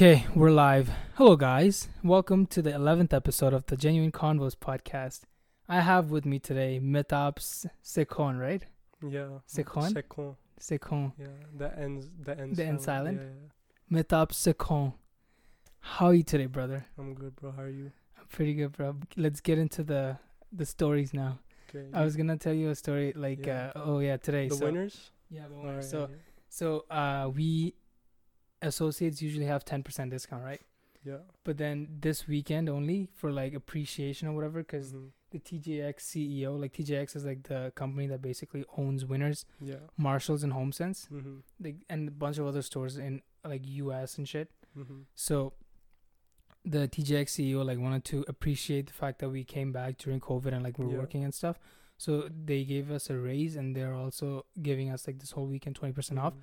Okay, we're live. Hello, guys. Welcome to the 11th episode of the Genuine Convos podcast. I have with me today Mehtab Sekhon, right? Yeah. Sekhon? Sekhon. Sekhon. Yeah. The ends. The ends. The end silent? Yeah, yeah. Mehtab Sekhon. How are you today, brother? I'm good, bro. How are you? I'm pretty good, bro. Let's get into the the stories now. Okay. I was gonna tell you a story like, Yeah. uh, oh yeah, today. the so, winners. Yeah, the winners. yeah, So, yeah. so uh, we associates usually have 10% discount, right? Yeah. But then this weekend only for like appreciation or whatever, because Mhm. the TJX CEO, like TJX is like the company that basically owns Winners, Yeah. Marshalls, and HomeSense, Mhm. like, and a bunch of other stores in like US and shit. Mhm. So the TJX CEO like wanted to appreciate the fact that we came back during COVID and like we're Yeah. working and stuff. So they gave us a raise and they're also giving us like this whole weekend 20% off. Mhm.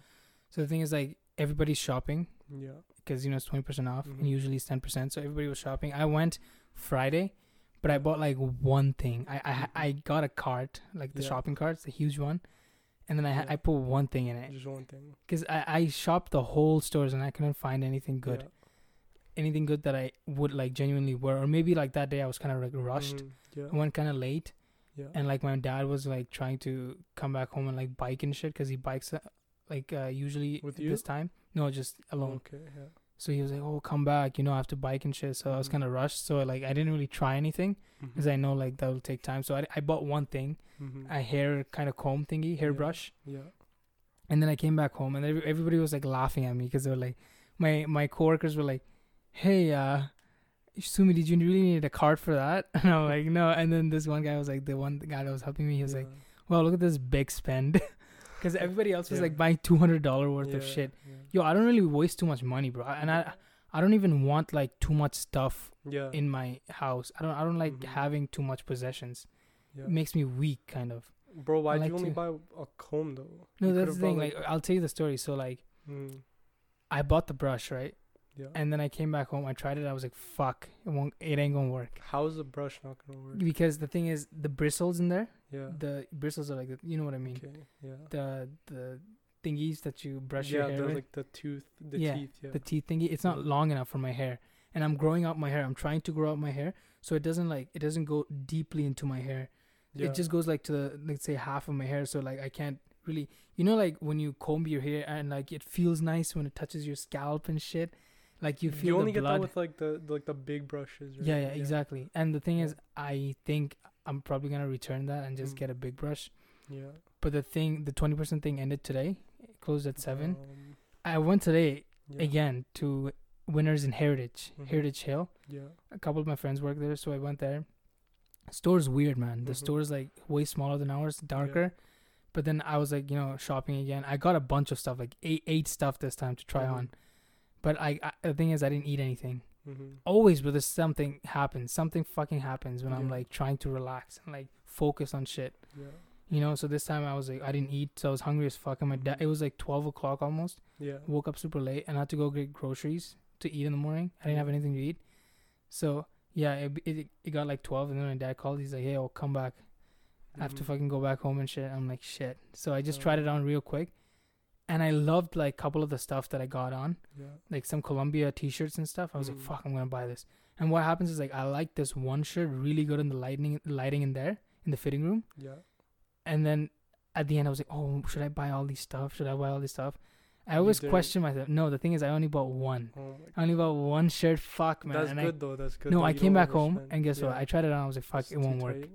So the thing is like everybody's shopping Yeah. because you know it's 20% off Mhm. and usually it's 10%. So everybody was shopping. I went Friday, but I bought like one thing. I I, Mhm. I got a cart, like the Yeah. shopping cart, the huge one. And then I Yeah. I put one thing in it Just one thing. because I, I shopped the whole stores and I couldn't find anything good, Yeah. anything good that I would like genuinely wear. Or maybe like that day I was kind of like rushed. Mhm. Yeah. I went kind of late, Yeah. and like my dad was like trying to come back home and like bike and shit because he bikes uh, like uh, usually With you? this time. No, just alone. Okay. Yeah. So he was like, "Oh, come back! You know, I have to bike and shit." So I was Mhm. kind of rushed. So like, I didn't really try anything because Mhm. I know like that will take time. So I, I bought one thing, Mhm. a hair kind of comb thingy, hairbrush, Yeah. and then I came back home and every, everybody was like laughing at me because they were like, my my coworkers were like, "Hey, uh, Sumi, did you really need a card for that?" And I'm like, "No." And then this one guy was like, the one guy that was helping me, he was like, "Well, look at this big spend," because everybody else was Yeah. like buying two hundred dollar worth of shit. Yeah. Yo, I don't really waste too much money, bro, and I I don't even want like too much stuff Yeah. in my house. I don't I don't like Mhm. having too much possessions. yeah. It makes me weak kind of. Bro, why'd like you only to- buy a comb though? No, You that's the thing. bought, Like I'll tell you the story. So like Mm. I bought the brush, right? Yeah. And then I came back home, I tried it, I was like, fuck, it won't it ain't gonna work. How's the brush not gonna work? Because the thing is the bristles in there, Yeah. the bristles are like the, you know what I mean? Okay. Yeah. The the thingies that you brush yeah, your hair the, with. like the tooth, the Yeah, teeth. Yeah. the teeth thingy it's not long enough for my hair and i'm growing out my hair i'm trying to grow out my hair so it doesn't like it doesn't go deeply into my hair yeah. it just goes like to the let's say half of my hair so like i can't really you know like when you comb your hair and like it feels nice when it touches your scalp and shit like you feel you only the get blood that with like the, the like the big brushes. Right? yeah yeah exactly and the thing Yeah. is i think i'm probably gonna return that and just Mm. get a big brush Yeah. but the thing the 20% thing ended today it closed at 7 Um, i went today yeah. again to winners in heritage Mhm. heritage hill Yeah. a couple of my friends work there, so I went there. Store's weird, man. The Mhm. store's like way smaller than ours, darker. But then I was like, you know, shopping again. I got a bunch of stuff, like eight eight stuff this time to try Mhm. on. But I, I the thing is, I didn't eat anything. Mm-hmm. Always, but there's something happens. Something fucking happens when I'm like trying to relax and like focus on shit. Yeah. You know. So this time I was like, I didn't eat, so I was hungry as fuck. And my dad, Mhm. it was like twelve o'clock almost. Yeah. Woke up super late and I had to go get groceries to eat in the morning. I didn't have anything to eat. So yeah, it, it it got like twelve, and then my dad called. He's like, "Hey, I'll come back. I have to Mhm. fucking go back home and shit." I'm like, "Shit." So I just Oh. tried it on real quick, and I loved like a couple of the stuff that I got on, Yeah. like some Columbia T-shirts and stuff. I was Mhm. like, "Fuck, I'm gonna buy this." And what happens is like I like this one shirt really good in the lighting lighting in there in the fitting room, Yeah. and then at the end I was like, "Oh, should I buy all these stuff? Should I buy all this stuff?" I always question myself. No, the thing is, I only bought one. Oh I only bought one shirt. Fuck, man. That's and I, good though. That's good. no. I came back home and guess what? I tried it on. I was like, "Fuck, it won't work.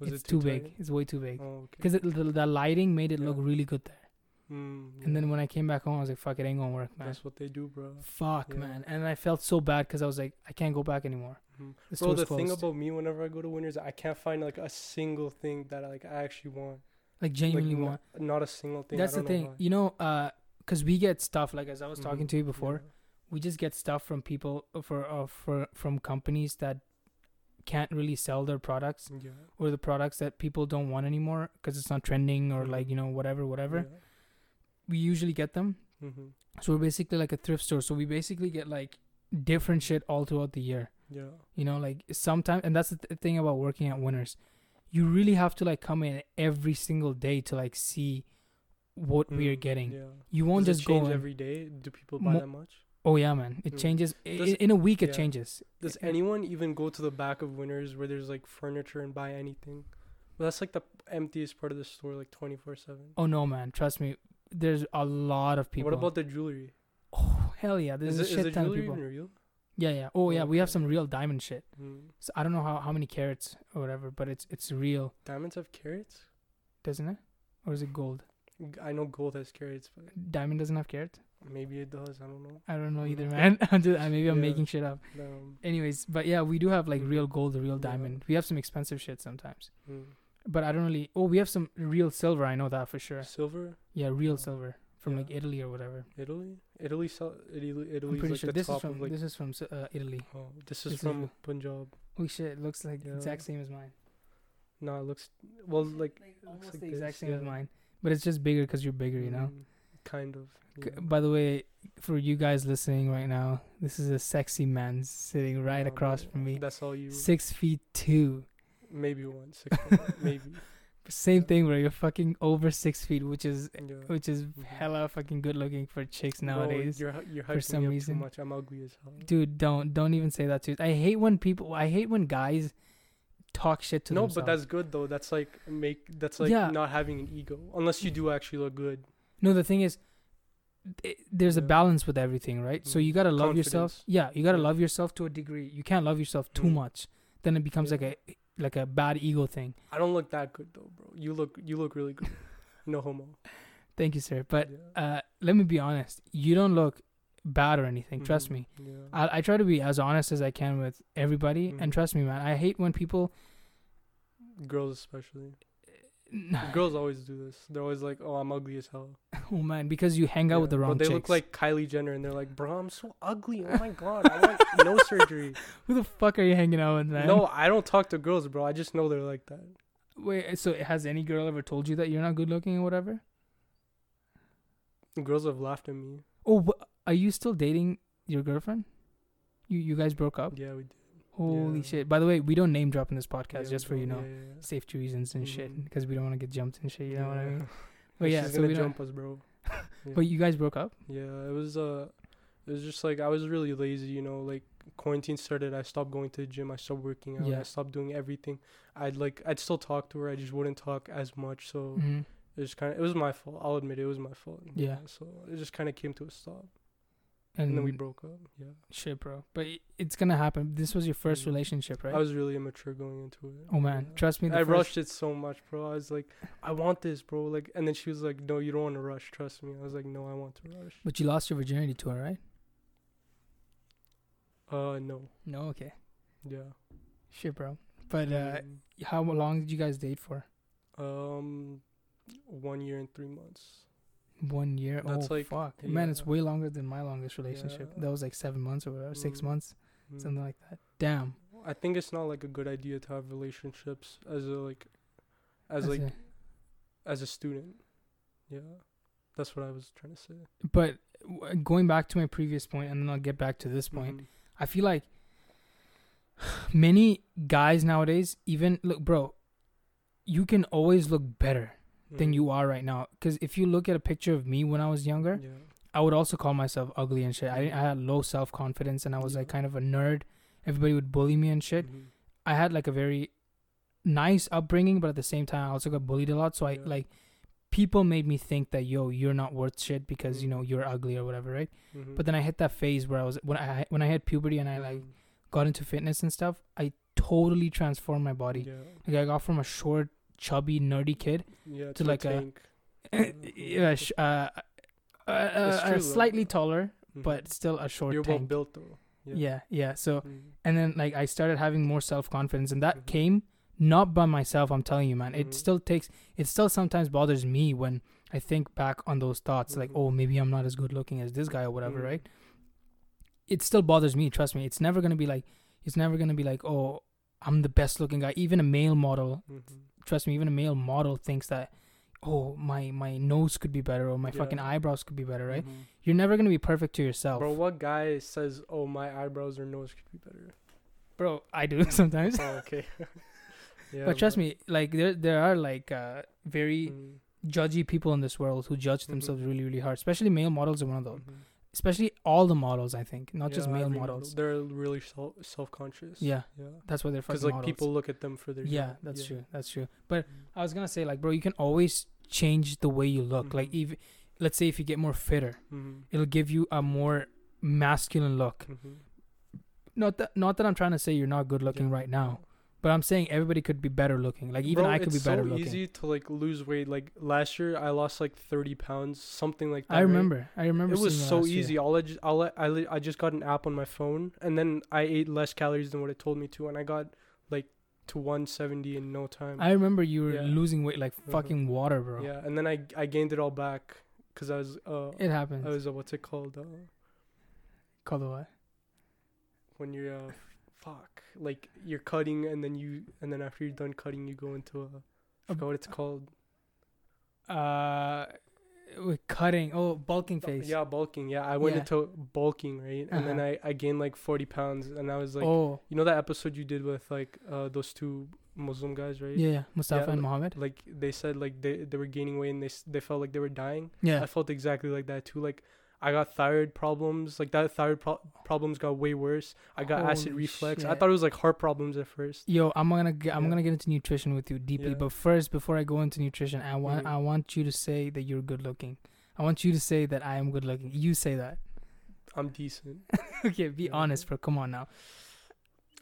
It's it too, too big. It's way too big." Oh, okay. Because the, the lighting made it look really good there. Mm, And then when I came back home, I was like, "Fuck, it ain't gonna work, man." that's what they do, bro. Fuck, Yeah. man. And I felt so bad because I was like, I can't go back anymore. Mhm. The Bro, the thing closed. about me, whenever I go to Winners, I can't find like a single thing that like I actually want. Like genuinely like, want. Not, not a single thing. That's the thing, why. you know. Uh, because we get stuff like as I was talking Mhm. to you before, Yeah. we just get stuff from people uh, for uh, for from companies that can't really sell their products Yeah. or the products that people don't want anymore because it's not trending or Mhm. like you know whatever whatever. We usually get them Yeah. hmm So we're basically like a thrift store. So we basically get like different shit all throughout the year. Yeah. You know, like sometimes, and that's the th- thing about working at Winners. You really have to like come in every single day to like see what we are Mm, getting. Yeah. You won't Does just it change go. in- every day. Do people buy Mo- that much? Oh yeah, man. It Mm. changes Does- in a week. It changes. Does Yeah. anyone even go to the back of Winners where there's like furniture and buy anything? Well, that's like the emptiest part of the store, like twenty four seven. Oh no, man. Trust me. There's a lot of people. What about the jewelry? Oh hell yeah. There's is, a it, is shit the ton of people. real? Yeah, yeah. Oh yeah. We have some real diamond shit. Mm. So I don't know how, how many carats or whatever, but it's it's real, Diamonds have carats. doesn't it? Or is it gold? I know gold has carats, but Diamond doesn't have carats. maybe it does. I don't know. I don't know either, Mhm. man. I'm just, maybe I'm Yeah. making shit up. Um, Anyways, but yeah, we do have like real gold, real Yeah. diamond. We have some expensive shit sometimes, mm. But I don't really. Oh, we have some real silver. I know that for sure. Silver, Yeah, real Oh, silver from like. Italy or whatever. Italy, Italy, sell, Italy, I'm pretty like sure the this is from like. this is from uh, Italy. oh, this this is is from real. Punjab. Oh shit, it looks like the exact same as mine. No, it looks well like Almost like the exact this, same as mine, but it's just bigger because you're bigger, you know. mm, kind of. C- yeah. By the way, for you guys listening right now, this is a sexy man sitting right Oh, across man, from me. That's all you. Six feet two. Maybe one, six, maybe. Same thing, bro. You're fucking over six feet, which is Yeah. which is Mhm. hella fucking good looking for chicks Bro, nowadays. you're you're for some reason. too much. I'm ugly as hell. Dude, don't don't even say that to. I hate when people. I hate when guys talk shit to no, themselves. but that's good though. That's like make. That's like Yeah. not having an ego, unless you do actually look good. no. The thing is, i there's a balance with everything, right? So Mhm. you gotta love yourself. Yeah, you gotta Yeah. love yourself to a degree. You can't love yourself too Mhm. much. Then it becomes like a like a bad ego thing. I don't look that good though, bro. You look you look really good. No homo. Thank you, sir. But yeah. uh, let me be honest. You don't look bad or anything. Trust Mhm. me. Yeah. I, I try to be as honest as I can with everybody, and Mhm. trust me, man. I hate when people. Girls especially. Girls always do this. They're always like, "Oh, I'm ugly as hell." Oh man, because you hang out with the wrong But they chicks. look like Kylie Jenner, and they're like, "Bro, I'm so ugly. Oh my god, I want no surgery." Who the fuck are you hanging out with, man? No, I don't talk to girls, bro. I just know they're like that. Wait, so has any girl ever told you that you're not good looking or whatever? Girls have laughed at me. Oh, wh- are you still dating your girlfriend? You you guys broke up? Yeah, we did. Holy Yeah. shit! By the way, we don't name drop in this podcast, Yeah, just for you know, yeah, yeah, yeah. safety reasons and shit, Mhm. because we don't want to get jumped and shit. You know what I mean? But yeah, she's so gonna jump us, bro. Yeah. But you guys broke up? Yeah, it was uh, it was just like I was really lazy, you know. Like quarantine started, I stopped going to the gym. I stopped working out. Yeah. I stopped doing everything. I'd like I'd still talk to her. I just wouldn't talk as much. So hmm it was kind of it was my fault. I'll admit it, was my fault. Yeah. So it just kind of came to a stop, And, and, then we broke up. Yeah. shit, bro. But it's gonna happen. This was your 1st Mhm. relationship, right? I was really immature going into it. oh man, Yeah. trust me. I first, rushed it so much, bro. I was like, I want this, bro. Like, and then she was like, No, you don't want to rush. Trust me. I was like, No, I want to rush. But you lost your virginity to her, right? Uh, no. No, okay. Yeah. Shit, bro. But uh, Mm, how long did you guys date for? um, one year and three months. One year. That's oh like- fuck, man, it's way longer than my longest relationship. Yeah. That was like seven months or whatever, six Mm, months, mm. something like that. Damn. I think it's not like a good idea to have relationships as a like, as That's like it. as a student. Yeah, that's what I was trying to say. But w- going back to my previous point, and then I'll get back to this point. Mhm. I feel like many guys nowadays, even look, bro, you can always look better than Mhm. you are right now. Because if you look at a picture of me when I was younger, Yeah. I would also call myself ugly and shit. I I had low self confidence and I was like kind of a nerd. Everybody would bully me and shit. Mhm. I had like a very nice upbringing, but at the same time, I also got bullied a lot. So I Yeah. like people made me think that yo, you're not worth shit because you Mhm. know you're ugly or whatever, right? Mhm. But then I hit that phase where I was when I when I hit puberty and I like Mhm. got into fitness and stuff. I totally transformed my body. Yeah. Like I got from a short, chubby, nerdy kid Yeah. to like a- tank. yeah, sh- uh, uh, true, though. slightly taller, Mhm. but still a short you're well built though. Yeah, yeah. So Mhm. and then like I started having more self confidence, and that Mhm. came not by myself. I'm telling you, man. It still takes. It still sometimes bothers me when I think back on those thoughts, like, oh, maybe I'm not as good looking as this guy or whatever, right? It still bothers me. Trust me. It's never gonna be like. It's never gonna be like, oh, I'm the best looking guy. Even a male model, Mhm. Trust me. Even a male model thinks that. Oh my my nose could be better or my Yeah. fucking eyebrows could be better, right? Mhm. You're never gonna be perfect to yourself, Bro, what guy says, "Oh, my eyebrows or nose could be better"? Bro, I do sometimes. oh, okay. yeah, but trust bro. me, like there there are like uh, very Mhm. judgy people in this world who judge Mhm. themselves really really hard. Especially male models are one of those. Mhm. Especially all the models. I think not just Yeah, male every models. model. They're really self self conscious. Yeah, Yeah. that's why they're Because like models. people look at them for their. yeah, job. that's Yeah. true. That's true. But Mhm. I was gonna say like, bro, you can always change the way you look. Like Mhm. even let's say if you get more fitter, Mhm. it'll give you a more masculine look. Mhm. Not that not that I'm trying to say you're not good looking right now, but I'm saying everybody could be better looking. Like even Bro, I could be it's better so looking. easy to like lose weight. Like last year, I lost like thirty pounds, something like that. I right? remember. I remember. It was so last year. easy. All I just, all I, I, I just got an app on my phone, and then I ate less calories than what it told me to, and I got like to 170 in no time. I remember you were Yeah. losing weight like Mhm. fucking water, bro. Yeah, and then I, I gained it all back because I was, uh, It happens. I was, uh, what's it called? Uh, Called the what? when you're, uh, fuck, like you're cutting, and then you, and then after you're done cutting, you go into a, I forgot what it's called. Uh, with cutting. Oh, bulking phase. Yeah, bulking. Yeah, I went Yeah. into bulking, right? And then Uh-huh. I, I gained like 40 pounds, and I was like, oh, you know that episode you did with like uh those two Muslim guys, right? yeah, yeah. Mustafa Yeah, and li- Mohammed. Like they said, like they they were gaining weight and they they felt like they were dying. Yeah. I felt exactly like that too. Like I got thyroid problems. Like that thyroid pro- problems got way worse. I got acid Holy reflux. I thought it was like heart problems at first. Yo, I'm gonna get, I'm Yeah. gonna get into nutrition with you deeply, Yeah. but first, before I go into nutrition, I want Mhm. I want you to say that you're good looking. I want you to say that I am good looking. You say that. I'm decent. okay, be Yeah. honest, bro. Come on now,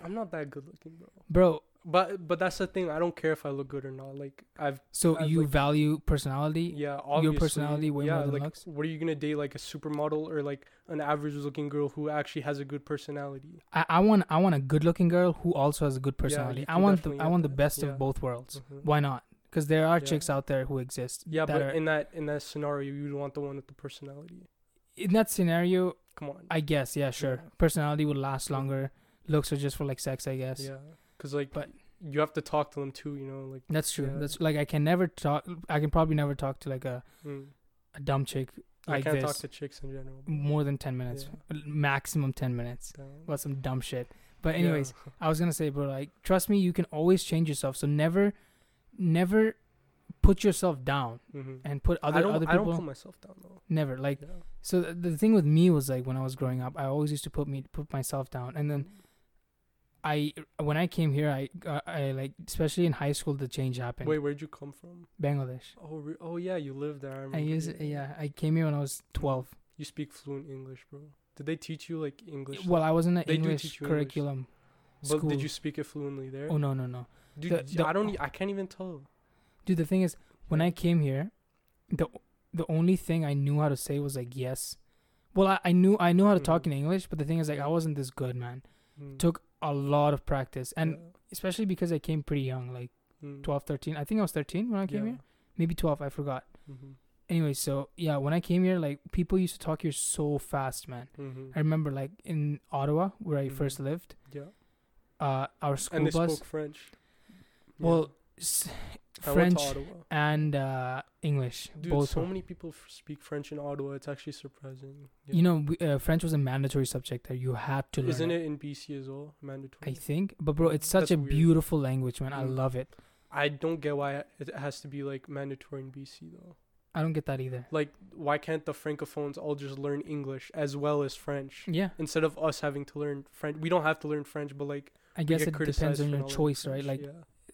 I'm not that good looking, bro. bro. But but that's the thing. I don't care if I look good or not. Like I've So I've, you like- value personality. yeah, obviously. Your personality way yeah, more than like, looks? What are you gonna date like a supermodel or like an average looking girl who actually has a good personality? I, I want I want a good looking girl who also has a good personality. you I want the I want the best Yeah. of both worlds. Mhm. Why not? Because there are Yeah. chicks out there who exist. Yeah, that but are, in that in that scenario, you'd want the one with the personality. in that scenario, Come on. I guess yeah, sure. Yeah. Personality would last longer. Looks are just for like sex, I guess. Yeah, because like, But- you have to talk to them too. You know, like. That's true. Yeah. That's like I can never talk. I can probably never talk to like a, Mm. a dumb chick I like can't this talk to chicks in general. more than ten minutes, maximum ten minutes. Damn. About some dumb shit. But Yeah. anyways, I was gonna say, bro, like trust me, you can always change yourself. So never, never put yourself down Mhm. and put other I don't. I don't people. put myself down though. never like Yeah. so. The, the thing with me was like when I was growing up, I always used to put me put myself down, and then I when I came here, I uh, I like especially in high school, the change happened. Wait, where'd you come from? Bangladesh. Oh, re- oh yeah, you lived there. I, I remember. use yeah. I came here when I was twelve. You speak fluent English, bro. Did they teach you like English? Well, I was in an They English you English. curriculum. but school. did you speak it fluently there? Oh no no no, Dude, the- the- I don't. I can't even tell. dude. The thing is, when I came here, the the only thing I knew how to say was like yes. Well, I, I knew I knew how to talk Mhm. in English, but the thing is like I wasn't this good, man. Mm. Took a lot of practice, and Yeah. especially because I came pretty young, like Mm. 12, 13. I think I was 13 when I came Yeah. here. Maybe 12, I forgot. Mhm. Anyway, so yeah, when I came here, like people used to talk here so fast, man. Mhm. I remember like in Ottawa where I Mhm. first lived, Yeah. uh, our school And they bus, spoke French. well, s- I French and uh, English, Dude, both. so were- many people f- speak French in Ottawa. It's actually surprising. You know, we, uh, French was a mandatory subject there. You had to learn. isn't it. in BC as well? Mandatory. I think, but bro, it's such That's a weird. beautiful language, man. I Mm. love it. I don't get why it has to be like mandatory in BC though. I don't get that either. Like, why can't the francophones all just learn English as well as French Yeah, instead of us having to learn French? We don't have to learn French, but like, I guess it depends on your choice, right? Like yeah.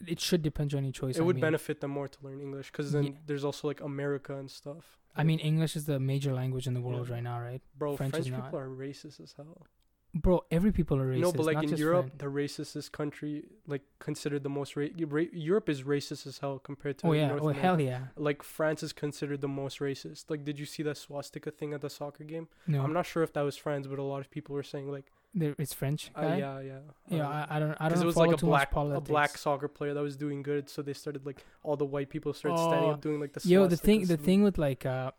It should depend on your choice. it I would mean. benefit them more to learn English because then Yeah. there's also like America and stuff. I mean, English is the major language in the world Yeah. right now, right? bro, French French, people not. are racist as hell. Bro, every people are racist. no, but like in Europe, French. the racistest country, like considered the most ra- ra- Europe is racist as hell compared to Oh yeah, North oh America. hell yeah. Like France is considered the most racist. Like, did you see that swastika thing at the soccer game? No, I'm not sure if that was France, but a lot of people were saying like, there, it's French. uh, yeah, yeah, yeah. uh, I, I don't. I don't it was like a black a black soccer player that was doing good, so they started like all the white people started standing Oh, up doing like the Yo, the thing, the thing with like, uh,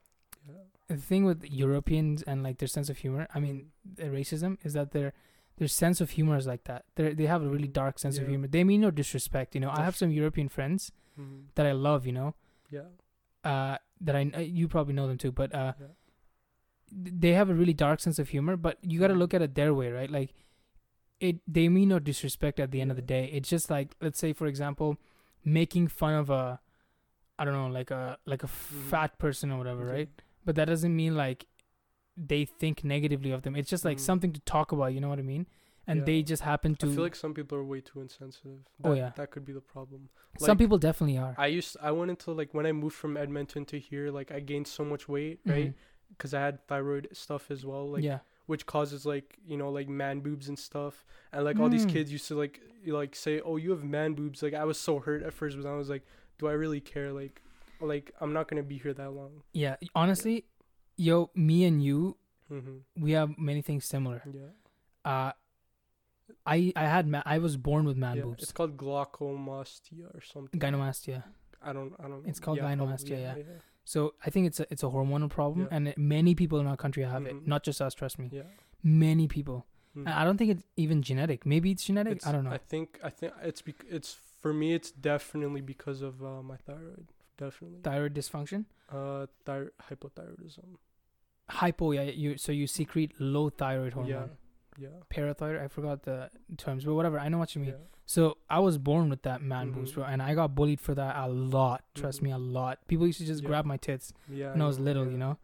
Yeah. the thing with Europeans and like their sense of humor. I mean, the racism is that their their sense of humor is like that. They they have a really dark sense of humor. They mean no disrespect. You know, I have some European friends Mhm. that I love. You know, Yeah, uh, that I uh, you probably know them too, but uh, yeah, they have a really dark sense of humor. But you got to look at it their way, right? Like, it they mean no disrespect at the end of the day. It's just like let's say for example, making fun of a, I don't know, like a like a Mhm. fat person or whatever, Okay. right? But that doesn't mean like they think negatively of them. It's just like Mm. something to talk about. You know what I mean? And Yeah. they just happen to. I feel like some people are way too insensitive. That, Oh, yeah. that could be the problem. some people definitely are. I used I went into like when I moved from Edmonton to here, like I gained so much weight, right? Mhm. Because I had thyroid stuff as well, like yeah. which causes like you know like man boobs and stuff, and like all these Mm. kids used to like you, like say, oh you have man boobs. Like I was so hurt at first, but I was like, do I really care? Like like I'm not gonna be here that long. Yeah. Honestly, yo, me and you, hmm we have many things similar. Yeah. Uh, I I had ma- I was born with man yeah. boobs. It's called glaucomastia or something. Gynecomastia. I don't I don't. It's called yeah, probably, gynecomastia, yeah. So I think it's a it's a hormonal problem, Yeah. and it, many people in our country have Mhm. it. Not just us. Trust me. Yeah. Many people. Mhm. I don't think it's even genetic. Maybe it's genetic. It's- I don't know. I think I think it's bec- it's for me. It's definitely because of uh, my thyroid. Definitely. Thyroid dysfunction. Uh, thyroid hypothyroidism. Hypo. Yeah. You so you secrete low thyroid hormone. Yeah. Yeah. Parathyroid. I forgot the terms, but whatever. I know what you mean. Yeah. So I was born with that man boobs, Mhm. bro, and I got bullied for that a lot. Trust Mhm. me, a lot. People used to just Yeah. grab my tits Yeah. when I was little, you know,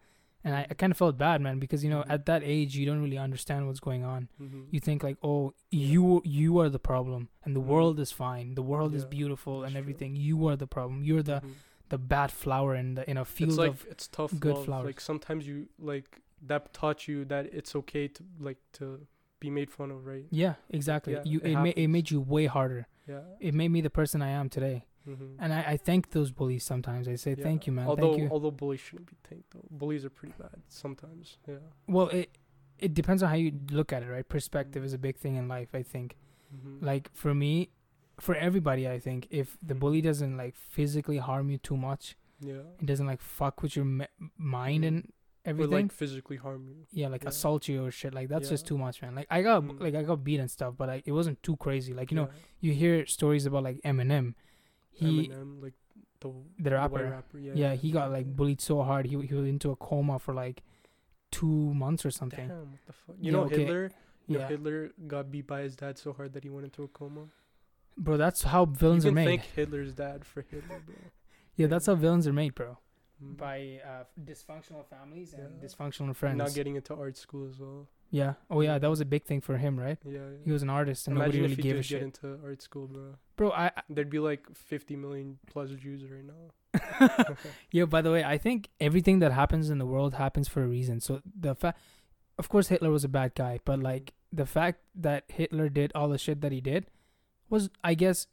and I, I kind of felt bad, man, because you know Mhm. at that age you don't really understand what's going on. hmm You think like, oh, you you are the problem, and the Mhm. world is fine. The world is Yeah, beautiful and that's true. everything. You are the problem. You're the the bad flower in the in a field Mm-hmm. it's like of it's tough good love. flowers. Like sometimes you like that taught you that it's okay to like to be made fun of, right? yeah, exactly. Yeah, you it it, ma- it made you way harder. Yeah. It made me the person I am today, hmm and I, I thank those bullies sometimes. I say thank you, man. Although thank you. although bullies shouldn't be thanked though. Bullies are pretty bad sometimes. Yeah. Well, it it depends on how you look at it, right? Perspective is a big thing in life. I think. hmm Like for me, for everybody, I think if the Mhm. bully doesn't like physically harm you too much, yeah. it doesn't like fuck with your me- mind Mhm. Or everything. like physically harm you. yeah, like yeah. assault you or shit. Like that's just too much, man. Like I got Mm. like I got beat and stuff, but like it wasn't too crazy. Like you know, you hear stories about like Eminem. He Eminem, like the the rapper. rapper. Yeah. yeah, he got like bullied so hard. He he was into a coma for like two months or something. Damn, what the fuck? You Yeah, know okay. Hitler. You know Yeah, Hitler got beat by his dad so hard that he went into a coma. bro, that's how villains you are made. thank Hitler's dad for Hitler, bro. Yeah, that's how villains are made, bro. Mm. By uh, dysfunctional families and Yeah. dysfunctional friends. Not getting into art school as well. yeah. Oh yeah, that was a big thing for him, right? Yeah. He was an artist and Imagine nobody really if he gave did a get shit. into art school, bro. Bro, I, I There'd be like 50 million plus Jews right now. Yo, by the way, I think everything that happens in the world happens for a reason. So the fact, of course, Hitler was a bad guy, but like the fact that Hitler did all the shit that he did was, I guess,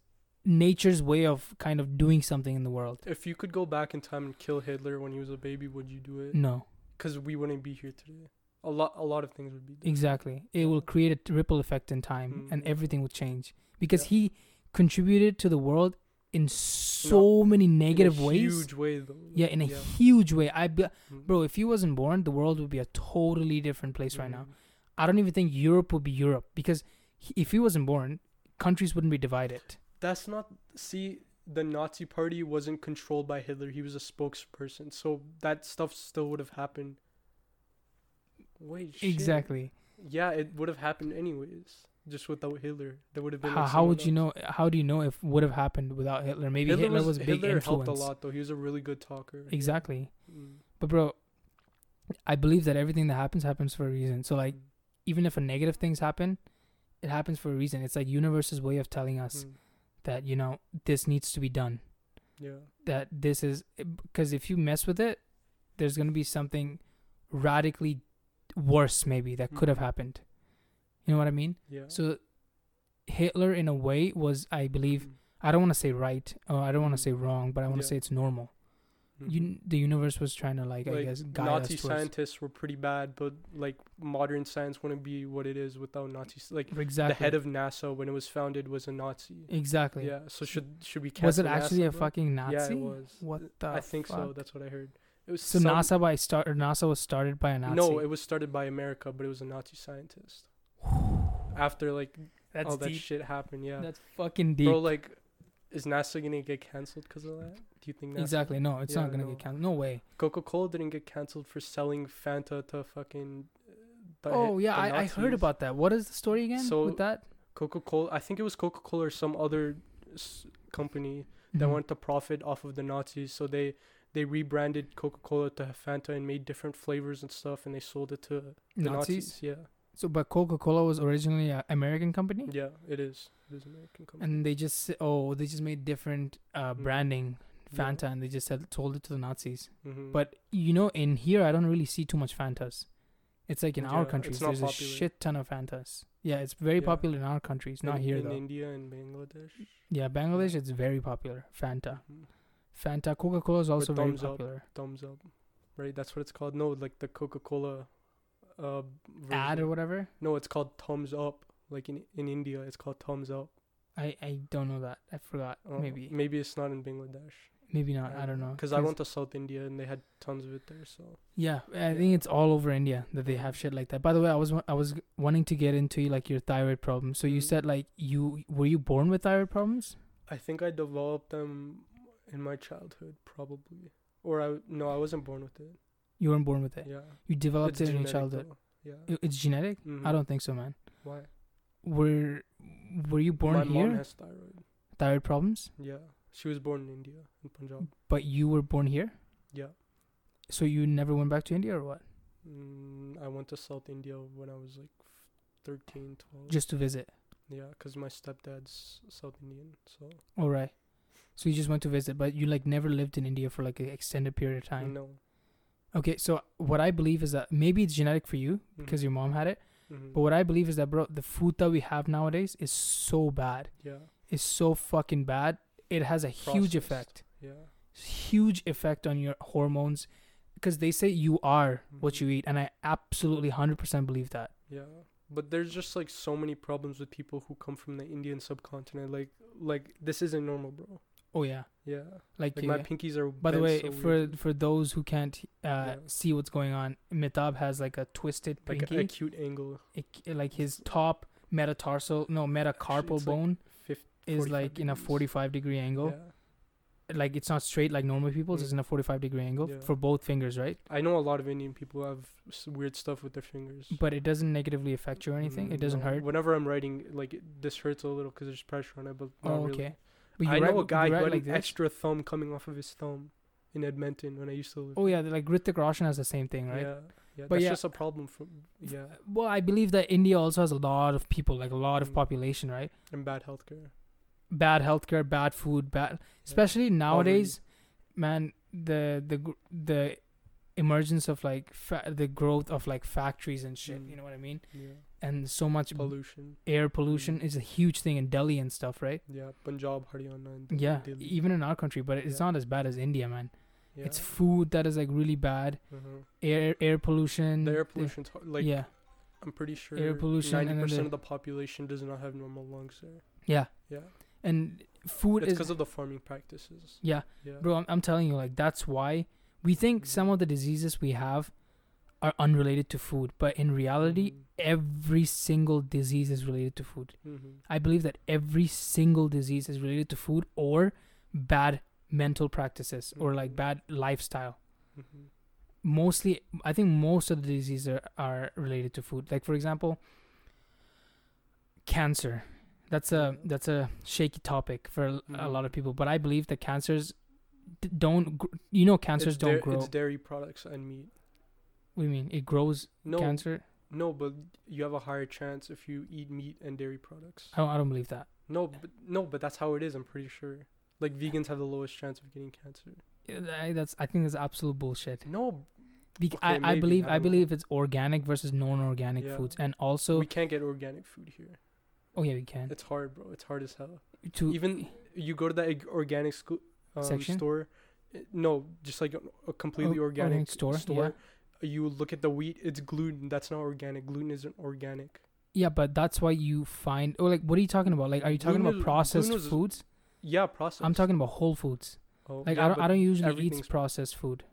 nature's way of kind of doing something in the world. If you could go back in time and kill Hitler when he was a baby, would you do it? No, Because we wouldn't be here today. A lot, a lot of things would be. different. exactly. It will create a ripple effect in time, and Mhm. everything will change because Yeah. he contributed to the world in so many negative in a ways. Huge way though. Yeah, in a Yeah. huge way. I, be, Mm. bro, if he wasn't born, the world would be a totally different place right now. Mhm. I don't even think Europe would be Europe because he, if he wasn't born, countries wouldn't be divided. That's not. See, the Nazi Party wasn't controlled by Hitler. He was a spokesperson, so that stuff still would have happened. Wait. shit. Exactly. Yeah, it would have happened anyways. Just without Hitler, there would have been. How, like, how would you know? How do you know if would have happened without Hitler? Maybe Hitler, was, a big Hitler influence. helped a lot though. He was a really good talker. Exactly. Mm. But bro, I believe that everything that happens happens for a reason. So like, Mm. even if a negative things happen, it happens for a reason. It's like universe's way of telling us Mm. That you know this needs to be done. Yeah. That this is because if you mess with it, there's gonna be something radically worse maybe that hmm. could have happened. You know what I mean? Yeah. So Hitler, in a way, was I believe Mm. I don't want to say right or I don't want to say hmm. wrong, but I want to Yeah. say it's normal. Mm-hmm. You, the universe was trying to like, I guess guide Nazi scientists were pretty bad, but like modern science wouldn't be what it is without Nazis. Like exactly the head of NASA when it was founded was a Nazi. exactly. Yeah. So should should we cast? was it actually NASA, a bro? fucking Nazi? Yeah, it was. What the? I think so. That's what I heard. It was So some- NASA by start or NASA was started by a Nazi. No, it was started by America, but it was a Nazi scientist. After like that's all that shit happened, yeah. That's fucking deep. Bro, like, is NASA gonna get canceled because of that? Do you think NASA? exactly. No, it's Yeah, not gonna no. get canceled. No way. Coca Cola didn't get canceled for selling Fanta to fucking. uh, oh yeah, I, I heard about that. What is the story again So- with that? Coca Cola. I think it was Coca Cola or some other s- company that Mhm. wanted to profit off of the Nazis, so they they rebranded Coca Cola to Fanta and made different flavors and stuff, and they sold it to the Nazis. Nazis. Yeah, So, but Coca Cola was originally an American company, yeah, it is. It is an American company. and they just oh they just made different uh, Mm. branding Yeah. Fanta, and they just said sold it to the Nazis. Mhm. But you know, in here I don't really see too much Fantas. It's like in Yeah, our countries, there's a shit ton of Fantas. Yeah, it's very Yeah. popular in our countries, not in, here in though. India and Bangladesh. yeah, Bangladesh it's very popular. Fanta, Mhm. Fanta, Coca Cola is also very Thums Up. popular. Thums Up, right? That's what it's called. No, like the Coca Cola. Uh, Ad or whatever. No, it's called Thums Up. Like in in India, it's called Thums Up. I I don't know that. I forgot. Uh, maybe maybe it's not in Bangladesh. maybe not. I don't know. Because I went to South India and they had tons of it there. So Yeah, I think it's all over India that they have shit like that. By the way, I was I was wanting to get into like your thyroid problem. So you Mhm. said like you were you born with thyroid problems? I think I developed them in my childhood, probably. Or I no, I wasn't born with it. You weren't born with it. Yeah, You developed It's it in your childhood. though. Yeah. It's genetic. I Mhm. don't think so, man. Why? Were were you born my here? mom has thyroid. thyroid problems, Yeah, she was born in India, in Punjab. but you were born here. Yeah. So you never went back to India or what? Mm, I went to South India when I was like 13, 12. Just to visit. yeah, because my stepdad's South Indian. So All right. So you just went to visit, but you like never lived in India for like an extended period of time. no. Okay, so what I believe is that maybe it's genetic for you because Mhm. your mom had it, Mhm. but what I believe is that bro, the food that we have nowadays is so bad. yeah, It's so fucking bad. It has a huge effect. yeah, Huge effect on your hormones because they say you are what Mhm. you eat and I absolutely 100% believe that. yeah. But there's just like so many problems with people who come from the Indian subcontinent. Like, like this isn't normal, bro. Oh yeah. Yeah, Like, like my pinkies are. By the way, so for weirdly. for those who can't uh, Yeah. see what's going on, Mehtab has like a twisted like pinky. a acute angle, It- like his top metatarsal, no metacarpal like bone fif- is 45 like in a 45 degree angle. Yeah. Like it's not straight like normal people's. Mm. It's in a 45 degree angle for both fingers, right? I know a lot of Indian people have s- weird stuff with their fingers. But it doesn't negatively affect you or anything. It Mm, doesn't no. hurt. Whenever I'm writing, like it, this hurts a little because there's pressure on it, but not Oh, really. But you I write, know a guy who had like an this. extra thumb coming off of his thumb in Edmonton when I used to live. Oh yeah, like Hrithik Roshan has the same thing, right? Yeah, yeah. But that's yeah. just a problem for yeah, Well, I believe that India also has a lot of people, like a lot of Mm. population, right? and bad healthcare. Bad healthcare, bad food, bad. Especially nowadays, man. The the the emergence of like fa- the growth of like factories and shit. Mm. You know what I mean? Yeah, And so much pollution. air pollution Mm. is a huge thing in Delhi and stuff, right? Yeah, Punjab, Haryana, and Delhi- Yeah, Delhi. even in our country, but it's Yeah. not as bad as India, man. yeah. It's food that is like really bad. uh-huh. Air air pollution. the air pollution's like yeah, I'm pretty sure Air pollution ninety percent of the population does not have normal lungs there. yeah, Yeah, and food it's is because of the farming practices. yeah, Yeah, bro. I'm, I'm telling you, like that's why we think some of the diseases we have are unrelated to food, but in reality, Mhm. every single disease is related to food. Mhm. I believe that every single disease is related to food or bad mental practices or like Mhm. bad lifestyle. Mhm. Mostly, I think most of the diseases are, are related to food. Like for example, cancer. That's a that's a shaky topic for a, a lot of people, but I believe that cancers d- don't. Gr- you know, cancers it's don't dai- grow. It's dairy products and meat. what do you mean? It grows No, cancer? no, but you have a higher chance if you eat meat and dairy products. I don't. I don't believe that. No, but no, but that's how it is. I'm pretty sure. Like vegans have the lowest chance of getting cancer. Yeah, that's. I think that's absolute bullshit. No, Bec- Okay, I, I believe I I, don't know. believe it's organic versus non-organic Yeah. foods, and also we can't get organic food here. oh yeah, we can. It's hard, bro. It's hard as hell. to Even you go to the eg- organic school um, Section? store. eh, No, just like a, completely Oh, organic, organic store, store. You look at the wheat; it's gluten. That's not organic. Gluten isn't organic. Yeah, but that's why you find. Oh, like, what are you talking about? Like, are you talking Gluten about processed is- foods? Yeah, processed. I'm talking about whole foods. Oh, Like, yeah, I don't. I don't usually eat processed food.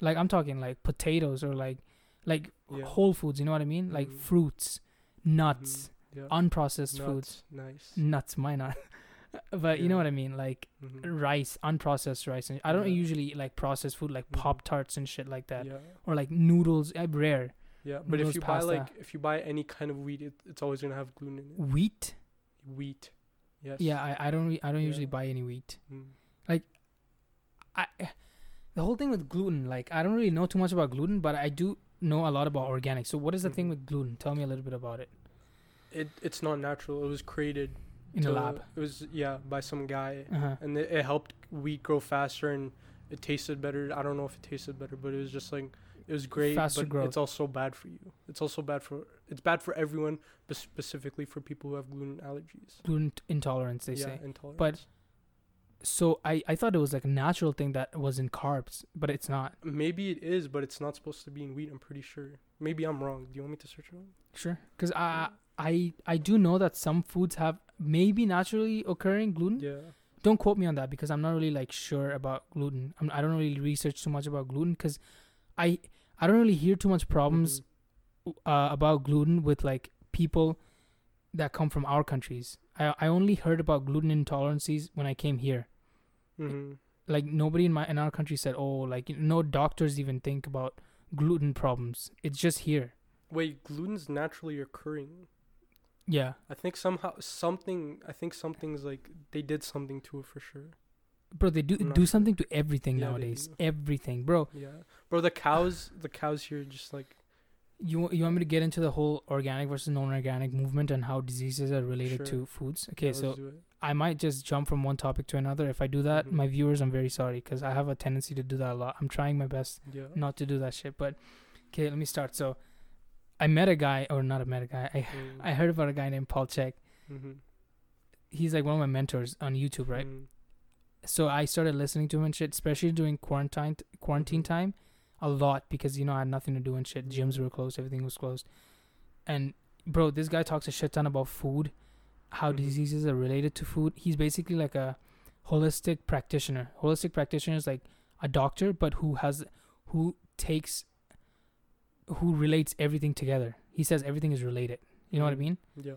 Like, I'm talking like potatoes or like, like Yeah. whole foods. You know what I mean? Like Mhm. fruits, nuts, Mhm, Yeah. unprocessed foods. Nuts, Nice. Nuts, why not? but you know what I mean? Like Mhm. rice, unprocessed rice. And I don't Yeah. usually eat like processed food, like Mhm. pop tarts and shit like that, Yeah. or like noodles. I'm rare. Yeah, but if Noodles, you buy like if you buy any kind of wheat, it, it's always gonna have gluten in it. Wheat. Wheat. Yes. Yeah, I, I don't. re- I don't usually buy any wheat. Mm. I the whole thing with gluten, like I don't really know too much about gluten, but I do know a lot about organic. So what is the thing Mhm. with gluten? Tell me a little bit about it. It it's not natural. It was created In the to- lab. It was yeah by some guy, Uh-huh. and it, it helped wheat grow faster and it tasted better. I don't know if it tasted better, but it was just like it was great. Faster but growth. it's also bad for you. It's also bad for it's bad for everyone, but specifically for people who have gluten allergies. Gluten intolerance, they yeah, say. intolerance. So I I thought it was like a natural thing that was in carbs, but it's not. maybe it is, but it's not supposed to be in wheat. I'm pretty sure. Maybe I'm wrong. Do you want me to search it? up? Sure. Because I I I do know that some foods have maybe naturally occurring gluten. Yeah. Don't quote me on that because I'm not really like sure about gluten. I'm, I don't really research too much about gluten because I I don't really hear too much problems Mhm. uh, about gluten with like people that come from our countries. I I only heard about gluten intolerances when I came here. Mhm. Like nobody in my in our country said, "Oh, like no doctors even think about gluten problems." It's just here. Wait, gluten's naturally occurring. Yeah. I think somehow something. I think something's like they did something to it for sure. Bro, they do do sure. something to everything Yeah, nowadays. Everything, bro. Yeah, bro. The cows, the cows here, just like You you want me to get into the whole organic versus non-organic movement and how diseases are related Sure. to foods? Okay, yeah, so let's do it. I might just jump from one topic to another. If I do that, Mhm. my viewers, I'm very sorry because I have a tendency to do that a lot. I'm trying my best yeah. not to do that shit. But okay, let me start. So I met a guy, or not a met a guy. I Mm. I heard about a guy named Paul Chek. Mhm. He's like one of my mentors on YouTube, right? Mm. So I started listening to him and shit, especially during quarantine quarantine Mhm. time, a lot because you know I had nothing to do and shit. Gyms were closed, everything was closed. And bro, this guy talks a shit ton about food, how Mhm. diseases are related to food. He's basically like a holistic practitioner. Holistic practitioner is like a doctor, but who has who takes who relates everything together. He says everything is related. You know what I Mhm. mean? Yeah.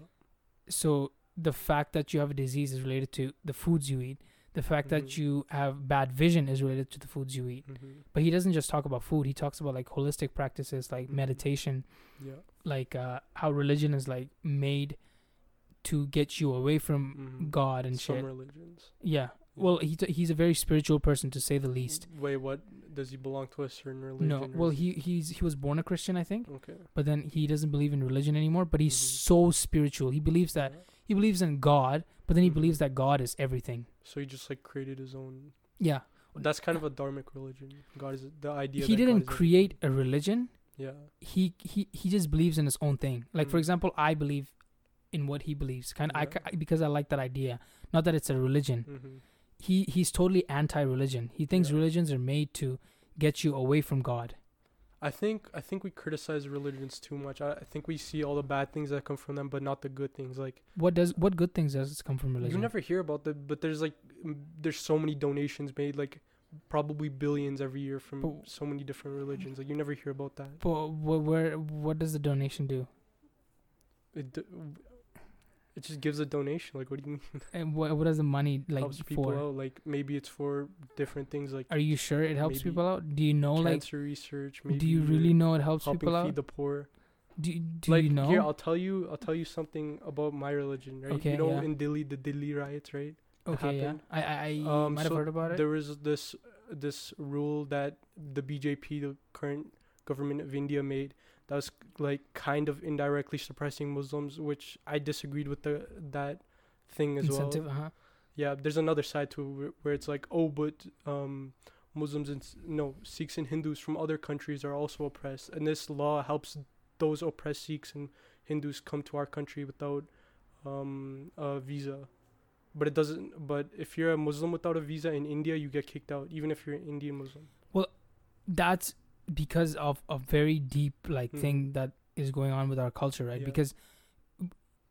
so the fact that you have a disease is related to the foods you eat the fact that Mhm. you have bad vision is related to the foods you eat Mhm. but he doesn't just talk about food he talks about like holistic practices like Mhm. meditation Yeah. like uh, how religion is like made to get you away from Mhm. god and shit. Some shit religions. yeah well he t- he's a very spiritual person to say the least Wait, what does he belong to a certain religion? no well he he's he was born a christian i think Okay. but then he doesn't believe in religion anymore but he's Mhm. so spiritual he believes that Yeah. he believes in god but then he Mhm. believes that god is everything So he just like created his own. yeah That's kind of a dharmic religion. God is the idea. he didn't create a religion Yeah. he he he just believes in his own thing like for Mm. example i believe in what he believes kind I Yeah. I because i like that idea not that it's a religion Mm-hmm. He he's totally anti-religion he thinks Yeah. religions are made to get you away from god I think I think we criticize religions too much. I, I think we see all the bad things that come from them, but not the good things. Like what does what good things does come from religion you never hear about the, but there's like there's so many donations made, like probably billions every year from But- so many different religions. Like you never hear about that. but wh- where what does the donation do It it just gives a donation. Like what do you mean? and what, what does the money like helps people for out. Like maybe it's for different things, like are you sure it helps people out do you know like cancer research. Maybe do you really know it helps people out feed the poor? do, you- do like you know here, I'll tell you. I'll tell you something about my religion. Right? Okay, you know, yeah. in Delhi, the Delhi riots, right? okay yeah happened. i i, I Um, might have so heard about it There was this this rule that the BJP, the current government of India, made that was like kind of indirectly suppressing Muslims, which I disagreed with the that thing as incentive well. uh-huh Yeah, there's another side to it where, where it's like, oh, but um, Muslims and no Sikhs and Hindus from other countries are also oppressed, and this law helps those oppressed Sikhs and Hindus come to our country without um, a visa. But it doesn't. But if you're a Muslim without a visa in India, you get kicked out, even if you're an Indian Muslim. Well, that's because of a very deep like Mhm. thing that is going on with our culture right Yeah. because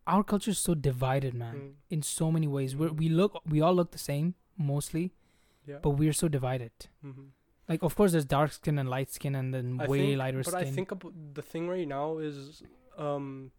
our culture is so divided man Mm. in so many ways we Mhm. we look we all look the same mostly Yeah. but we're so divided hmm like of course there's dark skin and light skin and then I way think- lighter but skin I think the thing right now is um,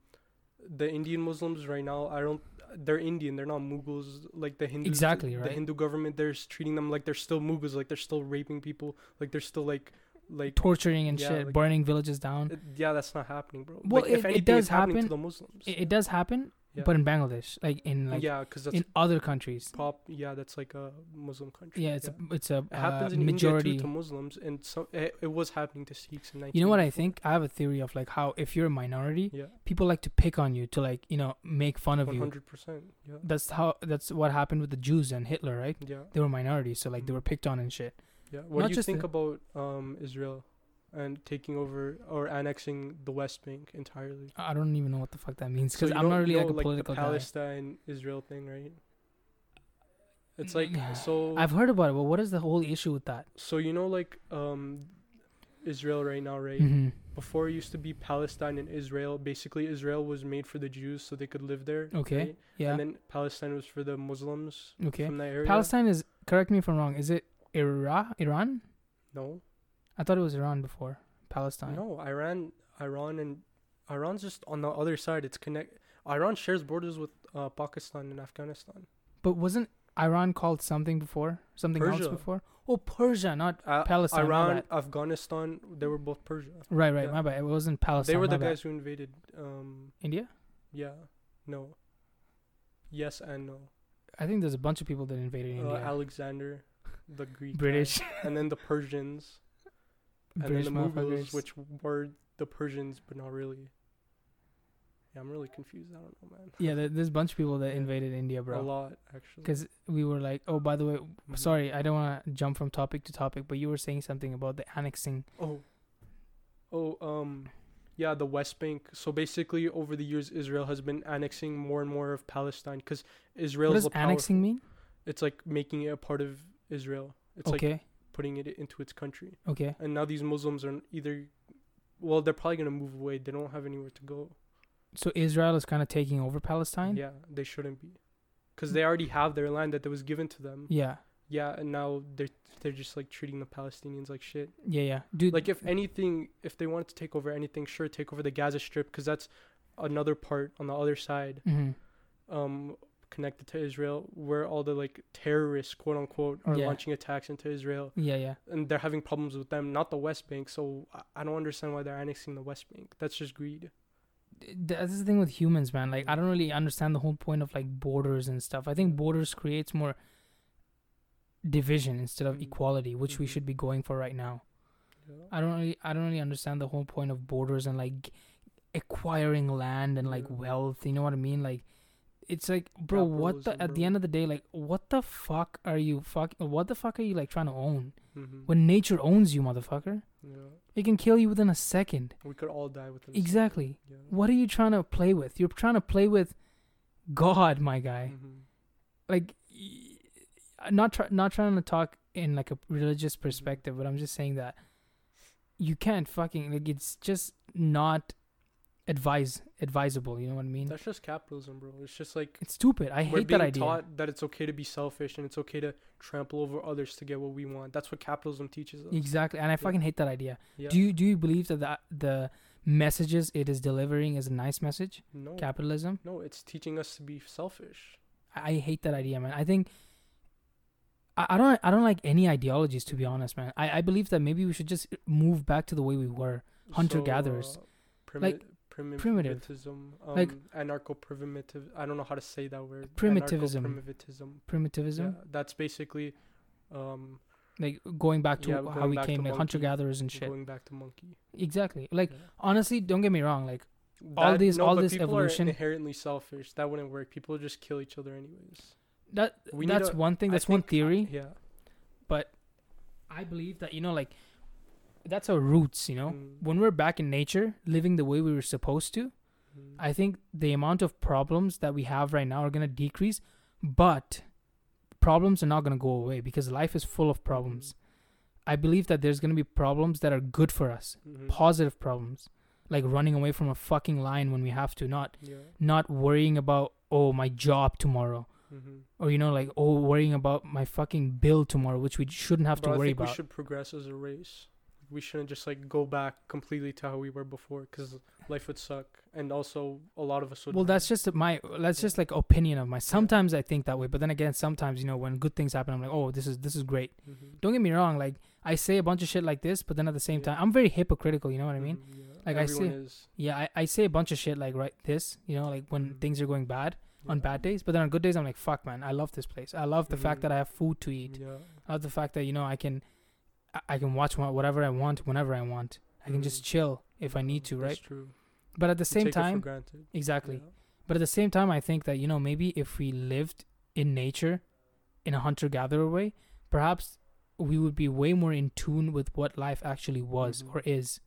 the Indian Muslims right now. I don't. They're Indian. They're not Mughals like the Hindu Exactly, right. The. Hindu government. They're treating them like they're still Mughals. Like they're still raping people. Like they're still like like torturing and Yeah, shit, like- burning villages down. it- yeah, that's not happening, bro. Well, like, it- if it does happen. to the Muslims. It, it does happen, Yeah. but in Bangladesh, like in like yeah, that's in other countries. pop. Yeah, that's like a Muslim country. Yeah, it's a it's a it happens uh, in majority. India too to Muslims, and so it, it was happening to Sikhs in. You know what I think? I have a theory of like how if you're a minority, Yeah, people like to pick on you to like you know make fun of one you. hundred percent. Yeah, That's how that's what happened with the Jews and Hitler, right? yeah, They were minorities, so like they Mhm. were picked on and shit. Yeah. What Not do you think the- about um Israel and taking over or annexing the West Bank entirely? I don't even know what the fuck that means because you I'm not really know, like a the political guy. Palestine Israel thing, right? It's like so. I've heard about it, but what is the whole issue with that? so you know, like um, Israel right now, right? hmm Before it used to be Palestine and Israel. Basically, Israel was made for the Jews so they could live there. Okay. right? Yeah. And then Palestine was for the Muslims Okay. from that area. Palestine is correct me if I'm wrong. Is it Iraq? Iran? No, I thought it was Iran before Palestine. no. Iran, Iran, and Iran's just on the other side. It's connect. Iran shares borders with uh, Pakistan and Afghanistan. But wasn't Iran called something before? Something else before? Oh, Persia, not Uh, Palestine, Iran. Afghanistan, they were both Persia. right, right. Yeah. My bad. It wasn't Palestine. they were the bad. guys who invaded. Um, India. yeah, no, yes and no. I think there's a bunch of people that invaded Uh, India. Alexander, the Greek, British, and then the Persians, British and then the Mughals, which were the Persians, but not really. Yeah, I'm really confused. I don't know, man. yeah, there, there's a bunch of people that Yeah. invaded India, bro. A lot, actually. Because we were like, oh, by the way, Mhm. sorry, I don't want to jump from topic to topic, but you were saying something about the annexing. Oh. Oh, um, yeah, the West Bank. So basically, over the years, Israel has been annexing more and more of Palestine because Israel what is does the annexing mean? It's like making it a part of Israel. It's like putting it into its country. okay. And now these Muslims are either, well, they're probably gonna move away. They don't have anywhere to go. So Israel is kind of taking over Palestine. Yeah, they shouldn't be, because they already have their land that was given to them. Yeah, Yeah, and now they're they're just like treating the Palestinians like shit. yeah, yeah. Dude, Like if anything, if they wanted to take over anything, sure, take over the Gaza Strip because that's another part on the other side, mhm. um, connected to Israel, where all the like terrorists, quote unquote, are Yeah. launching attacks into Israel, yeah, yeah. and they're having problems with them, not the West Bank. So I- don't understand why they're annexing the West Bank. That's just greed. That's the thing with humans, man. Like, I don't really understand the whole point of like borders and stuff. I think borders creates more division instead of Mhm. equality, which we Mhm. should be going for right now. Yeah. I don't really, I don't really understand the whole point of borders and like acquiring land and like Yeah. wealth. You know what I mean? Like, it's like, bro, what the? Capitalism, At the end of the day, like, what the fuck are you fuck? What the fuck are you like trying to own? Mhm. When nature owns you, motherfucker, yeah, it can kill you within a second. we could all die within. Exactly. Yeah. What are you trying to play with? You're trying to play with God, my guy. Mhm. Like, not try- not trying to talk in like a religious perspective, but I'm just saying that you can't fucking like it's just not advise advisable. You know what I mean? That's just capitalism, bro. It's just like It's stupid. I hate that idea. taught that it's okay to be selfish and it's okay to trample over others to get what we want. That's what capitalism teaches us. Exactly, and I fucking hate that idea. Yeah. Do you do you believe that the, the messages it is delivering is a nice message? no. Capitalism. no, it's teaching us to be selfish. I I hate that idea, man. I think I, I don't I don't like any ideologies to be honest, man. I, I believe that maybe we should just move back to the way we were. Hunter-gatherers. Uh, primi- Like, primitive. primitivism, um, Like- anarcho-primitive. I don't know how to say that word. Primitivism. Primitivism. Primitivism, Yeah, that's basically um, like going back to Yeah, how we came, like hunter gatherers and shit. going back to monkey. Exactly. Like Yeah. honestly, don't get me wrong. Like all these- no, all this evolution- inherently selfish. That wouldn't work. People just kill each other anyways. that We that's a- one thing. I That's one think- uh, theory. Yeah. But I believe that you know, like that's our roots. You know, Mm. when we're back in nature, living the way we were supposed to, Mm. I think the amount of problems that we have right now are gonna decrease, but problems are not gonna go away because life is full of problems. I believe that there's gonna be problems that are good for us, Mhm. positive problems, like running away from a fucking lion when we have to, not Yeah. not worrying about oh my job tomorrow, Mm-hmm. or you know like oh worrying about my fucking bill tomorrow, which we shouldn't have Bro, to I worry think about. we should progress as a race. We shouldn't just like go back completely to how we were before because life would suck and also a lot of us would Well, that's just my that's just like opinion of my. Sometimes I think that way, but then again, sometimes you know when good things happen, I'm like, oh, this is this is great. Mhm. Don't get me wrong, like I say a bunch of shit like this, but then at the same Yeah. time, I'm very hypocritical. You know what I mean? Mhm, yeah. Like, I Everyone see- is, Yeah, I, I say a bunch of shit like right this, you know, like when Mhm. things are going bad on bad days, but then on good days, I'm like, fuck, man, I love this place. I love the fact Mhm. that I have food to eat. Yeah. I love the fact that you know I can, I- can watch whatever I want whenever I want. I can just Mhm. chill if I need to, right? That's true. But at the same take it for time, granted. exactly. Yeah. But at the same time, I think that you know maybe if we lived in nature, in a hunter gatherer way, perhaps we would be way more in tune with what life actually was Mhm. or is.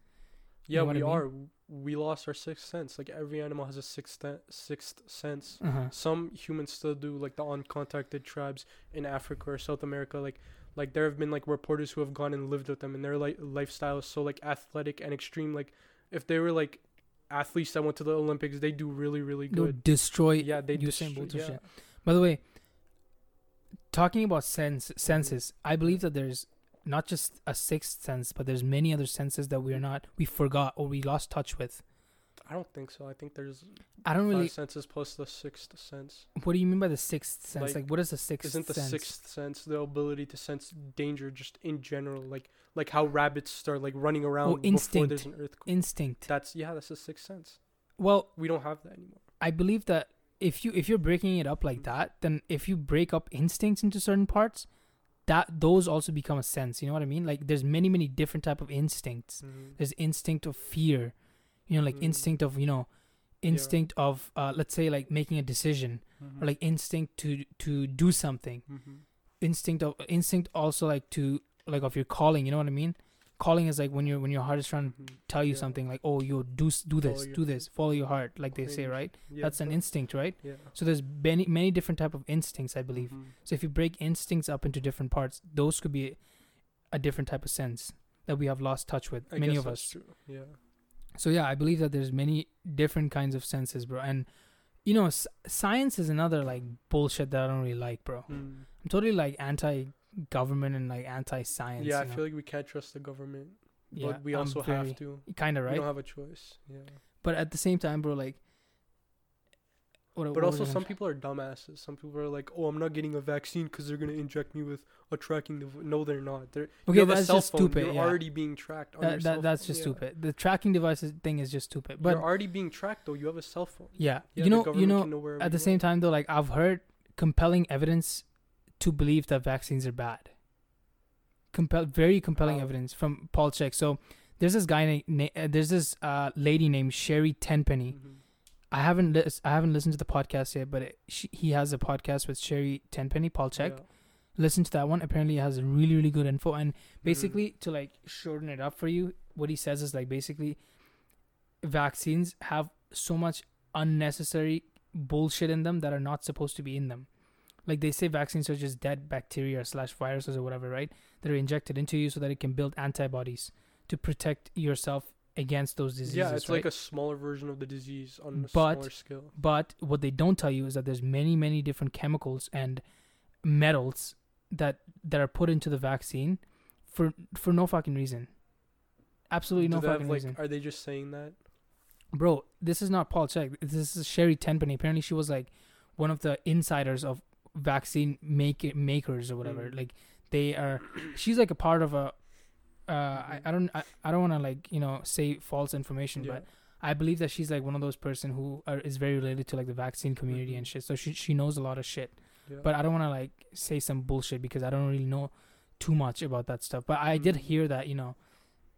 You Yeah, know we I mean? are. We lost our sixth sense. Like every animal has a sixth th- sixth sense. Uh-huh. Some humans still do, like the uncontacted tribes in Africa or South America. Like, like there have been like reporters who have gone and lived with them, and their like lifestyle is so like athletic and extreme. Like, if they were like athletes that went to the Olympics, they do really really They'll good. destroy. yeah, they Usain destroy- yeah. shit. By the way, talking about sense senses, I believe that there's not just a sixth sense, but there's many other senses that we're not we forgot or we lost touch with. I don't think so. I think there's I don't really. five senses plus the sixth sense. What do you mean by the sixth sense? Like, Like, what is the sixth Isn't the sense? sixth sense the ability to sense danger just in general? Like like how rabbits start like running around before Oh, instinct. there's an earthquake. Instinct. That's yeah, that's the sixth sense. Well, We don't have that anymore. I believe that if you if you're breaking it up like Mhm. that, then if you break up instincts into certain parts, that those also become a sense. You know what I mean? Like there's many many different type of instincts. There's instinct of fear, you know, like Mm. instinct of you know, instinct of uh, let's say like making a decision Mm-hmm. or like instinct to to do something. Instinct of instinct also like to like of your calling. You know what I mean? Calling is like when your when your heart is trying to tell you Yeah. something like oh you do do this do this follow your heart like they say right Yeah, that's an instinct right Yeah. so there's many many different type of instincts i believe Mhm. so if you break instincts up into different parts those could be a different type of sense that we have lost touch with I many of us True. Yeah. So yeah i believe that there's many different kinds of senses bro and you know s- science is another like bullshit that i don't really like bro Mm. i'm totally like anti government and like anti science Yeah, I feel like we can't trust the government, yeah but we also very- have to. kind of We right don't have a choice. Yeah. but at the same time bro like what, But what also, some people are dumbasses. Some people are like, "Oh, I'm not getting a vaccine because they're gonna inject me with a tracking device." No, they're not. They're Okay, you have a that's cell just phone. stupid, You're yeah. already being tracked. On your that, cell that that's just Yeah. stupid the tracking devices thing is just stupid but You're already being tracked though. You have a cell phone. yeah, Yeah, you know you know know at the same time though like i've heard compelling evidence to believe that vaccines are bad compel very compelling How? evidence from Paul Chek so there's this guy na- na- there's this uh lady named Sherri Tenpenny Mhm. I haven't lis- i haven't listened to the podcast yet but it, she, he has a podcast with Sherri Tenpenny Paul Chek. Yeah. listen to that one. Apparently it has really really good info. And Mm-hmm. basically to like shorten it up for you what he says is like basically vaccines have so much unnecessary bullshit in them that are not supposed to be in them. Like they say vaccines are just dead bacteria slash viruses or whatever right? That are injected into you so that it can build antibodies to protect yourself against those diseases yeah, it's right? like a smaller version of the disease on a But- smaller scale. But what they don't tell you is that there's many, many different chemicals and metals that that are put into the vaccine for for no fucking reason. Absolutely no they have, fucking like, reason. Are they just saying that? Bro, this is not Paul Chek. This is Sherri Tenpenny. Apparently she was like one of the insiders of vaccine make makers or whatever. Mm. Like they are she's like a part of a uh I, I don't I, I don't want to like, you know, say false information, Yeah. but I believe that she's like one of those person who are, is very related to like the vaccine community and Mhm. shit. So she she knows a lot of shit. yeah. But I don't want to like say some bullshit because I don't really know too much about that stuff. But I did Mhm. hear that you know,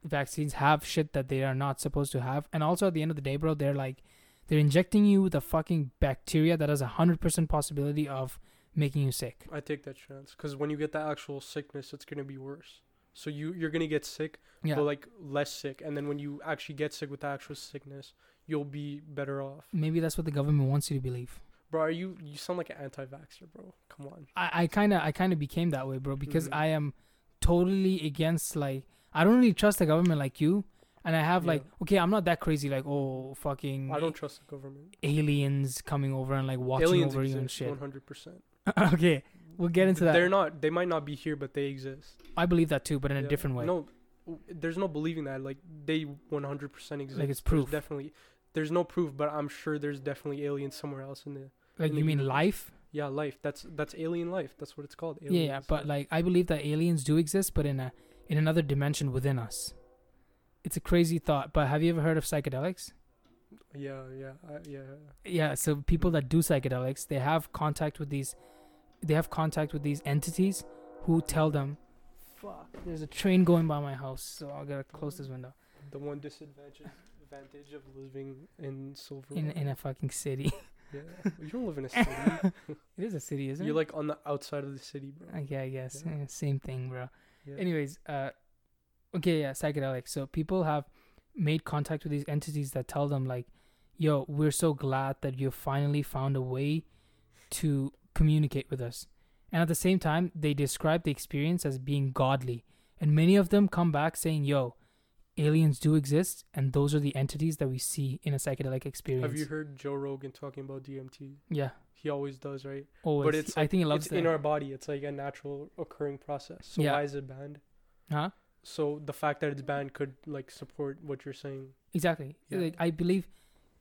vaccines have shit that they are not supposed to have. And also at the end of the day, bro, they're like they're injecting you with a fucking bacteria that has a hundred percent possibility of making you sick. I take that chance because when you get the actual sickness, it's gonna be worse. So you you're gonna get sick, Yeah. but like less sick, and then when you actually get sick with the actual sickness, you'll be better off. Maybe that's what the government wants you to believe. Bro, are you you sound like an anti-vaxxer, bro? Come on. I, I kind of I kind of became that way, bro, because Mhm. I am totally against like I don't really trust the government like you, and I have like okay, I'm not that crazy like oh fucking I don't trust the government. aliens coming over and like watching Aliens over you and shit. one hundred percent. okay, we'll get into that. They're not. They might not be here, but they exist. I believe that too, but in a different way. No, there's no believing that. Like they 100% exist. Like, it's There's proof. Definitely. There's no proof, but I'm sure there's definitely aliens somewhere else in the. Like in you the mean universe. life? Yeah, life. That's that's alien life. That's what it's called. Yeah, yeah. But like I believe that aliens do exist, but in a in another dimension within us. It's a crazy thought, but have you ever heard of psychedelics? Yeah, yeah, I, yeah. Yeah, so people that do psychedelics, they have contact with these they have contact with these entities who tell them fuck, there's a train going by my house, so I got to close this window. The one disadvantage advantage of living in Silver. In in a fucking city. yeah, you don't live in a city. it is a city, isn't it? You're like on the outside of the city, bro. Okay, I guess. Yeah. Eh, same thing, bro. Yeah. Anyways, uh okay, yeah, psychedelics. So people have made contact with these entities that tell them like, "Yo, we're so glad that you finally found a way to communicate with us." And at the same time, they describe the experience as being godly. And many of them come back saying, "Yo, aliens do exist, and those are the entities that we see in a psychedelic experience." Have you heard Joe Rogan talking about DMT? Yeah. He always does, right? Always. But it's I think he loves it's that. in our body. It's like a natural occurring process. So Yeah. why is it banned? huh? So the fact that it's banned could like support what you're saying. Exactly. Yeah. Like I believe,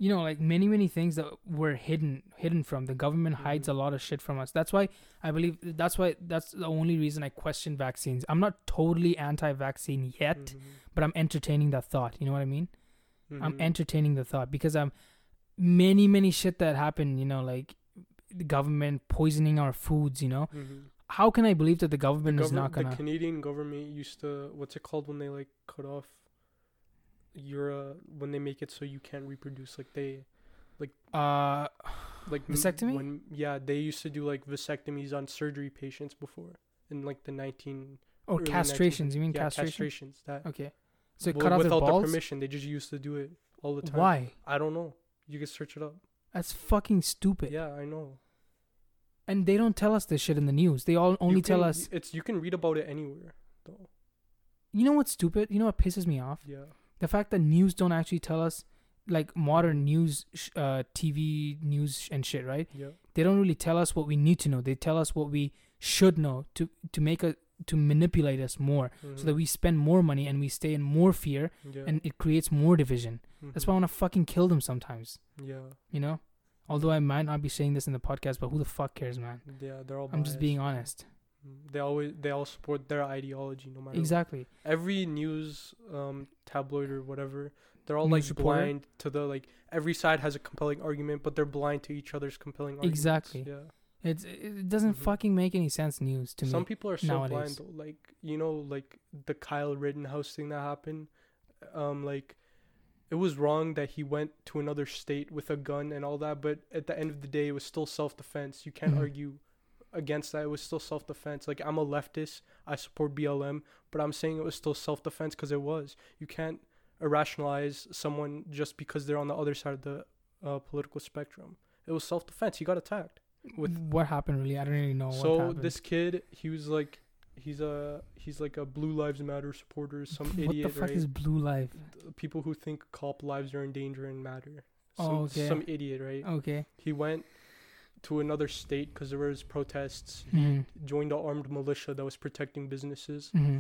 you know, like many many things that were hidden hidden from the government hides Mhm. a lot of shit from us. That's why I believe that's why that's the only reason I question vaccines. I'm not totally anti-vaccine yet, Mhm. but I'm entertaining that thought. You know what I mean? I'm Mhm. entertaining the thought because I'm many many shit that happened You know, like the government poisoning our foods. You know, Mhm. how can I believe that the The, government is govern- not gonna? The Canadian government used to what's it called when they like cut off your uh, when they make it so you can't reproduce like they like uh, like Vasectomy? when yeah they used to do like vasectomies on surgery patients before in like the 19 oh castrations? You mean yeah, castration? castrations that Okay. So Well, cut their without balls. the permission they just used to do it all the time Why? I don't know you can search it up That's fucking stupid. yeah I know And they don't tell us this shit in the news. They all only You tell us. it's you can read about it anywhere though You know what's stupid? You know what pisses me off? yeah The fact that news don't actually tell us, like modern news, sh- uh, TV news sh- and shit, right? yeah They don't really tell us what we need to know. They tell us what we should know to to make a to manipulate us more, so that Mhm. we spend more money and we stay in more fear, yeah and it creates more division. That's mhm. why I want to fucking kill them sometimes. yeah You know. Although I might not be saying this in the podcast, but who the fuck cares, man? yeah they're all I'm just being honest. Mm, They always they all support their ideology no matter what. Exactly. every news um tabloid or whatever they're all News like reporter? blind to the like every side has a compelling argument but they're blind to each other's compelling arguments Exactly. yeah It's it doesn't Mhm. fucking make any sense news to some me. Some people are so nowadays. blind though like you know like the kyle rittenhouse thing that happened um like it was wrong that he went to another state with a gun and all that but at the end of the day it was still self-defense you can't Mhm. argue against that it was still self-defense like i'm a leftist i support blm but i'm saying it was still self-defense because it was you can't irrationalize someone just because they're on the other side of the uh, political spectrum it was self-defense he got attacked with what happened really? I don't really know so this kid he was like he's a he's like a blue lives matter supporter some what idiot the fuck right is blue life? People who think cop lives are in danger and matter Oh, okay. some idiot right Okay. he went to another state because there was protests. Hmm joined the armed militia that was protecting businesses. Hmm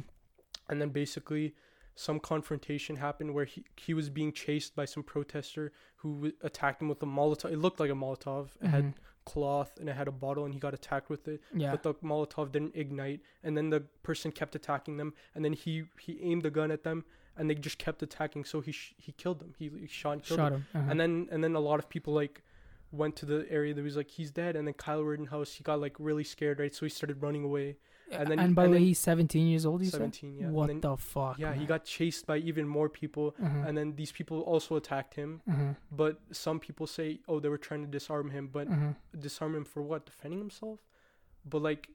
and then basically some confrontation happened where he, he was being chased by some protester who w- attacked him with a molotov it looked like a molotov. It had cloth and it had a bottle and he got attacked with it. Mm-hmm. Yeah. but the molotov didn't ignite and then the person kept attacking them and then he he aimed the gun at them and they just kept attacking. So he sh- he killed them. He, he shot and killed Shot them. him. uh-huh. and then and then a lot of people like went to the area that was like he's dead and then Kyle Rittenhouse he got like really scared right so he started running away and then- and by the way, he's 17 years old. You 17 said. yeah What then, the fuck? yeah he got chased by even more people Uh-huh. and then these people also attacked him uh-huh. but some people say oh they were trying to disarm him but Uh-huh. disarm him for what defending himself but like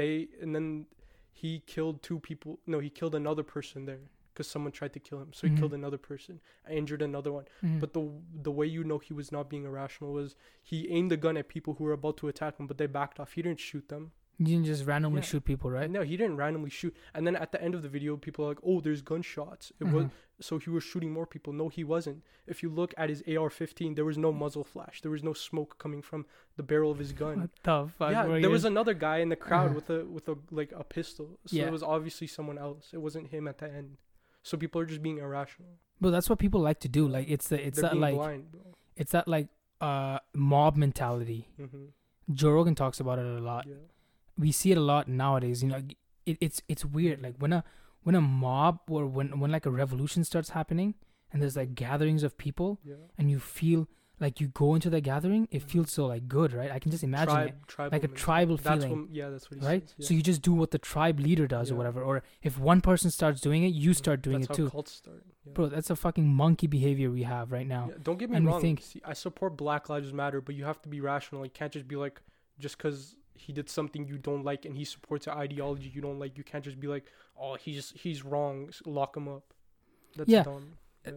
they and then he killed two people no he killed another person there because someone tried to kill him so he Mhm. killed another person injured another one Mhm. but the the way you know he was not being irrational was he aimed the gun at people who were about to attack him but they backed off he didn't shoot them You didn't just randomly Yeah. shoot people, right? No, he didn't randomly shoot. And then at the end of the video, people are like, "Oh, there's gunshots." It was Mhm. so he was shooting more people. No, he wasn't. If you look at his AR-15, there was no muzzle flash. There was no smoke coming from the barrel of his gun. What the fuck? yeah, there you- was another guy in the crowd with a with a like a pistol. So Yeah. it was obviously someone else. It wasn't him at the end. So people are just being irrational. But that's what people like to do. Like it's the it's They're that like blind, it's that like uh mob mentality. Mm-hmm. Joe Rogan talks about it a lot. Yeah. We see it a lot nowadays. You know, it, it's it's weird. Like when a when a mob or when when like a revolution starts happening and there's like gatherings of people Yeah. and you feel like you go into the gathering, it Mhm. feels so like good, right? I can just imagine it. Tribe, tribal like a tribal That's feeling, What, yeah, that's what he right? says. Yeah. So you just do what the tribe leader does or whatever. Or if one person starts doing it, you start doing that's it how too. Cults start. Yeah. Bro, that's a fucking monkey behavior we have right now. Yeah, don't get me And wrong. think- See, I support Black Lives Matter, but you have to be rational. You can't just be like, just because he did something you don't like and he supports an ideology you don't like, you can't just be like, oh, he's he's wrong, lock him up. That's Yeah. dumb. Yeah.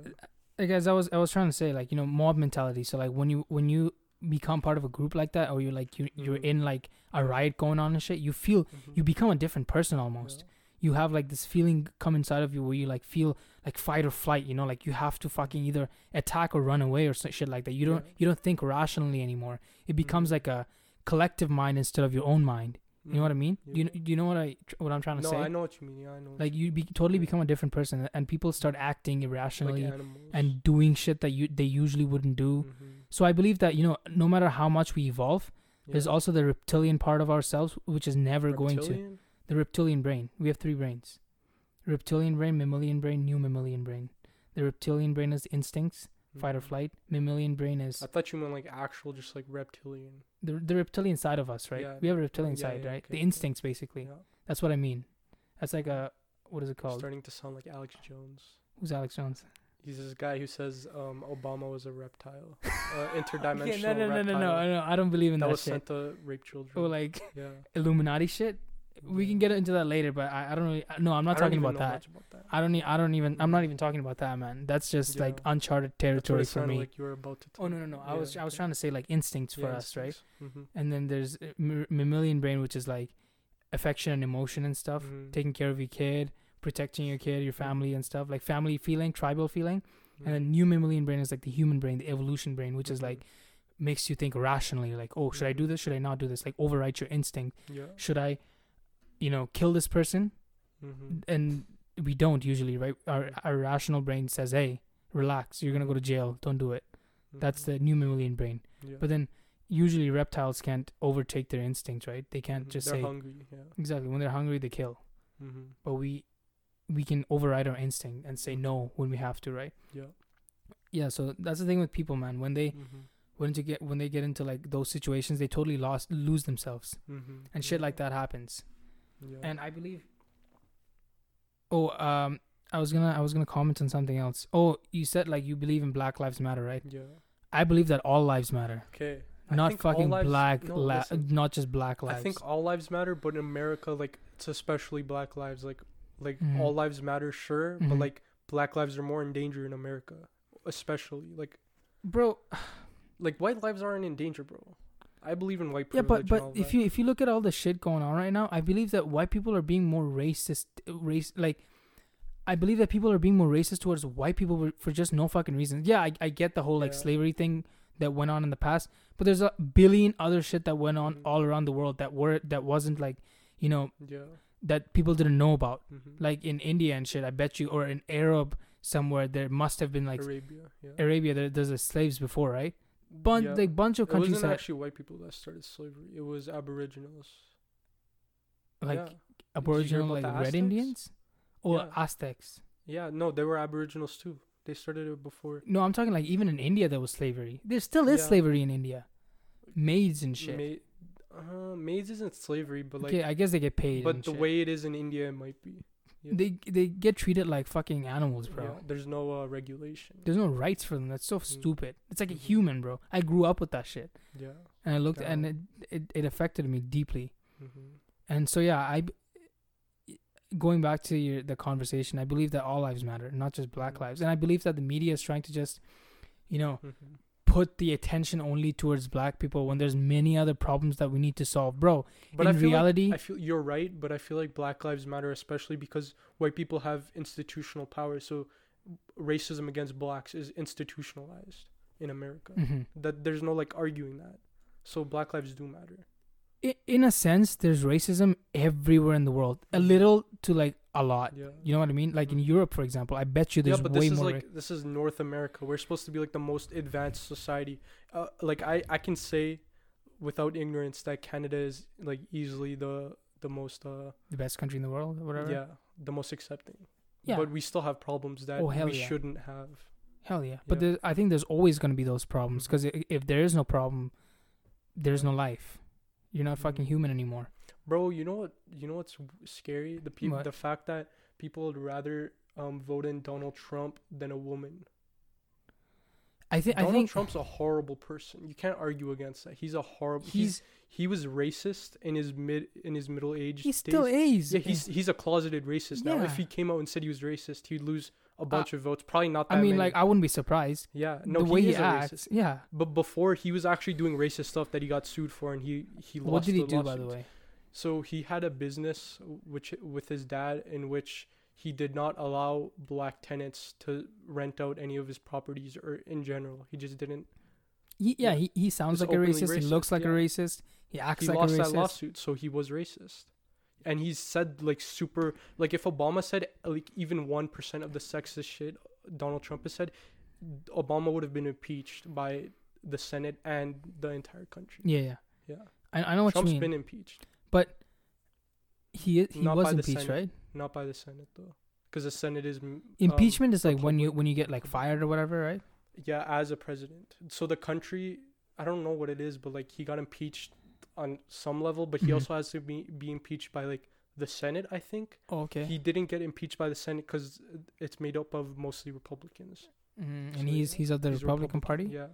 Like as I was I was trying to say, like, you know, mob mentality. So like when you when you become part of a group like that or you're like you you're Mhm. in like a riot going on and shit, you feel Mhm. you become a different person almost. Yeah. You have like this feeling come inside of you where you like feel like fight or flight, you know, like you have to fucking either attack or run away or some shit like that. You don't Yeah. you don't think rationally anymore. It becomes Mhm. like a collective mind instead of your own mind. You know what I mean? You Yeah. kn- you know what I what I'm trying to No, say? No, I know what you mean. Yeah, I know. Like you be, totally become a different person and people start acting irrationally like and doing shit that you they usually wouldn't do. Mhm. So I believe that you know, no matter how much we evolve, there's also the reptilian part of ourselves which is never going to the reptilian brain. We have three brains: reptilian brain, mammalian brain, new mammalian brain. The reptilian brain is instincts, fight or flight. Mammalian brain is I thought you meant like actual, just like reptilian. the the reptilian side of us, right? Yeah. We have a reptilian Yeah, side, yeah, right? okay, the instincts, basically. Yeah. That's what I mean. That's like a what is it called? Starting to sound like Alex Jones. Who's Alex Jones? He's this guy who says um, Obama was a reptile, uh, interdimensional Okay, no, no, no, reptile no, no, no. I don't believe in that that, was shit. sent to rape children. Or like yeah, Illuminati shit. We can get into that later, but I, I don't really. No, I'm not talking about that. about that. I don't. Need, I don't even. I'm not even talking about that, man. That's just like uncharted territory for me. like you were about to. oh no, no, no. I was. I was trying to say like instincts for us, right? Mm-hmm. And then there's uh, m- mammalian brain, which is like affection and emotion and stuff, Mhm. taking care of your kid, protecting your kid, your family and stuff, like family feeling, tribal feeling. And then new mammalian brain is like the human brain, the evolution brain, which is Mhm. like makes you think rationally, like, oh, should I do this? Should I not do this? Like override your instinct. yeah. Should I, you know, kill this person? Mm-hmm. and we don't usually right our our rational brain says hey relax you're gonna go to jail don't do it that's the new mammalian brain Mm-hmm. Yeah. but then usually reptiles can't overtake their instincts right they can't Mhm. just They're say hungry. Yeah. exactly when they're hungry they kill Mm-hmm. but we we can override our instinct and say no when we have to right Yeah. yeah so that's the thing with people man when they Mm-hmm. when to get when they get into like those situations they totally lost lose themselves Mm-hmm. and shit like that happens Yeah. and I believe. Oh, um, I was gonna I was gonna comment on something else. Oh, you said like you believe in Black Lives Matter, right? yeah. I believe that all lives matter, Okay. Not fucking lives- black, no, la- not just black lives. I think all lives matter, but in America, like it's especially Black lives. Like, like Mhm. all lives matter, sure, Mhm. but like Black lives are more in danger in America, especially like bro. like white lives aren't in danger, bro. I believe in white Yeah, privilege. but and all but if that. you if you look at all the shit going on right now, I believe that white people are being more racist. Race like. I believe that people are being more racist towards white people for- just no fucking reason. Yeah, I, I get the whole like Yeah. slavery thing that went on in the past, but there's a billion other shit that went on Mhm. all around the world that were that wasn't like, you know, yeah, that people didn't know about. mm-hmm. Like in India and shit, I bet you, or in Arab somewhere, there must have been like Arabia, yeah, Arabia. There, there's a slaves before, right? Bunch yeah. like bunch of countries. It wasn't that actually white people that started slavery. It was Aboriginals. like yeah. Aboriginal, like Red Indians or Yeah. Aztecs. Yeah, no, they were Aboriginals too. They started it before. No, I'm talking like even in India there was slavery. There still is slavery in India. Maids and shit. Ma- uh, maids isn't slavery, but like, okay, I guess they get paid. but the shit. way it is in India, it might be. Yeah. they they get treated like fucking animals, bro. Yeah, there's no uh, regulation. There's no rights for them. That's so Mm. stupid. It's like a Mhm. human, bro. I grew up with that shit, Yeah. and I looked, and it, it it affected me deeply. Mm-hmm. And so yeah, I going back to your the conversation, I believe that all lives matter, not just black Mhm. lives. And I believe that the media is trying to just, you know, Mm-hmm. Put the attention only towards black people when there's many other problems that we need to solve, bro. But in I feel reality, like, I feel you're right, but I feel like Black Lives Matter, especially because white people have institutional power. So racism against blacks is institutionalized in America. mhm. That there's no like arguing that. So Black lives do matter. In a sense, there's racism everywhere in the world, a Mhm. little to like a lot. Yeah. You know what I mean? Like in Mhm. Europe, for example, I bet you there's yeah, but way this is more. like ra- this is North America. We're supposed to be like the most advanced society. Uh, like I I can say without ignorance that Canada is like easily the the most uh the best country in the world, or whatever. yeah the most accepting. Yeah. But we still have problems that Oh, we yeah. shouldn't have. Hell yeah. But Yeah. there, I think there's always going to be those problems because if there is no problem, there's no life. You're not fucking human anymore. Bro, you know what? You know what's scary? The people, the fact that people would rather um vote in Donald Trump than a woman. I think. I Donald think Trump's a horrible person. You can't argue against that. He's a horrible. He's, he's he was racist in his mid in his middle age. he still is. Yeah, he's he's a closeted racist now. If he came out and said he was racist, he'd lose a bunch uh, of votes. Probably not that I mean, many. like I wouldn't be surprised. yeah, no, the he way he a acts. racist. Yeah. But before he was actually doing racist stuff that he got sued for, and he he lost. What did he do, by the way? So he had a business which with his dad in which he did not allow black tenants to rent out any of his properties or in general. He just didn't. He, yeah, Yeah. he, he sounds like a openly racist. He looks racist, like a racist. He acts He like lost a that racist. lawsuit, so he was racist. And he's said like super like if Obama said like even one percent of the sexist shit Donald Trump has said, Obama would have been impeached by the Senate and the entire country. Yeah, yeah. Yeah. I, I know what Trump's you mean. been impeached, but he he Not was impeached, Senate. right? not by the Senate though, because the Senate is um, Impeachment is like when you when you get like fired or whatever, right? yeah as a president. So the country, I don't know what it is, but like he got impeached on some level, but he Mhm. also has to be be impeached by like the Senate, I think. Oh, okay. He didn't get impeached by the Senate because it's made up of mostly Republicans. mm, so and he's he's of the He's Republican Party. Yeah.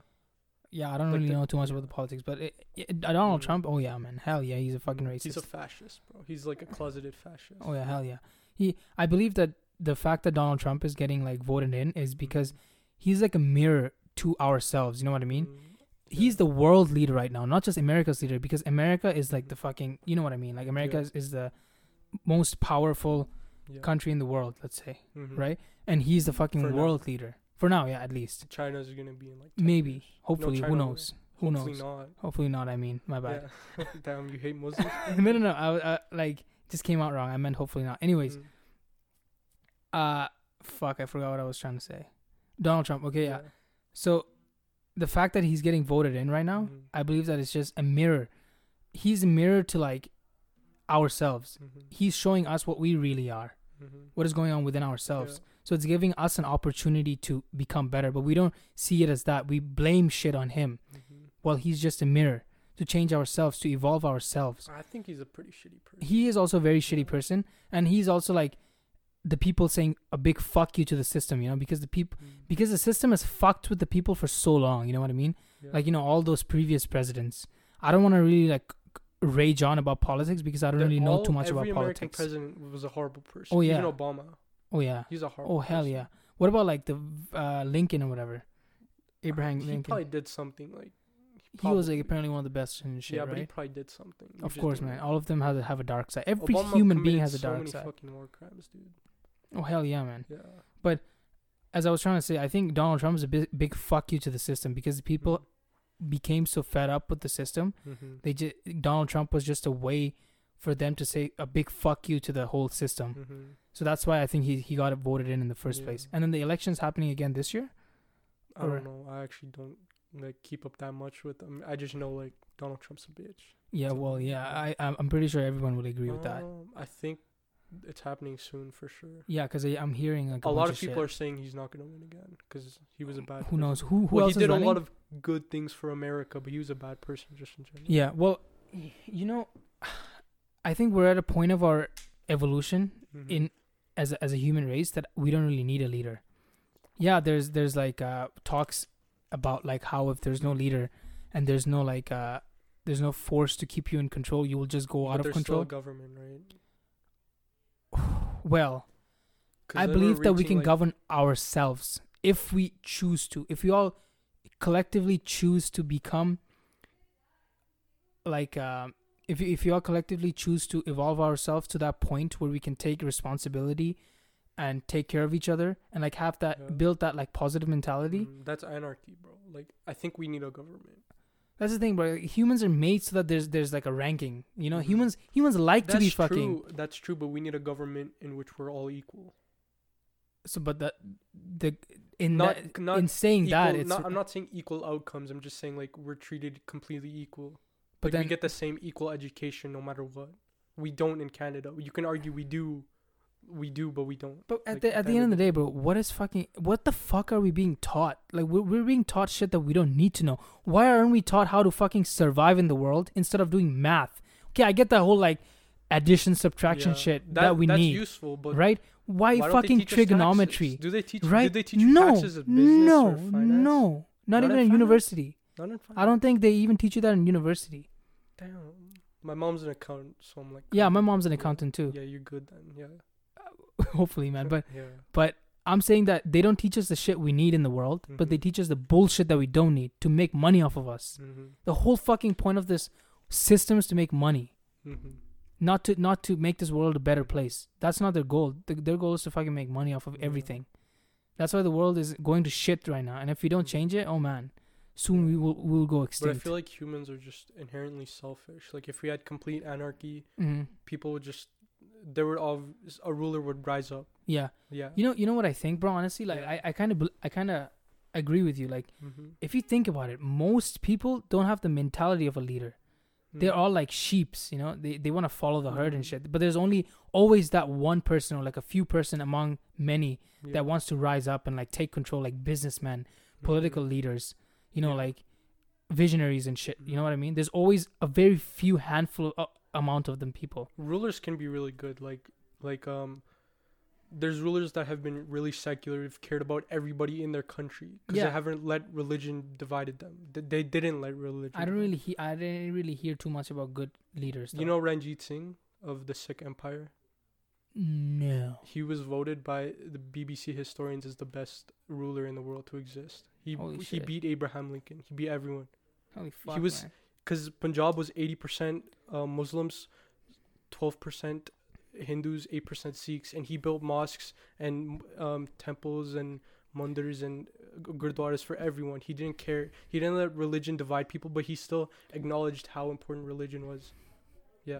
Yeah, I don't Like really the- know too much about the politics, but it, it, Donald Mhm. Trump. Oh yeah, man. Hell yeah, he's a fucking racist. He's a fascist, bro. He's like a closeted fascist. oh yeah, hell yeah. He. I believe that the fact that Donald Trump is getting like voted in is because he's like a mirror to ourselves. You know what I mean? Mm, He's yeah. the world leader right now, not just America's leader, because America is like the fucking. You know what I mean? Like America Yeah. is, is the most powerful yeah. country in the world. Let's say, Mhm. right? And he's the fucking For now. world leader for now. Yeah, at least. China's gonna be in like Maybe. years. Hopefully, China who knows? Who Hopefully knows? not. Hopefully not. I mean, my bad. Yeah. Damn, you hate Muslims. no, no, no. I, uh, like just came out wrong. I meant hopefully not. Anyways, Mm, uh, fuck, I forgot what I was trying to say. Donald Trump. Okay, yeah. So, the fact that he's getting voted in right now, Mhm. I believe that it's just a mirror. He's a mirror to like ourselves. Mhm. He's showing us what we really are, Mhm. what is going on within ourselves. Yeah. So it's giving us an opportunity to become better, but we don't see it as that. We blame shit on him. Mhm. Well, he's just a mirror to change ourselves, to evolve ourselves. I think he's a pretty shitty person. he is also a very shitty person and he's also like the people saying a big fuck you to the system you know because the people Mm, because the system has fucked with the people for so long you know what i mean yeah. like you know all those previous presidents i don't want to really like rage on about politics because i don't That really know too much about politics. every American president was a horrible person. Oh, yeah. Even Obama. oh yeah He's a horrible oh hell person. yeah what about like the uh lincoln or whatever abraham He lincoln probably did something like. he was like apparently one of the best and shit yeah, but he probably did something. We of course man all of them have have a dark side every Obama human being has a so dark many side fucking war crimes, dude. Oh hell yeah man Yeah. But as I was trying to say, I think Donald Trump is a big, big fuck you to the system because people became so fed up with the system. Mm-hmm. They just Donald Trump was just a way for them to say a big fuck you to the whole system. Mm-hmm. So that's why I think he he got it voted in in the first Yeah. place. And then the election's happening again this year. I Or- don't know. I actually don't like keep up that much with them. I just know like Donald Trump's a bitch. Yeah, well, yeah, I I'm pretty sure everyone would agree with that. Um, I think it's happening soon for sure. Yeah, because I'm hearing like a, A, lot of people shit. are saying he's not gonna win again because he was a bad. Who knows who who well, else he did a lot of good things for America, but he was a bad person just in general. yeah, well, you know, I think we're at a point of our evolution Mhm. in as a, as a human race that we don't really need a leader. Yeah, there's there's like uh talks about like how if there's no leader and there's no like uh there's no force to keep you in control, you will just go But out of there's control. Government, right? Well, I believe that we can like- govern ourselves if we choose to. If we all collectively choose to become like uh, if if you all collectively choose to evolve ourselves to that point where we can take responsibility and take care of each other and like have that Yeah. build that like positive mentality Mm, that's anarchy, bro. Like I think we need a government. That's the thing bro humans are made so that there's there's like a ranking you know Mhm. humans humans like to That's be true. fucking That's true, but we need a government in which we're all equal. so but that the in Not that not in saying equal, that it's not, I'm not saying equal outcomes. I'm just saying like we're treated completely equal. but Like then we get the same equal education no matter what. We don't in Canada. You can argue we do, we do, but we don't. But at Like, the at the end of the day, bro, what is fucking what the fuck are we being taught? Like we're we're being taught shit that we don't need to know. Why aren't we taught how to fucking survive in the world instead of doing math? Okay, I get that whole like addition subtraction Yeah. shit that, we need. useful, but right? Why, why fucking trigonometry, taxes? Do they teach? right? They teach no, no, no, not, Not even in in university. Not in finance. I don't think they even teach you that in university. Damn. My mom's an accountant, so I'm like. Yeah, my mom's an accountant too. Yeah, you're good then. Yeah. Hopefully, man. But yeah. But I'm saying that they don't teach us the shit we need in the world, but they Mhm. teach us the bullshit that we don't need to make money off of us. Mm-hmm. The whole fucking point of this system is to make money, Mm-hmm. not to not to make this world a better place. That's not their goal. The, their goal is to fucking make money off of Yeah. everything. That's why the world is going to shit right now. And if we don't Mhm. change it, oh man, soon we will we will go extinct. But I feel like humans are just inherently selfish. Like if we had complete anarchy, hmm people would just there would all a ruler would rise up. Yeah, Yeah. you know you know what I think, bro. Honestly, like Yeah. I I kind of I kind of agree with you. Like mm-hmm. if you think about it, most people don't have the mentality of a leader. they're all like sheeps you know they, they want to follow the herd and Mhm. shit but there's only always that one person or like a few person among many that wants to rise up and like take control like businessmen political leaders you know Mm-hmm. Yeah. like visionaries and shit you know what i mean there's always a very few handful uh, amount of them people rulers can be really good. Like like um. There's rulers that have been really secular, have cared about everybody in their country because Yeah. they haven't let religion divided them. They, they didn't let religion. i don't really he- i didn't really hear too much about good leaders You know Ranjit Singh of the Sikh Empire? no He was voted by the BBC historians as the best ruler in the world to exist. He Holy he shit. beat Abraham Lincoln. He beat everyone holy fuck was- man. Because Punjab was 80% uh, Muslims, 12% Hindus, 8% Sikhs, and he built mosques and um, temples and mandirs and gurdwaras for everyone. He didn't care. He didn't let religion divide people, but he still acknowledged how important religion was. Yeah.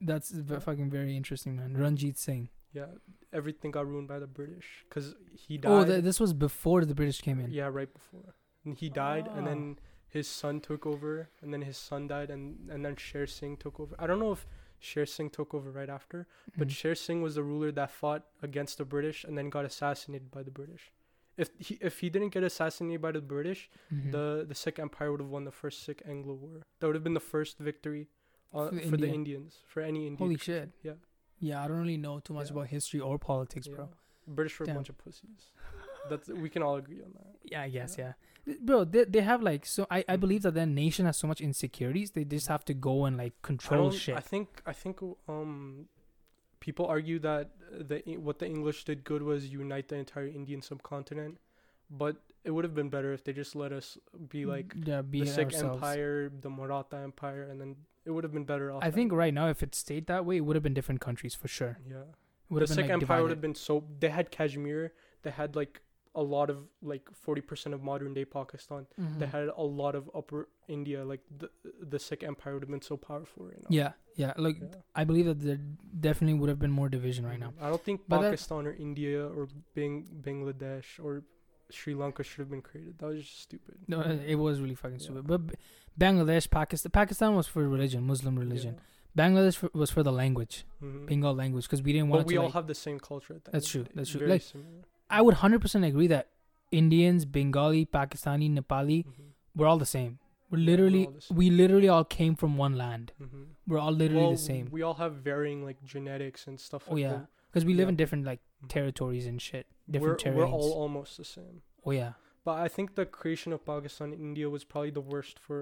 that's v- fucking very interesting man ranjit singh Yeah, everything got ruined by the British because he died. oh th- this was before the british came in yeah, right before. And he died, and Oh. then his son took over, and then his son died, and and then Sher Singh took over. I don't know if Sher Singh took over right after, but Mhm. Sher Singh was the ruler that fought against the British and then got assassinated by the British. If he if he didn't get assassinated by the British, Mhm. the the Sikh Empire would have won the first Sikh Anglo War. That would have been the first victory uh, For for, the Indians, for any Indian. Holy shit. Yeah. Yeah, I don't really know too much Yeah. about history or politics, bro. British were Damn. a bunch of pussies. That's we can all agree on that. Yeah, I guess, Yeah. yeah. Bro, they, they have like so I, I Mhm. believe that their nation has so much insecurities, they just have to go and like control don't. shit. I think. I think. Um, people argue that the what the English did good was unite the entire Indian subcontinent, but it would have been better if they just let us be like yeah, be the Sikh ourselves. Empire, the Maratha Empire, and then it would have been better off. I think right now if it stayed that way, it would have been different countries for sure. Yeah. The Sikh like, Empire would have been so. They had Kashmir. They had like a lot of like forty percent of modern day Pakistan. They Mhm. had a lot of Upper India. Like the the Sikh Empire would have been so powerful right now. Yeah, yeah. Like Yeah. I believe that there definitely would have been more division right now. Mhm. I don't think But that- Pakistan or India or Bang- Bangladesh or Sri Lanka should have been created. That was just stupid. No, it was really fucking Yeah. stupid. But B- Bangladesh, Pakistan, Pakistan was for religion, Muslim religion. Bangladesh for, was for the language, Yeah. Mhm. Bengal language, because we didn't want But we to. all like- have the same culture. At That's true, of the day. that's true. Very Like, similar. I would hundred percent agree that Indians, Bengali, Pakistani, Nepali, Mhm. we're all the same. We're we're literally, all same. we literally all came from one land. Mhm. We're all literally well, the same. We all have varying like genetics and stuff. Oh yeah, because we live yeah. in different like Mhm. territories and shit, different we're, terrains. we're all almost the same. oh yeah, But I think the creation of Pakistan and India was probably the worst for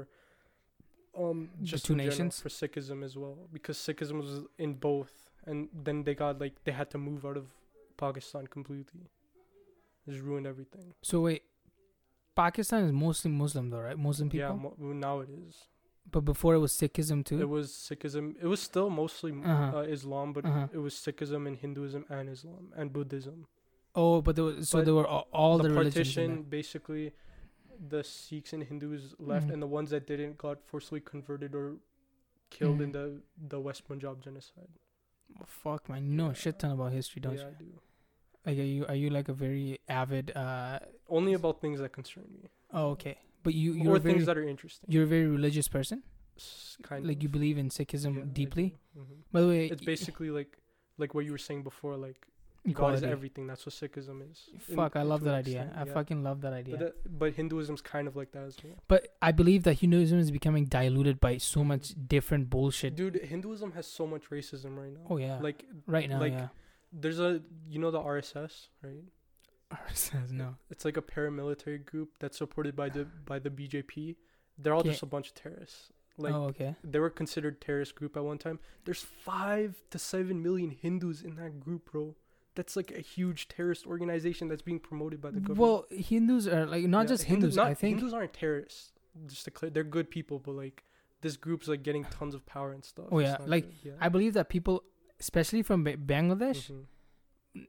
um The just two in general, nations? for Sikhism as well because Sikhism was in both and then they got like they had to move out of Pakistan completely. Just ruined everything. So wait, Pakistan is mostly Muslim though, right? Muslim people. Yeah, mo- now it is. but before it was Sikhism too. It was Sikhism. It was still mostly Uh-huh. uh, Islam, but Uh-huh. it was Sikhism and Hinduism and Islam and Buddhism. oh, but there was, so but there were all, all the, the religions. in partition basically, the Sikhs and Hindus left, Mhm. and the ones that didn't got forcibly converted or killed in Mhm. the the West Punjab genocide. Fuck man, you know a shit ton about history, don't yeah, you? I do. Like, are you are you like a very avid? uh Only about things that concern me, Oh, okay. But you you're or very things that are interesting. you're a very religious person. S- Kind like of. you believe in Sikhism Yeah, deeply. Mhm. By the way, It's basically like like what you were saying before, like God is everything. That's what Sikhism is. in- Fuck, I love that idea. extent, I yeah. fucking love that idea. But, that, but Hinduism's kind of like that as well. But I believe that Hinduism is becoming diluted by so much different bullshit. Dude, Hinduism has so much racism right now. Oh yeah, Like right now, like yeah. There's a you know the RSS, right? RSS, no. It's like a paramilitary group that's supported by the by the BJP. They're all just a bunch of terrorists. Like oh okay. they were considered terrorist group at one time. There's five to seven million Hindus in that group, bro. That's like a huge terrorist organization that's being promoted by the government. Well, Hindus are like not Yeah, just Hindu- Hindus. not- I think Hindus aren't terrorists. Just to clear, they're good people, but like this group's like getting tons of power and stuff. Oh, yeah, like, yeah. I believe that people, especially from Ba- Bangladesh, Mhm.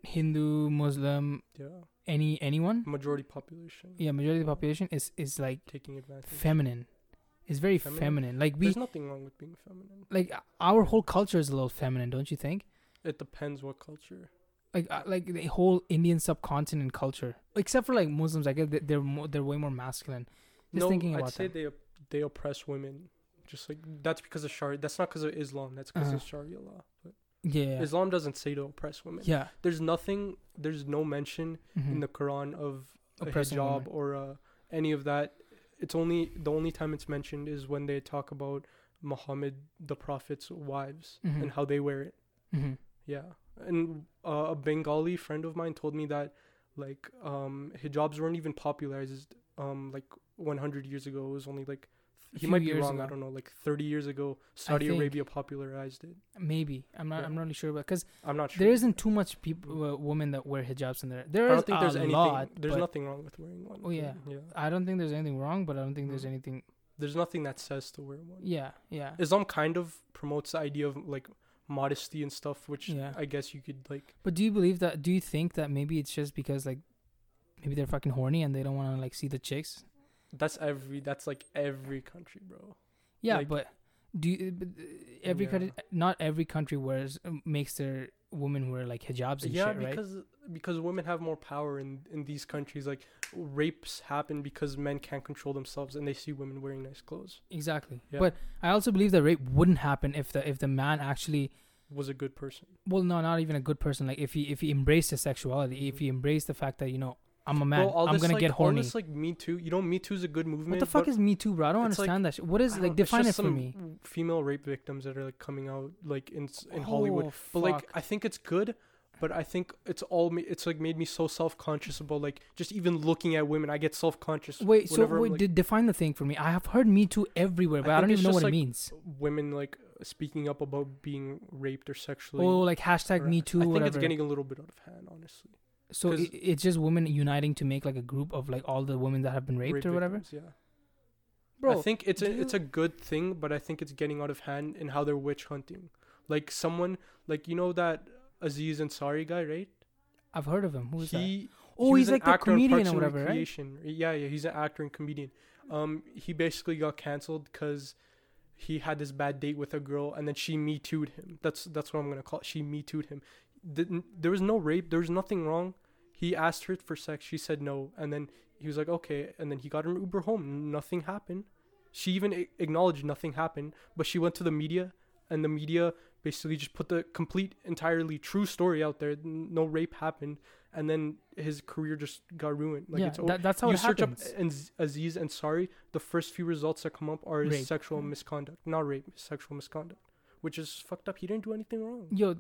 Hindu, Muslim, yeah, any anyone, majority population yeah, majority of the population is is like taking advantage. feminine. It's very Feminine? feminine. Like we There's nothing wrong with being feminine. like our whole culture is a little feminine, don't you think? It depends what culture. Like uh, like the whole Indian subcontinent culture, except for like Muslims, I guess they- they're more, they're way more masculine. Just no, thinking I'd about say that. they op- they oppress women. Just like that's because of Sharia. That's not because of Islam. That's because Uh-huh. of Sharia law. Yeah. Islam doesn't say to oppress women. Yeah. There's nothing. There's no mention mhm. in the Quran of a hijab women. or uh, any of that. It's only the only time it's mentioned is when they talk about Muhammad, the Prophet's wives, Mhm. and how they wear it. Mhm. Yeah, and uh, a Bengali friend of mine told me that like um, hijabs weren't even popularized um, like 100 years ago. It was only like he might be wrong. I don't know. Like 30 years ago, Saudi Arabia popularized it. Maybe I'm not. Yeah. I'm not really sure, but because I'm not sure. there isn't too much people, uh, women that wear hijabs in there. There I don't think there's a anything. lot. there's nothing wrong with wearing one. Oh, yeah. yeah. I don't think there's anything wrong, but I don't think there's Mhm. anything. There's nothing that says to wear one. Yeah, yeah. Islam kind of promotes the idea of like modesty and stuff, which Yeah. I guess you could like. But do you believe that? Do you think that maybe it's just because like maybe they're fucking horny and they don't want to like see the chicks? That's every. That's like every country, bro. Yeah, Like- but do you, but, uh, every Yeah. country? Not every country wears um, makes their women wear like hijabs and yeah, shit, right? because because women have more power in in these countries. Like rapes happen because men can't control themselves and they see women wearing nice clothes. Exactly. Yeah. But I also believe that rape wouldn't happen if the if the man actually Was a good person. well no not even a good person like if he if he embraced his sexuality if Mhm. he embraced the fact that you know I'm a man Bro, I'm this, gonna like, get all horny. this like Me Too. You know, Me Too is a good movement. What the fuck is Me Too, bro? I don't it's like- understand that shit. What is like define it for me? Female rape victims that are like coming out like in in oh, Hollywood. Oh, But like. I think it's good, but I think it's all ma- it's like made me so self conscious about like just even looking at women. I get self conscious. wait, so wait, like, de- define the thing for me. I have heard Me Too everywhere, but I, think don't even know what it means. women like speaking up about being raped or sexually. Oh, like hashtag Me. Too, I think whatever. it's getting a little bit out of hand, honestly. So 'cause- i it's just women uniting to make like a group of like all the women that have been raped Rape or whatever. victims, Yeah. Bro, I think it's a do it's a good thing, but I think it's getting out of hand in how they're witch hunting. Like someone like you know that Aziz Ansari guy, right? I've heard of him. Who is that? Oh, he he's like the actor in comedian or and whatever, right? Yeah, yeah, he's an actor and comedian. Um, he basically got canceled because he had this bad date with a girl, and then she me too'd him. That's that's what I'm gonna call it. She me too'd him. Didn't, there was no rape. There was nothing wrong. He asked her for sex. She said no, and then he was like, okay. And then he got an Uber home. Nothing happened. She even a- acknowledged nothing happened, but she went to the media, and the media basically just put the complete, entirely true story out there. No rape happened, and then his career just got ruined. Like yeah, it's over. that, that's how you it search happens. up Aziz Sorry. the first few results that come up are Rape. sexual misconduct, not rape, sexual misconduct, which is fucked up. He didn't do anything wrong. Yo,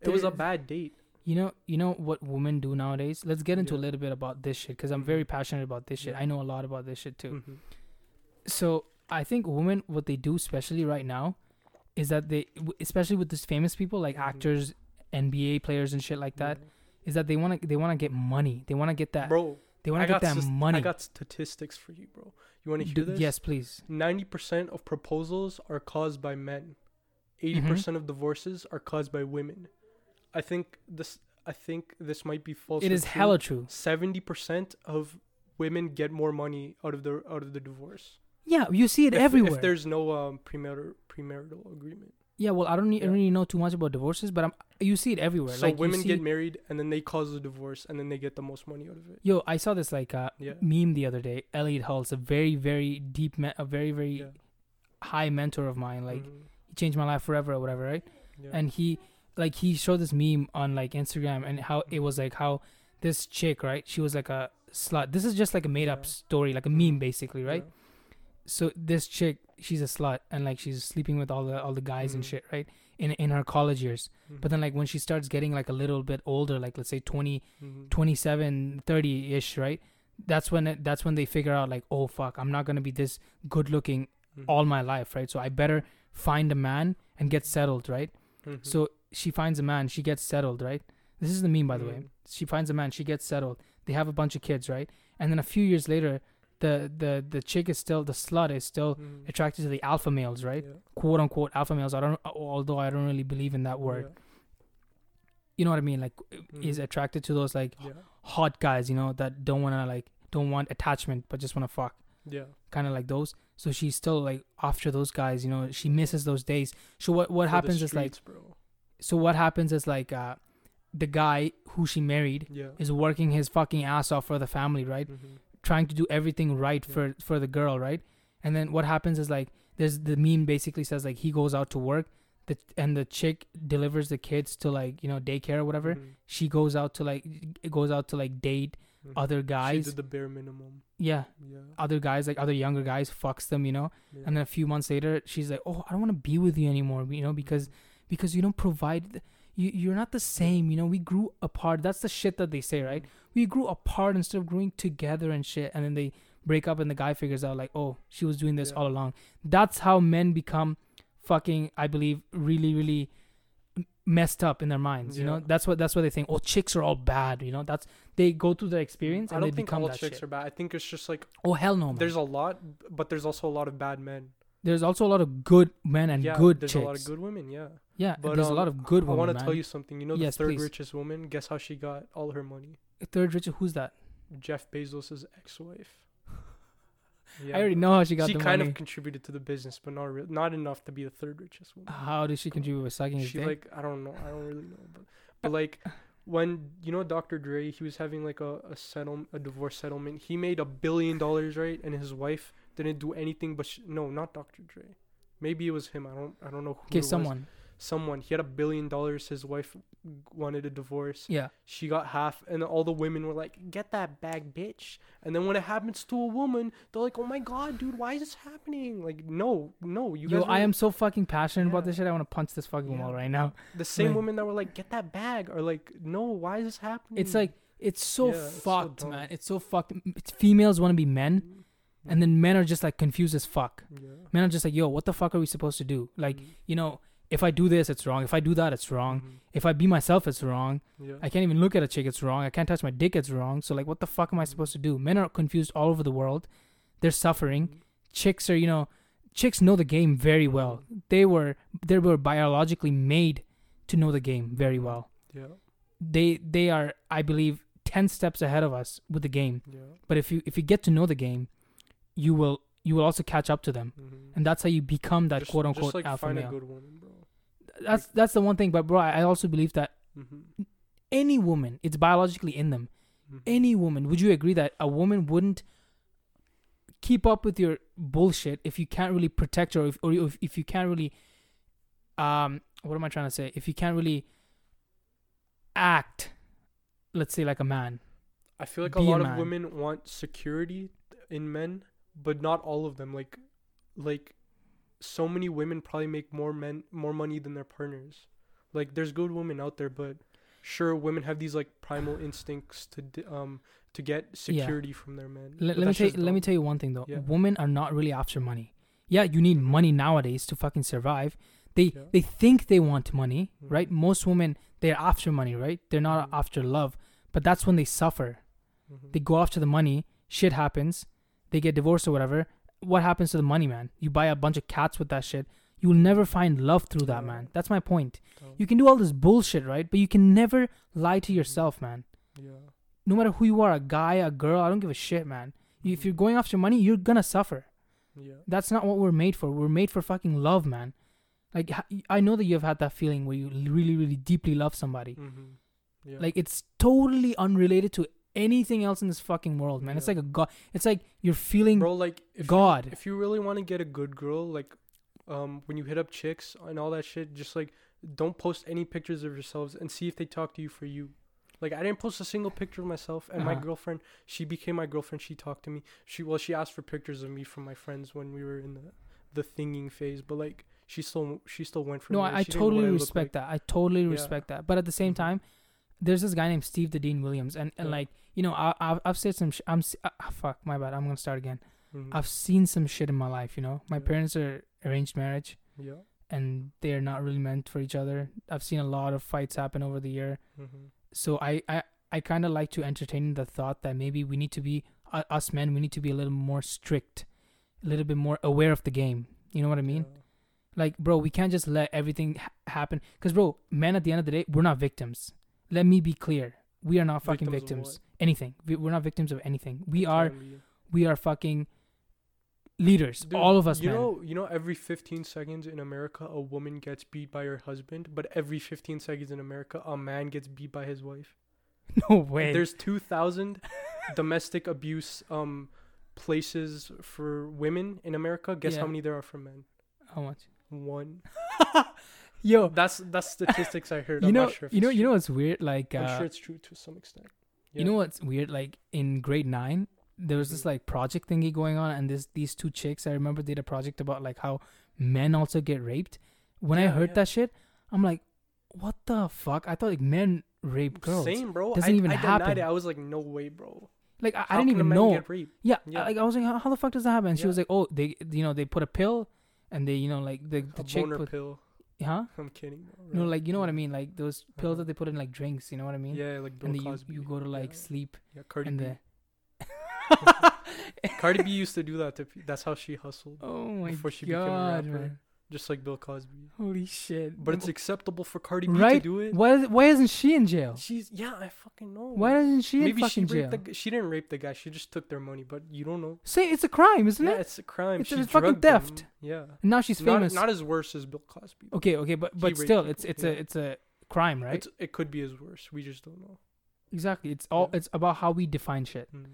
It was a bad date. You know, you know what women do nowadays. Let's get into a little bit about this shit because I'm Mhm. very passionate about this shit. Yeah. I know a lot about this shit too. Mhm. So I think women, what they do, especially right now, is that they, especially with these famous people like Mhm. actors, NBA players, and shit like that, Yeah. is that they want to they want to get money. They want to get that Bro, They want to get that sus- money. I got statistics for you, bro. You want to hear this? yes, please. Ninety percent of proposals are caused by men. 80 Mhm. percent of divorces are caused by women. I think this. I think this might be false. It is hella true. Seventy percent of women get more money out of the out of the divorce. Yeah, you see it if, everywhere. If there's no um premarital premarital agreement. yeah, well, I don't, need, I don't really know too much about divorces, but I'm, you see it everywhere. So like you women get married and then they cause the divorce and then they get the most money out of it. Yo, I saw this like uh, Yeah. meme the other day. Elliott Hulse a very, very deep, me- a very, very Yeah. high mentor of mine. Like Mhm. he changed my life forever or whatever, right? yeah. And he, like, he showed this meme on like Instagram and how it was like how this chick, right? She was like a slut. This is just like a made up Yeah. story, like a meme basically, right? Yeah. So this chick, she's a slut and like she's sleeping with all the all the guys and Mhm. shit, right? In in her college years. Mhm. But then like when she starts getting like a little bit older, like let's say 20 Mhm. 27 30 ish right that's when it, that's when they figure out like oh fuck i'm not going to be this good looking Mhm. all my life right so i better find a man and get settled right Mhm. so she finds a man she gets settled right this is the meme by the way Mhm. she finds a man she gets settled they have a bunch of kids right and then a few years later the the the chick is still the slut is still Mhm. attracted to the alpha males right Yeah. quote unquote alpha males i don't although i don't really believe in that word you know what i mean like is Mhm. attracted to those like Yeah. Yeah. hot guys, you know, that don't want to like don't want attachment but just want to fuck, Yeah. kind of like those. So she's still like after those guys, you know, she misses those days. So what what For happens is like bro. So what happens is like uh the guy who she married Yeah. is working his fucking ass off for the family, right? Mhm. Trying to do everything right Yeah. for for the girl, right? And then what happens is like there's the meme basically says like he goes out to work the and the chick delivers the kids to like, you know, daycare or whatever. Mhm. She goes out to like goes out to like date Mhm. other guys. She did the bare minimum. Yeah, Yeah. other guys like other younger guys fucks them you know and then a few months later she's like oh i don't want to be with you anymore you know because Mhm. Because you don't provide you you're not the same you know we grew apart that's the shit that they say right we grew apart instead of growing together and shit and then they break up and the guy figures out like oh she was doing this Yeah. all along that's how men become fucking i believe really really messed up in their minds you know that's what that's what they think oh chicks are all bad you know that's they go through their experience and I don't they think become all chicks shit. are bad. I think it's just like oh hell no man. there's a lot, but there's also a lot of bad men. there's also a lot of good men and yeah, good there's chicks. a lot of good women. Yeah, yeah, but there's a um, lot of good I want to tell you something. You know, Yes, the third please. richest woman. Guess how she got all her money? The Third richest, who's that? Jeff Bezos' ex-wife. Yeah, I already know how she got she the money. She kind money. of contributed to the business, but not re- not enough to be the third richest woman. how did she contribute with sucking his she dick? like I don't know. I don't really know, but but like when you know Dr. Dre, he was having like a a settle a divorce settlement. He made a billion dollars, right? And his wife didn't do anything but sh- no, not Dr. Dre. Maybe it was him. I don't I don't know who. okay, someone. was. Someone. He had a billion dollars. His wife wanted a divorce. Yeah, She got half, and all the women were like, "Get that bag, bitch!" And then when it happens to a woman, they're like, "Oh my god, dude, why is this happening?" Like, no, no, you yo, guys. I am so fucking passionate about this shit. I want to punch this fucking Yeah. wall right now. the same like- women that were like, "Get that bag," are like, "No, why is this happening?" It's like it's so Yeah, it's so fucked, man. It's so fucked. It's females want to be men, and then men are just like confused as fuck. yeah. Men are just like, yo, what the fuck are we supposed to do? Like, Mhm. you know, if I do this, it's wrong. If I do that, it's wrong. Mhm. If I be myself, it's wrong. Yeah. I can't even look at a chick, it's wrong. I can't touch my dick, it's wrong. So like what the fuck am I supposed to do? Men are confused all over the world. They're suffering. Mhm. Chicks are, you know, chicks know the game very well. They were they were biologically made to know the game very well. Yeah. They they are, I believe, ten steps ahead of us with the game. Yeah. But if you if you get to know the game, you will you will also catch up to them. Mhm. And that's how you become that Just- quote unquote just like alpha find male. a good woman, bro. That's that's the one thing. But bro, I I also believe that Mhm. any woman, it's biologically in them. Mhm. any woman would you agree that a woman wouldn't keep up with your bullshit if you can't really protect her or if, or if, if you can't really um what am i trying to say if you can't really act let's say like a man I feel like be a a lot of women want security in men, but not all of them. Like, like, so many women probably make more men more money than their partners. Like, there's good women out there, but sure, women have these like primal instincts to um to get Yeah. security from their men. L- let me tell you, let me tell you one thing though Yeah. women are not really after money yeah you need money nowadays to fucking survive they Yeah. they think they want money Mhm. right most women they're after money right they're not Mhm. after love but that's when they suffer Mhm. They go after the money. Shit happens. They get divorced or whatever. What happens to the money, man? You buy a bunch of cats with that shit. You will never find love through that, man. That's my point. You can do all this bullshit, right? But you can never lie to yourself, man. yeah. No matter who you are, a guy, a girl, I don't give a shit, man. If you're going after money, you're gonna suffer. Yeah. That's not what we're made for. We're made for fucking love, man. Like I know that you've had that feeling where you really, really deeply love somebody. Mhm. Yeah. Like it's totally unrelated to anything else in this fucking world, man. It's like a god. It's like you're feeling bro, like if God. You, if you really want to get a good girl, like, um, when you hit up chicks and all that shit, just like don't post any pictures of yourselves and see if they talk to you for you. Like I didn't post a single picture of myself, and my Uh-huh. girlfriend, she became my girlfriend. She talked to me. She well, she asked for pictures of me from my friends when we were in the the thinging phase, but like she still she still went for no, me. I, I She didn't know what totally respect like. that. I totally Yeah. respect that. But at the same Mhm. time, there's this guy named Steve the Dean Williams, and, and Yeah. like you know, I, I've I've said some. Sh- I'm uh, fuck my bad. I'm gonna start again. Mhm. I've seen some shit in my life. You know, my Yeah. parents are arranged marriage, yeah. and they are not really meant for each other. I've seen a lot of fights happen over the year. Mm-hmm. so I I, I kind of like to entertain the thought that maybe we need to be uh, us men we need to be a little more strict, a little bit more aware of the game. You know what I mean? Like, bro, we can't just let everything ha- happen. Cause, bro, men at the end of the day, we're not victims. Let me be clear: we are not fucking Victims victims. Anything. We, we're not victims of anything. We are we are fucking leaders. Dude, all of us, you man. know, you know, every 15 seconds in America, a woman gets beat by her husband, but every 15 seconds in America, a man gets beat by his wife. no way. There's 2,000 domestic abuse um places for women in America. Guess Yeah. how many there are for men? How much? One. Yo, That's that's statistics I heard. you I'm know, sure you know, it's you know what's weird? Like, I'm uh, sure it's true to some extent. You know what's weird? Like in grade nine, there was this Mhm. like project thingy going on, and this these two chicks I remember did a project about like how men also get raped. When I heard yeah. that shit, I'm like, what the fuck? I thought like men rape girls. Same, bro. Doesn't I, even I happen. It. I was like, no way, bro. Like I, I didn't even know. Yeah, Yeah. like I was like, how, how the fuck does that happen? And she was like, oh, they you know they put a pill, and they you know like the the a chick put, pill. Huh? I'm kidding. Bro. No, like you know what I mean, like those pills Uh-huh. that they put in like drinks. You know what I mean? Yeah, like Bill and then you, Cosby. you go to like yeah. sleep Yeah, Cardi and B. the. Cardi B used to do that. To, that's how she hustled, Oh my before she became a god, rapper. man! Just like Bill Cosby. Holy shit! But it's acceptable for Cardi B Right? to do it. Why? Why isn't she in jail? She's yeah, I fucking know. Why isn't she in Maybe she fucking raped jail? the. She didn't rape the guy. She just took their money. But you don't know. Say it's a crime, isn't yeah, it? Yeah, it's a crime. It's she a fucking drugged them. theft. Yeah. And now she's famous. not as worse as Bill Cosby. though. okay, okay, but but still, people, it's it's yeah. a it's a crime, right? It's, it could be as worse. We just don't know. exactly. It's all Yeah. it's about how we define shit. Mm.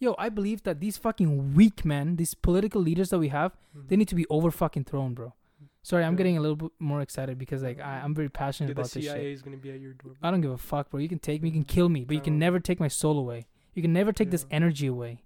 Yo, I believe that these fucking weak men, these political leaders that we have, Mm. they need to be over fucking thrown, bro. Sorry, I'm Yeah. getting a little bit more excited because like I, I'm very passionate Yeah, the about this CIA shit. is gonna be at your door. I don't give a fuck, bro. You can take me, you can kill me, but you can never take my soul away. You can never take this energy away.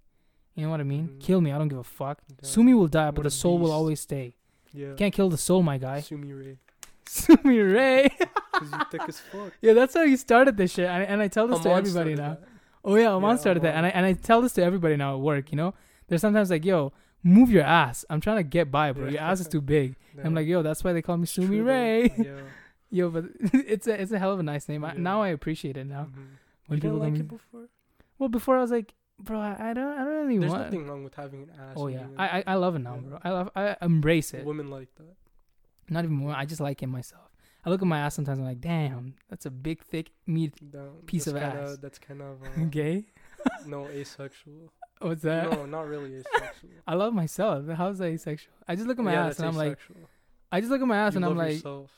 You know what I mean? Mhm. Kill me, I don't give a fuck. Down. Sumi will die, but the a soul will always stay. Yeah. You can't kill the soul, my guy. Sumi Ray. Sumi Ray. Cause you thick as fuck. yeah, that's how you started this shit, and, and I tell this to everybody now. that. Oh yeah, Amon Yeah, started that, and I and I tell this to everybody now at work. You know, there's sometimes like, yo, move your ass. I'm trying to get by, bro. Your ass is too big. I'm like, yo, that's why they call me Sumi True. Ray. Yeah. yo, but it's a it's a hell of a nice name. I, now I appreciate it now. Mhm. When You people didn't like it before? well, before I was like, bro, I, don't I don't really There's want. nothing wrong with having an ass. Oh yeah, I, I I love it now, Yeah. bro. I love I embrace it. Women like that. Not even more. I just like it myself. I look at my ass sometimes. I'm like, damn, that's a big, thick meat. Piece of kinda, ass. That's kind of uh, Gay? no asexual. What's that? No, not really asexual. I love myself. How's that asexual? I just look at my yeah, ass and I'm like. I just look at my ass you and I'm like, yourself.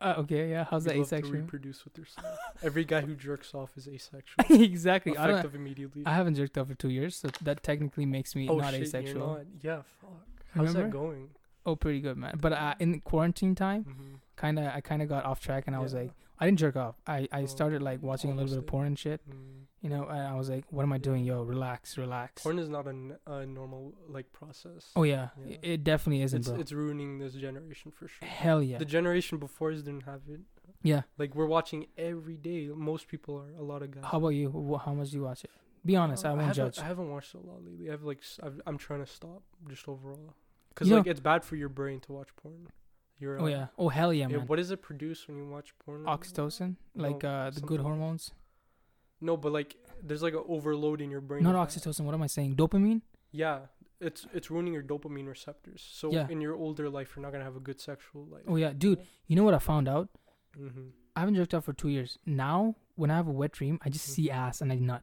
uh, okay, yeah. How's you that love to asexual? reproduce with yourself. Every guy who jerks off is asexual. exactly. I don't. Immediately. I haven't jerked off for two years, so that technically makes me oh not shit, asexual. not. Yeah, fuck. How's Remember? that going? Oh, pretty good, man. But uh, in quarantine time, Mm-hmm. kind of, I kind of got off track, and I was like, I didn't jerk off. I, I Oh, started like watching a little bit of porn and shit, Mm. you know. And I was like, what am I doing? Yo, relax, relax. Porn is not a, n- a normal like process. Oh yeah, Yeah. It, it definitely isn't, it's it's ruining this generation for sure. Hell yeah, The generation before us didn't have it. yeah. Like we're watching every day. Most people are. A lot of guys. How about you? How much do you watch it? Be honest, Uh, I won't haven't- judge. I haven't watched a lot lately. I've like I've, I'm trying to stop just overall. Cause You know- like it's bad for your brain to watch porn. You're, oh uh, yeah. Oh hell yeah, yeah, man. what does it produce when you watch porn? Oxytocin, like No, uh, the good hormones. No, but like there's like an overload in your brain. Not oxytocin. What am I saying? Dopamine. Yeah, it's it's ruining your dopamine receptors. So Yeah. in your older life, you're not gonna have a good sexual life. Oh yeah, dude. You know what I found out? Mm-hmm. I haven't jerked off for two years. Now, when I have a wet dream, I just see Mhm. ass and I nut.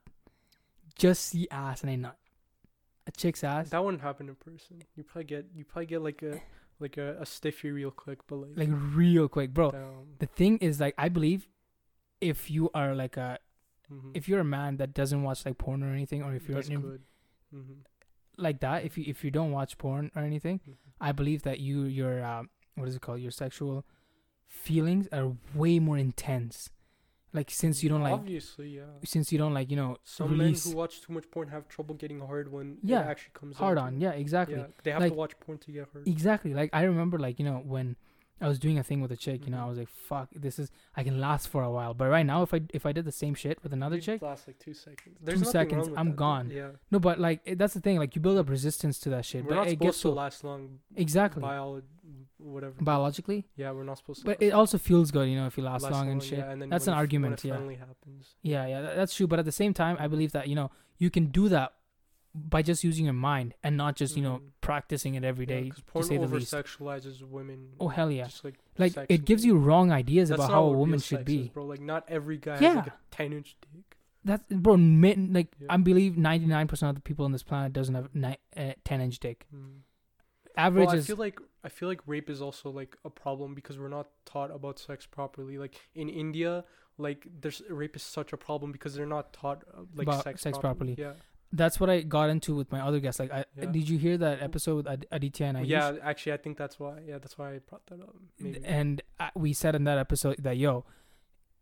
Just see ass and I nut. A chick's ass, That wouldn't happen in person. You probably get you probably get like a like a, a stiffy real quick, but like, like real quick, bro. The thing is, like, I believe if you are like a, Mhm. if you're a man that doesn't watch like porn or anything, or if you're an- good. Mm-hmm. like that, if you if you don't watch porn or anything, Mhm. I believe that you your um, what is it called? Your sexual feelings are way more intense. Like since you don't like obviously yeah. since you don't like you know Some release men who watch too much porn have trouble getting hard when Yeah, it actually comes hard on. Yeah, exactly. Yeah, they have Like- to watch porn to get hard. Exactly. Like I remember like, you know, when I was doing a thing with a chick, you know, I Mhm. was like, fuck, this is I can last for a while. But right now if I if I did the same shit with another chick, last like two seconds. There's nothing seconds, I'm that, gone. Yeah, no, but like it, that's the thing, like you build up resistance to that shit. we're but not it supposed gets to so last long. exactly Biolo- whatever. biologically. yeah, we're not supposed to. But it also feels good, you know, if you last, last long and shit. Yeah, and then That's an it argument, yeah. Yeah, yeah, tha- that's true. But at the same time, I believe that you know you can do that by just using your mind and not just you know Mhm. practicing it every day. because to say the over least. sexualizes women. Oh hell yeah! Like Like it gives you wrong ideas That's about how a woman should be. is, bro. Like not every guy has Yeah. like a ten inch dick. That's bro. mi- Like Yeah. I believe ninety nine percent of the people on this planet doesn't have ni- uh, ten inch dick. Mm. Average Well, I is feel like I feel like rape is also like a problem because we're not taught about sex properly. Like in India, like there's rape is such a problem because they're not taught uh, like About sex, sex properly. properly. that's what I got into with my other guests. Like, I Yeah. did you hear that episode with Ad- Aditya and I? Yeah. Actually, I think that's why. Yeah, that's why I brought that up. Maybe. And uh, we said in that episode that yo,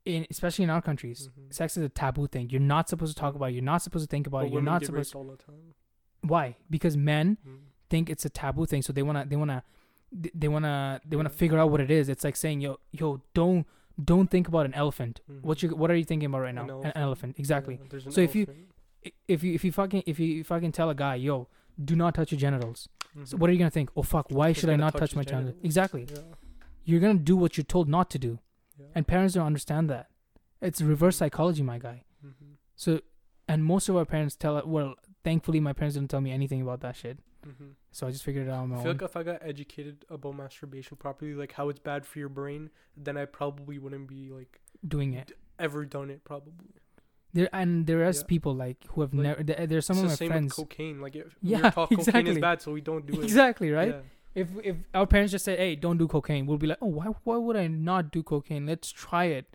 in especially in our countries, Mhm. sex is a taboo thing. You're not supposed to talk about it. You're not supposed to think about But it. You're not supposed. all the time. Why? Because men Mm. think it's a taboo thing, so they wanna they wanna they wanna they wanna figure out what it is. It's like saying yo yo don't don't think about an elephant. What Mhm. you what are you thinking about right now? An An elephant. elephant, exactly. Yeah, an So if you- If you if you fucking if you fucking tell a guy yo do not touch your genitals, so Mhm. what are you gonna think? Oh fuck, why He's should I not touch, his my genitals? genitals. Exactly. Yeah. You're gonna do what you're told not to do, yeah. and parents don't understand that. It's reverse psychology, my guy. Mhm. So, and most of our parents tell it. Well, thankfully, my parents didn't tell me anything about that shit. Mhm. So I just figured it out on my I feel own. like if I got educated about masturbation properly, like how it's bad for your brain, then I probably wouldn't be like doing it. ever done it. Probably. There and there is Yeah. people like who have Like, never. There, there's some of my same friends. with cocaine. Like if Yeah, taught cocaine exactly. is bad, so we don't do it. Exactly right. Yeah. If if our parents just said, "Hey, don't do cocaine," we'll be like, "Oh, why why would I not do cocaine? Let's try it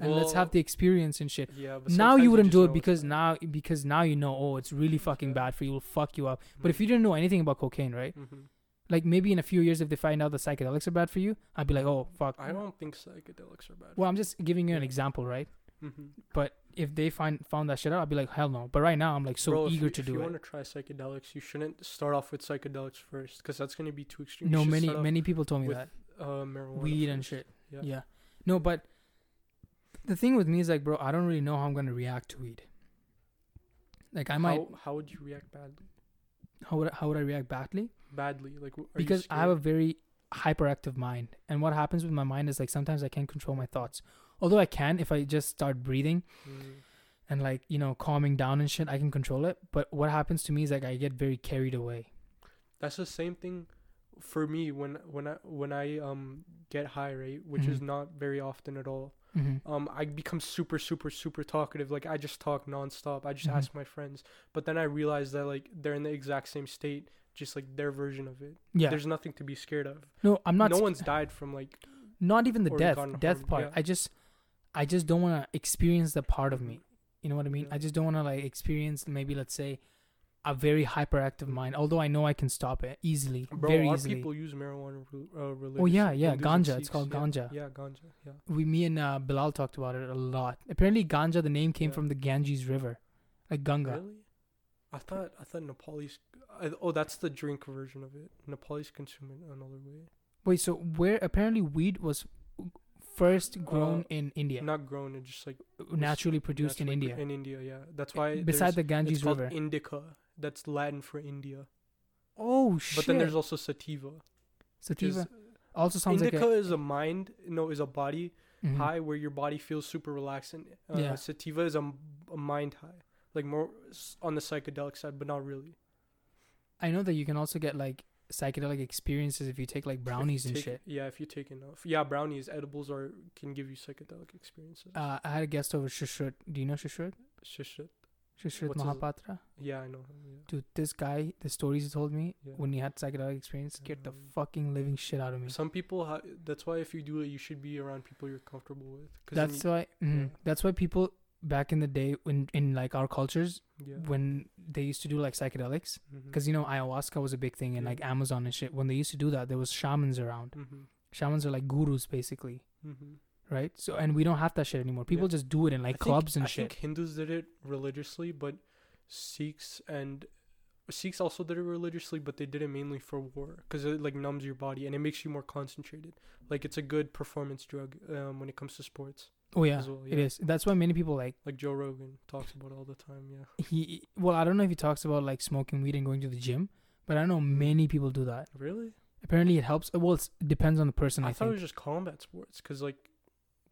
and let's have the experience and shit." Yeah. But Now you wouldn't just do it because now because now you know, oh, it's really fucking Yeah. bad for you. It'll fuck you up. But if you didn't know anything about cocaine, right? Mhm. Like maybe in a few years, if they find out the psychedelics are bad for you, I'd be like, "Oh, fuck." I don't think psychedelics are bad. Well, I'm just giving you an example, right? hmm But if they find found that shit out, I'd be like, hell no. But right now, I'm like so Bro, eager you, to do it. if you want to try psychedelics, you shouldn't start off with psychedelics first, because that's gonna be too extreme. No, many many people told me with that uh, marijuana weed and shit. Yeah. Yeah. No, but the thing with me is like, bro, I don't really know how I'm gonna react to weed. Like I might, How, how would you react badly? how would how would I react badly? Badly, like w- are you Because I have a very hyperactive mind, and what happens with my mind is like sometimes I can't control my thoughts. Although I can if I just start breathing Mm. and like you know calming down and shit, I can control it. But what happens to me is like I get very carried away. That's the same thing for me when when I when I um get high, right? Which is Mhm. not very often at all. Mm-hmm. Um, I become super super super talkative. Like I just talk nonstop. I just Mhm. ask my friends, but then I realize that like they're in the exact same state, just like their version of it. Yeah. There's nothing to be scared of. no, I'm not. no sc- one's died from like not even the death death harmed, part. yeah. I just I just don't want to experience the part of me. You know what I mean? Yeah. I just don't want to like experience maybe let's say a very hyperactive mind. Although I know I can stop it easily, Bro, very our easily. people use marijuana uh, Oh yeah, yeah, ganja. It's called yeah. ganja. Yeah, ganja. Yeah. We, me and uh, Bilal talked about it a lot. Apparently, ganja. The name came Yeah. from the Ganges River, like Ganga. Really? I thought I thought Nepalis. I, oh, that's the drink version of it. Nepalis consume it another way. Wait, so where apparently weed was first grown Uh, in India, Not grown. It's just like naturally produced in India, In India, yeah. That's why. beside there's- the Ganges it's River. indica. That's Latin for India. oh shit! But then there's also sativa. sativa. is- Also sounds indica like is a mind. No, is a body a mhm. high where your body feels super relaxed, and uh, Yeah. sativa is a mind high, like more on the psychedelic side, but not really. I know that you can also get like psychedelic experiences if you take like brownies and shit. Yeah, if you take enough. Yeah, brownies, edibles are can give you psychedelic experiences. Uh, I had a guest over Shushut. Do you know Shushut? Shit, shit. Shushut What's his- Mahapatra. Yeah, I know. Yeah. Dude, this guy, the stories he told me Yeah. when he had psychedelic experience scared the Um, fucking living shit out of me. Some people, ha- that's why if you do it, you should be around people you're comfortable with. That's why. mhm. yeah. That's why people back in the day, when in like our cultures, yeah. when they used to do like psychedelics, because you know ayahuasca was a big thing in Yeah. like Amazon and shit. When they used to do that, there was shamans around. Mhm. Shamans are like gurus basically, Mhm. Right? So and we don't have that shit anymore. People Yeah. just do it in I like think- clubs and I shit. think Hindus did it religiously, but Sikhs and Sikhs also did it religiously, but they did it mainly for war because it like numbs your body and it makes you more concentrated. Like it's a good performance drug um, when it comes to sports. oh yeah, well, yeah. is. That's why many people like Like Joe Rogan talks about it all the time. Yeah. he. Well, I don't know if he talks about like smoking weed and going to the gym, but I know many people do that. Really? Apparently, it helps. Well, it depends on the person. I, I, thought it think. was just combat sports because like,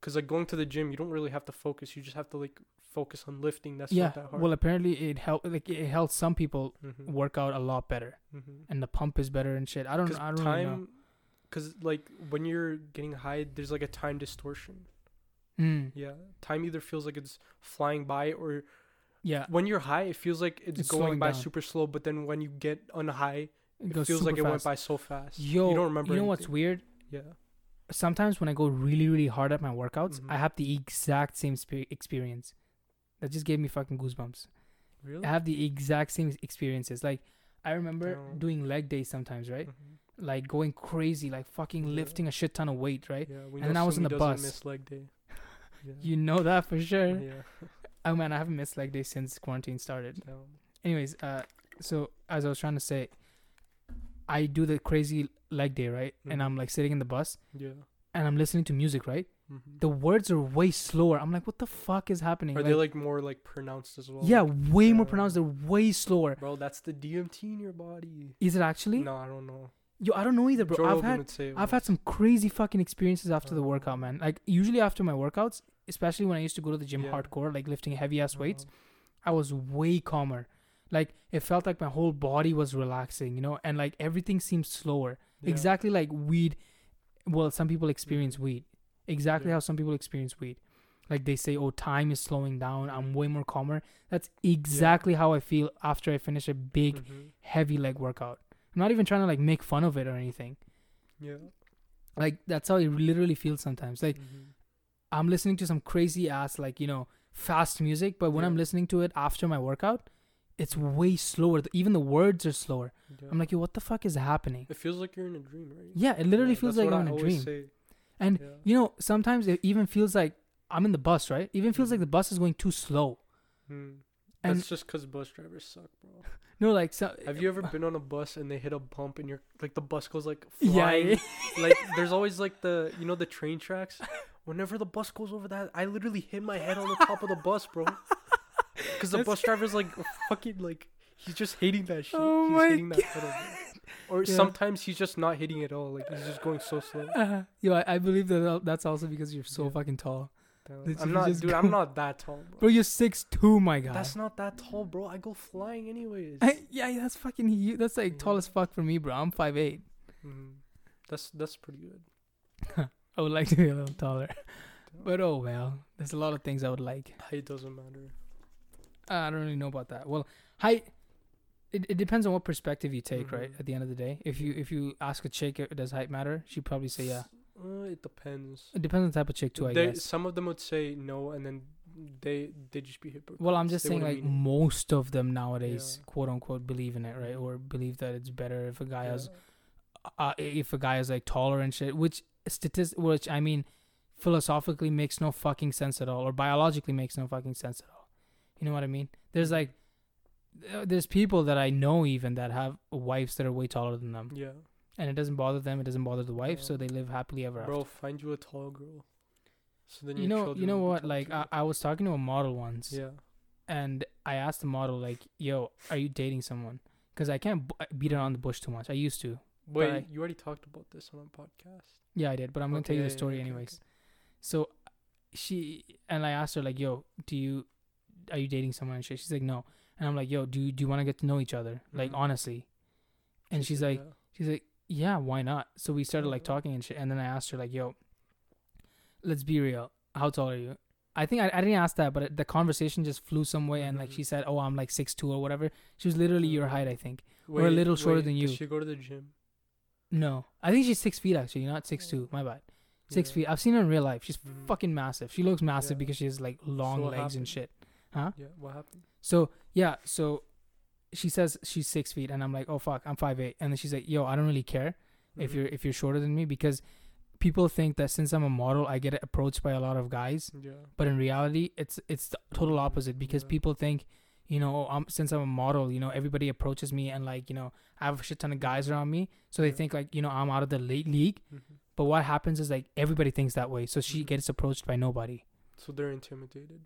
because like going to the gym, you don't really have to focus. You just have to like focus on lifting. That's yeah. not that hard. Well, apparently it help. Like it helps some people mm-hmm. work out a lot better, mm-hmm. and the pump is better and shit. I don't. I don't really know. time, because like when you're getting high, there's like a time distortion. Mm, Yeah, time either feels like it's flying by, or yeah. when you're high, it feels like it's, It's going by down. super slow. But then when you get on high, It it feels like super it went by so fast. Yo, you don't remember. You know what's weird? Yeah. Sometimes when I go really, really hard at my workouts, Mhm. I have the exact same spe- experience. That just gave me fucking goosebumps. Really? I have the exact same experiences. Like, I remember Oh. doing leg days sometimes, right? Mhm. Like going crazy, like fucking Yeah. lifting a shit ton of weight, right? Yeah, we And then I was in the bus. Miss leg day. Yeah. You know that for sure. yeah. Oh man, I haven't missed leg day since quarantine started. Um, Anyways, uh, so as I was trying to say, I do the crazy leg day, right? And Mhm. I'm like sitting in the bus yeah. and I'm listening to music, right? Mhm. The words are way slower. I'm like, what the fuck is happening? Are Like, they like more like pronounced as well? yeah, way more pronounced. They're way slower. Bro, that's the DMT in your body. Is it actually? No, I don't know. Yo, I don't know either, bro. Joe I've had would say it I've had some crazy fucking experiences after the Oh. workout, man. Like usually after my workouts, especially when I used to go to the gym Yeah. hardcore, like lifting heavy ass weights, Uh-huh. I was way calmer. Like it felt like my whole body was relaxing, you know, and like everything seemed slower. Yeah. Exactly like weed. Well, some people experience Mhm. weed. Exactly Yeah. how some people experience weed. Like they say, "Oh, time is slowing down. I'm way more calmer." That's exactly how I feel after I finish a big, Mhm. heavy leg workout. I'm not even trying to like make fun of it or anything. Yeah. Like that's how it literally feels sometimes. Like Mhm. I'm listening to some crazy ass like you know fast music, but when I'm listening to it after my workout, it's way slower. Even the words are slower. Yeah. I'm like, yo, what the fuck is happening? it feels like you're in a dream, right? Yeah, it literally Yeah, feels like I'm I in a dream. Say. And Yeah. you know, sometimes it even feels like I'm in the bus, right? Even feels like mm-hmm. the bus is going too slow. Hmm. And That's just because bus drivers suck, bro. no, like so. Have you ever uh, been on a bus and they hit a bump and you're like the bus goes like flying? yeah. like there's always like the you know the train tracks. Whenever the bus goes over that, I literally hit my head on the top of the bus, bro. Because the bus driver's like fucking like he's just hating that shit. Oh he's my hitting that pedal. Or Yeah. sometimes he's just not hitting at all. Like he's just going so slow. Uh, yo, I, I believe that that's also because you're so Yeah. fucking tall. I'm not, dude. go- I'm not that tall, bro. bro. You're six two, my guy. That's not that tall, bro. I go flying anyways. I, yeah, that's fucking you. That's like tall as fuck for me, bro. I'm five eight. Mhm. That's that's pretty good. I would like to be a little taller, but oh well. There's a lot of things I would like. It doesn't matter. Uh, I don't really know about that. Well, height. It, it depends on what perspective you take, right? Mhm. At the end of the day, if you if you ask a chick, uh, does height matter? She'd probably say yeah. Uh, it depends. It depends on the type of chick too, I They- guess. Some of them would say no, and then they they just be hypocrites. Well, I'm just They saying, like most of them nowadays, Yeah. quote unquote, believe in it, right? Or believe that it's better if a guy it. has, uh, if a guy is like taller and shit. Which statist, which I mean, philosophically makes no fucking sense at all, or biologically makes no fucking sense at all. You know what I mean? There's like, uh, there's people that I know even that have wives that are way taller than them, Yeah, and it doesn't bother them. It doesn't bother the wife, so they live happily ever after. bro, find you a tall girl. So then You know, you know what? Like. I, I was talking to a model once. yeah, and I asked the model like, "Yo, are you dating someone?" Because I can't b- beat around the bush too much. I used to. wait, I- you already talked about this on a podcast. Yeah, I did, but I'm gonna tell you yeah, the yeah, story okay, anyways. So she and I asked her like, "Yo, do you are you dating someone and shit she's like no and i'm like yo do you, do you want to get to know each other like Mhm. honestly and she's like yeah. she's like yeah why not so we started like Mhm. talking and shit and then i asked her like yo let's be real how tall are you i think i, I didn't ask that but the conversation just flew some way and like Mhm. she said oh i'm like six two or whatever she was literally your Mhm. height i think We're a little shorter than Does you. she go to the gym? no i think she's six feet actually not six two my bad six Yeah. feet i've seen her in real life she's Mhm. fucking massive she looks massive Yeah. because she has like long So legs and shit huh Yeah. What happened? So yeah, so she says she's six feet, and I'm like, oh fuck, I'm five eight, and then she's like, yo, I don't really care if Mhm. you're if you're shorter than me because people think that since I'm a model, I get approached by a lot of guys, Yeah. but in reality, it's it's the total opposite because Yeah. people think, you know, oh, I'm since I'm a model, you know, everybody approaches me and like you know, I have a shit ton of guys around me, so they Yeah. think like you know I'm out of the le- league. Mhm. But what happens is like everybody thinks that way, so she Mhm. gets approached by nobody. So they're intimidated.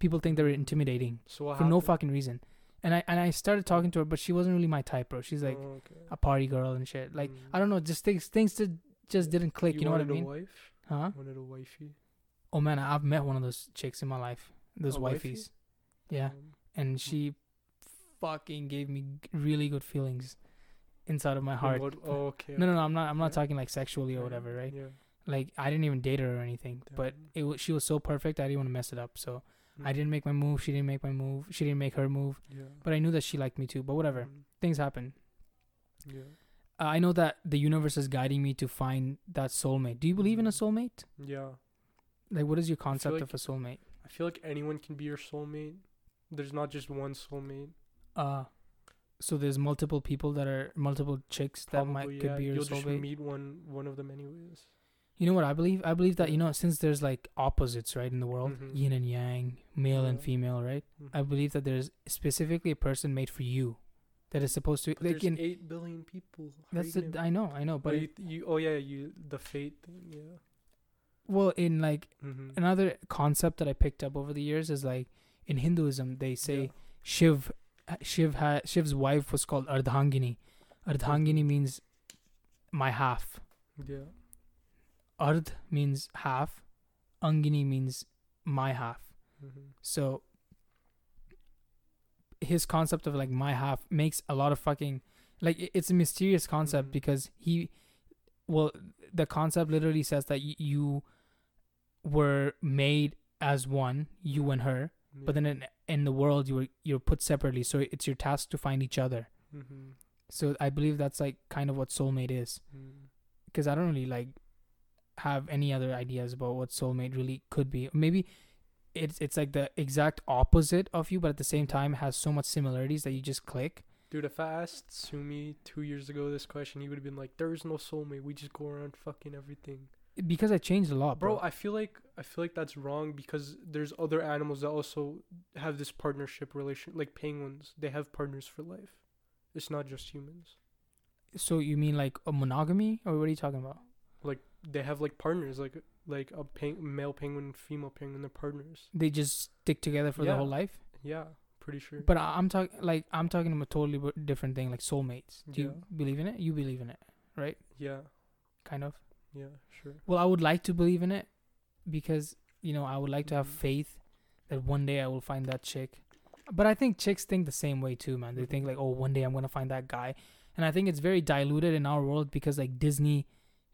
People think they're intimidating So for no fucking reason. And I and I started talking to her, but she wasn't really my type, bro. She's like Oh, okay. a party girl and shit. Like Mm. I don't know, just things things just just didn't click. You, know what I mean? A wife? Huh? Wanted a wifey. Oh man, I've met one of those chicks in my life. Those A wifey? wifeys. Yeah, Um, and she fucking gave me g- really good feelings inside of my heart. what- oh, okay. No, no, no. I'm not. I'm not Yeah. talking like sexually or Yeah, whatever, right? Yeah. Like I didn't even date her or anything, but it was she was so perfect. I didn't want to mess it up. So I Mhm. didn't make my move. She didn't make my move. She didn't make her move. Yeah. But I knew that she liked me too. But whatever, Mhm. things happen. Yeah. Uh, I know that the universe is guiding me to find that soulmate. Do you believe in a Mhm. soulmate? Yeah. Like, what is your concept like- of a soulmate? I feel like anyone can be your soulmate. There's not just one soulmate. Uh, so there's multiple people that are multiple chicks that might Probably, could be your soulmate? You'll just meet one one of them anyways. You know what I believe? I believe that you know since there's like opposites right in the world, Mhm. yin and yang, male and female, right? I Mhm. believe that there's specifically a person made for you that is supposed to But like there's in eight billion people. That's the I know I know But but you, it, you, oh yeah, you the fate thing, yeah. well in like Mm-hmm. another concept that I picked up over the years is like in Hinduism they say Yeah. Shiv Shiv ha, Shiv's wife was called Ardhangini. Ardhangini Mhm. means my half. Yeah. Ardh means half. Angini means my half. Mm-hmm. So his concept of like my half makes a lot of fucking like it's a mysterious concept Mhm. because he well the concept literally says that y- you were made as one you and her but then in, in the world you were you're put separately so it's your task to find each other Mm-hmm. so i believe that's like kind of what soulmate is Mm. because i don't really like have any other ideas about what soulmate really could be maybe it's it's like the exact opposite of you but at the same time has so much similarities that you just click Dude, if I asked Sumi two years ago this question, he would have been like, "There's no soulmate. We just go around fucking everything." because i changed a lot Bro, bro, I feel like I feel like that's wrong because there's other animals that also have this partnership relation, like penguins. They have partners for life. It's not just humans. so you mean like a monogamy or what are you talking about Like they have like partners, like like a peng- male penguin, female penguin. They're partners. they just stick together for the Yeah. whole life Yeah, pretty sure. but I- i'm talking like i'm talking about a totally different thing like soulmates do you believe in it you believe in it right yeah, kind of yeah, sure. Well, I would like to believe in it because you know I would like to have Mhm. faith that one day I will find that chick. But I think chicks think the same way too, man. They think Mhm. like, oh, one day I'm gonna find that guy, and I think it's very diluted in our world because like Disney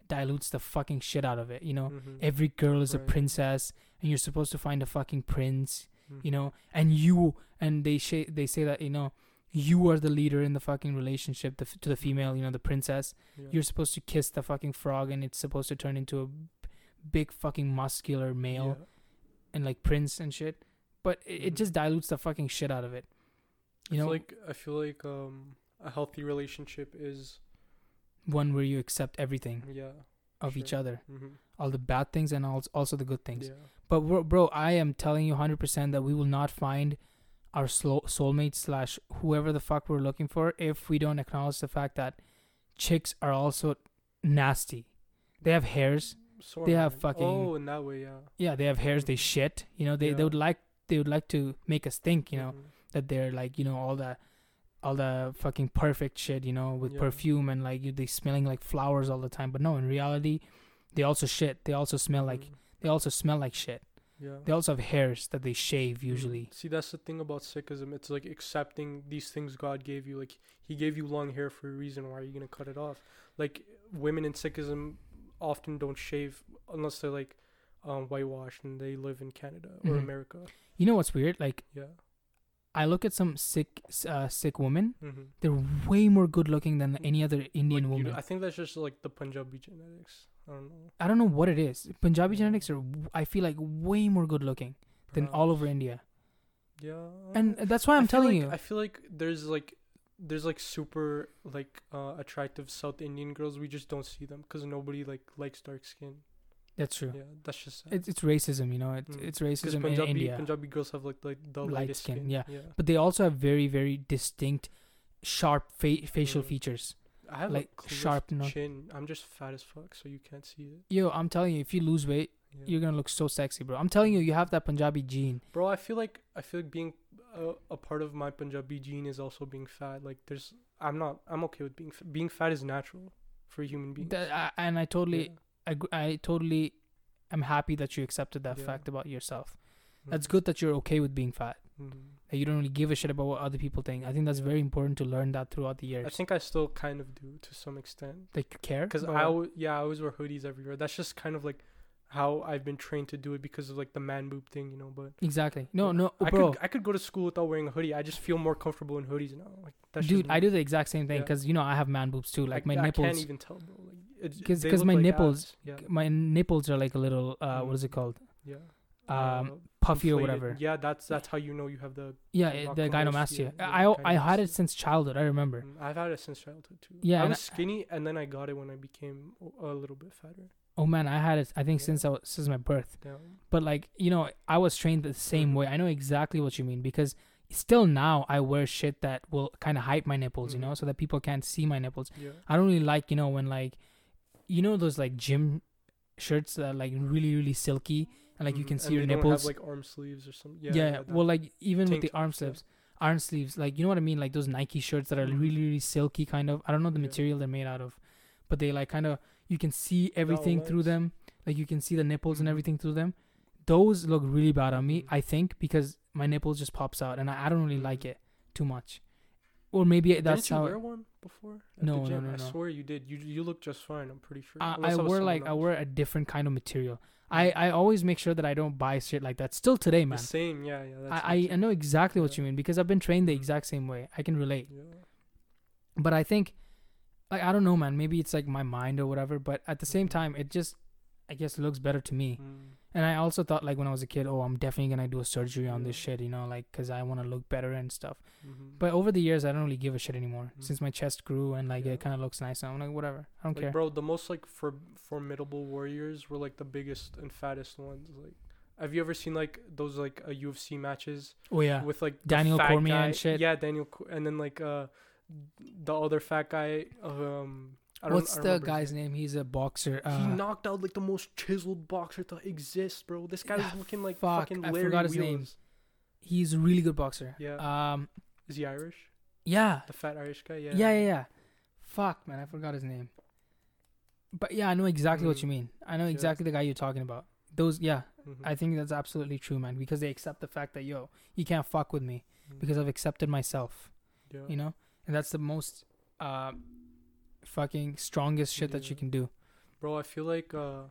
dilutes the fucking shit out of it. You know, Mhm. every girl is a princess, and you're supposed to find a fucking prince. You Mhm. know, and you and they sh- they say that you know you are the leader in the fucking relationship the f- to the female. You know, the princess Yeah. you're supposed to kiss the fucking frog and it's supposed to turn into a b- big fucking muscular male Yeah. and like prince and shit but it, it Mhm. just dilutes the fucking shit out of it you know like I feel like um a healthy relationship is one where you accept everything yeah. of each other Mm-hmm. all the bad things and als- also the good things Yeah. but bro, bro i am telling you 100% that we will not find our slow soulmate slash whoever the fuck we're looking for if we don't acknowledge the fact that chicks are also nasty they have hairs Sort They have fucking- Oh, in that way, yeah. yeah they have hairs they Mhm. shit you know they, they would like they would like to make us think you know Mhm. that they're like you know all the all the fucking perfect shit you know with Yeah. perfume and like you, they smelling like flowers all the time but no in reality they also shit they also smell like Mhm. they also smell like shit Yeah. They also have hairs that they shave Mm. usually. See, that's the thing about Sikhism. It's like accepting these things God gave you. Like He gave you long hair for a reason. Why are you gonna cut it off? Like women in Sikhism often don't shave unless they're like um, whitewashed and they live in Canada or Mhm. America. You know what's weird? Like Yeah. I look at some Sikh uh, Sikh women. Mm-hmm. They're way more good looking than any other Indian like, woman. I think that's just like the Punjabi genetics. I don't know. I don't know what it is. Punjabi genetics are, I feel like, way more good looking than all over India. Yeah. And that's why I'm telling like- you. I feel like there's like there's like super like uh attractive South Indian girls. We just don't see them because nobody like likes dark skin. That's true. Yeah, that's just sad. It's, it's racism, you know. It's, Mm. it's racism in India. Punjabi girls have like like the Light skin, skin. yeah. yeah. But they also have very, very distinct, sharp fa- facial Mm. features. I have like, a sharp no- chin. I'm just fat as fuck, so you can't see it. Yo, I'm telling you, if you lose weight, Yeah. you're gonna look so sexy, bro. I'm telling you, you have that Punjabi gene. Bro, I feel like I feel like being a, a part of my Punjabi gene is also being fat. Like there's, I'm not, I'm okay with being being fat is natural for a human being. That, I, and I totally, ag- I totally, am happy that you accepted that Yeah. fact about yourself. That's good that you're okay with being fat. Mm-hmm. That you don't really give a shit about what other people think. I think that's very important to learn that throughout the years. I think I still kind of do to some extent. like you care Because I, yeah, I always wear hoodies everywhere. That's just kind of like how I've been trained to do it because of like the man boob thing, you know. But exactly. No, no, I bro. could I could go to school without wearing a hoodie. I just feel more comfortable in hoodies now. Like that's Dude, I do the exact same thing Yeah. because you know I have man boobs too. Like I, my I nipples, can't even tell, bro. Like, 'Cause- they 'cause my like nipples- Yeah. my nipples are like a little. uh What is it Mm. called? Yeah. Um, Uh, puffy or whatever. Yeah, that's that's how you know you have the. Yeah, the gross, gynomastia. yeah, I yeah, I had it since childhood. I remember. Mm, I've had it since childhood too. Yeah, I was skinny and then I got it when I became a little bit fatter. Oh man, I had it. I think Yeah. since I was, since my birth. Yeah. But like you know, I was trained the same Mhm. way. I know exactly what you mean because still now I wear shit that will kind of hide my nipples, you know, Mhm. so that people can't see my nipples. Yeah. I don't really like you know when like, you know those like gym shirts that are like really really silky and like you Mhm. can see And your nipples. Have like arm sleeves or something. Yeah. yeah, well like even with the arm sleeves, arm sleeves, like you know what I mean, like those Nike shirts that are Mhm. really really silky kind of. I don't know the material they're made out of, but they like kind of you can see everything through them. Like you can see the nipples and Mhm. everything through them. Those look really bad on me, Mhm. I think, because my nipples just pops out and I, I don't really like Mhm. it too much. Or maybe that's Didn't you how wear one before? At No, no, no, I swear you did. You you look just fine. I'm pretty sure. I, Unless I wear like I else. wear a different kind of material. I, I always make sure that I don't buy shit like that. Still today, the man. same. Yeah, yeah. I, I, I know exactly what you mean because I've been trained the exact same way. I can relate. Yeah. But I think like I don't know, man, maybe it's like my mind or whatever, but at the same time it just I guess looks better to me. Mm. And I also thought like when I was a kid, oh, I'm definitely going to do a surgery on this shit, you know, like cuz I want to look better and stuff. Mhm. But over the years I don't really give a shit anymore Mhm. since my chest grew and like Yeah. it kind of looks nice. I'm like whatever. I don't like, care. bro, the most like for formidable warriors were like the biggest and fattest ones. Like, have you ever seen like those like uh, UFC matches oh yeah. with like Daniel Cormier guy? and shit? Yeah, Daniel, and then like uh, the other fat guy. Um, I don't, What's I the guy's name? He's a boxer. Uh, he knocked out like the most chiseled boxer to exist, bro. This guy Ah, looking like fuck, fucking I Larry forgot his name. He's a really good boxer. Yeah. Um Is he Irish? yeah. The fat Irish guy? Yeah. Yeah, yeah, yeah. Fuck, man, I forgot his name. But yeah, I know exactly what Mhm. you mean. I know Yeah. exactly the guy you're talking about. Those, yeah, Mhm. I think that's absolutely true, man. Because they accept the fact that yo, you can't fuck with me Mhm. because I've accepted myself. yeah. You know, and that's the most, uh, fucking strongest shit that you can do. Bro, I feel like uh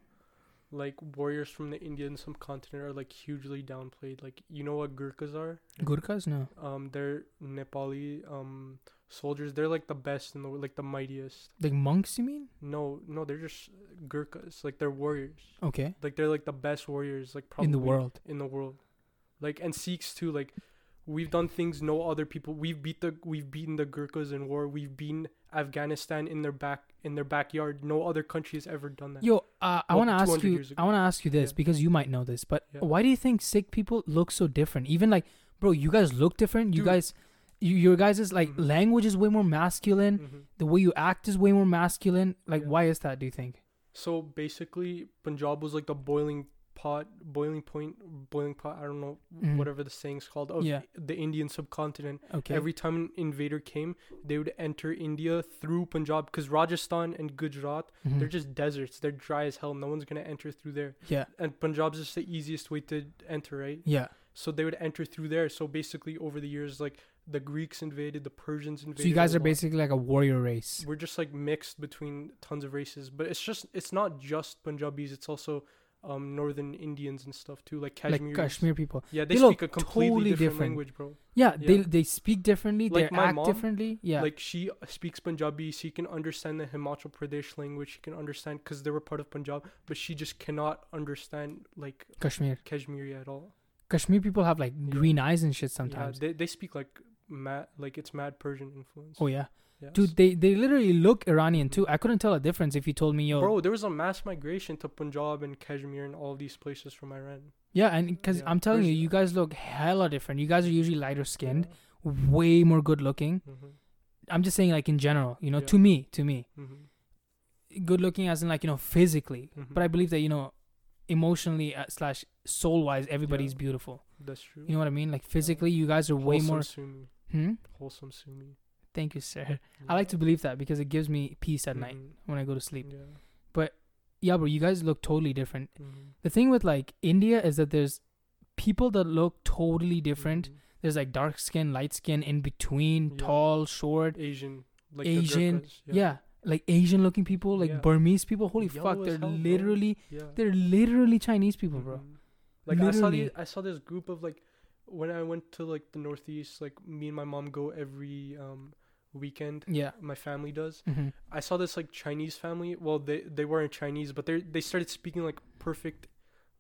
like warriors from the Indian subcontinent are like hugely downplayed. Like you know what Gurkhas are? Gurkhas, no. Um they're Nepali um soldiers. They're like the best in the like the mightiest. Like monks, you mean? No, no, they're just Gurkhas. Like they're warriors. Okay. Like they're like the best warriors like probably In the world. in the world. Like and Sikhs too, like we've done things no other people we've beat the we've beaten the Gurkhas in war. We've beaten Afghanistan in their back in their backyard. No other country has ever done that. Yo, uh, I want to ask you. I want to ask you this Yeah. because you might know this, but Yeah. why do you think Sikh people look so different? Even like, bro, you guys look different. You guys, you, your guys' is like Mhm. language is way more masculine. Mhm. The way you act is way more masculine. Like, Yeah. why is that? Do you think? So basically, Punjab was like the boiling pot, boiling point, boiling pot. I don't know Mhm. whatever the saying's called of Yeah. the Indian subcontinent. Okay. Every time an invader came, they would enter India through Punjab because Rajasthan and Gujarat Mhm. they're just deserts. They're dry as hell. No one's gonna enter through there. yeah. And Punjab's just the easiest way to enter, right? Yeah. So they would enter through there. So basically, over the years, like the Greeks invaded, the Persians invaded. So you guys are basically like a warrior race. We're just like mixed between tons of races, but it's just it's not just Punjabis. It's also um northern Indians and stuff too, like Kashmir. Like Kashmir people. Yeah, they, They look speak a completely totally different, different. language, bro. Yeah, they Yeah. they speak differently. Like they my act mom, differently. Yeah. Like she speaks Punjabi, she can understand the Himachal Pradesh language. She can understand because they were part of Punjab, but she just cannot understand like Kashmir. Kashmiri at all. Kashmir people have like Yeah. green eyes and shit sometimes. Yeah, they they speak like mad, like it's mad Persian influence. oh yeah. Yes. Dude, they they literally look Iranian too. I couldn't tell a difference if you told me yo. Bro, there was a mass migration to Punjab and Kashmir and all these places from Iran. Yeah, and because Yeah, I'm telling you, you guys look hella different. You guys are usually lighter skinned, way more good looking. hmm I'm just saying like in general, you know, Yeah. to me, to me, hmm good looking as in like you know physically. Mhm. But I believe that you know, emotionally uh, slash soul wise, everybody's Yeah. beautiful. That's true. You know what I mean? Like physically, you guys are way more. Sumi. Hmm. Wholesome Sumi. Thank you, sir. I like to believe that because it gives me peace at night Mhm. when I go to sleep. Yeah. Yeah, bro, you guys look totally different. Mhm. The thing with like India is that there's people that look totally different. Mhm. There's like dark skin, light skin, in between, Yeah. tall, short. Asian. Like Asian, Gurkhas, Yeah. like Asian looking people, like Yeah. Burmese people. Holy Yellow fuck, they're hell, literally Yeah. they're literally Chinese people, bro. Mhm. Like I saw Literally. the, I saw this group of like when I went to like the northeast, like me and my mom go every um weekend. Yeah. My family does. hmm I saw this like Chinese family. Well, they they weren't Chinese, but they they started speaking like perfect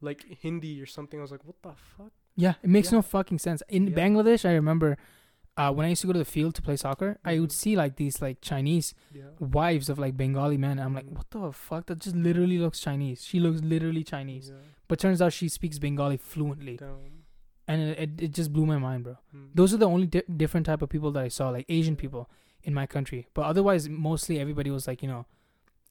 like Hindi or something. I was like, what the fuck? Yeah, it makes Yeah. no fucking sense. In Yeah. Bangladesh, I remember uh, when I used to go to the field to play soccer, I would Mhm. see like these like Chinese Yeah. wives of like Bengali men. I'm like, Mhm. what the fuck? That just literally looks Chinese. She looks literally Chinese, but turns out she speaks Bengali fluently, Damn. and it, it, it just blew my mind, bro. Mm. Those are the only di- different type of people that I saw, like Asian people in my country. But otherwise, mostly everybody was like, you know,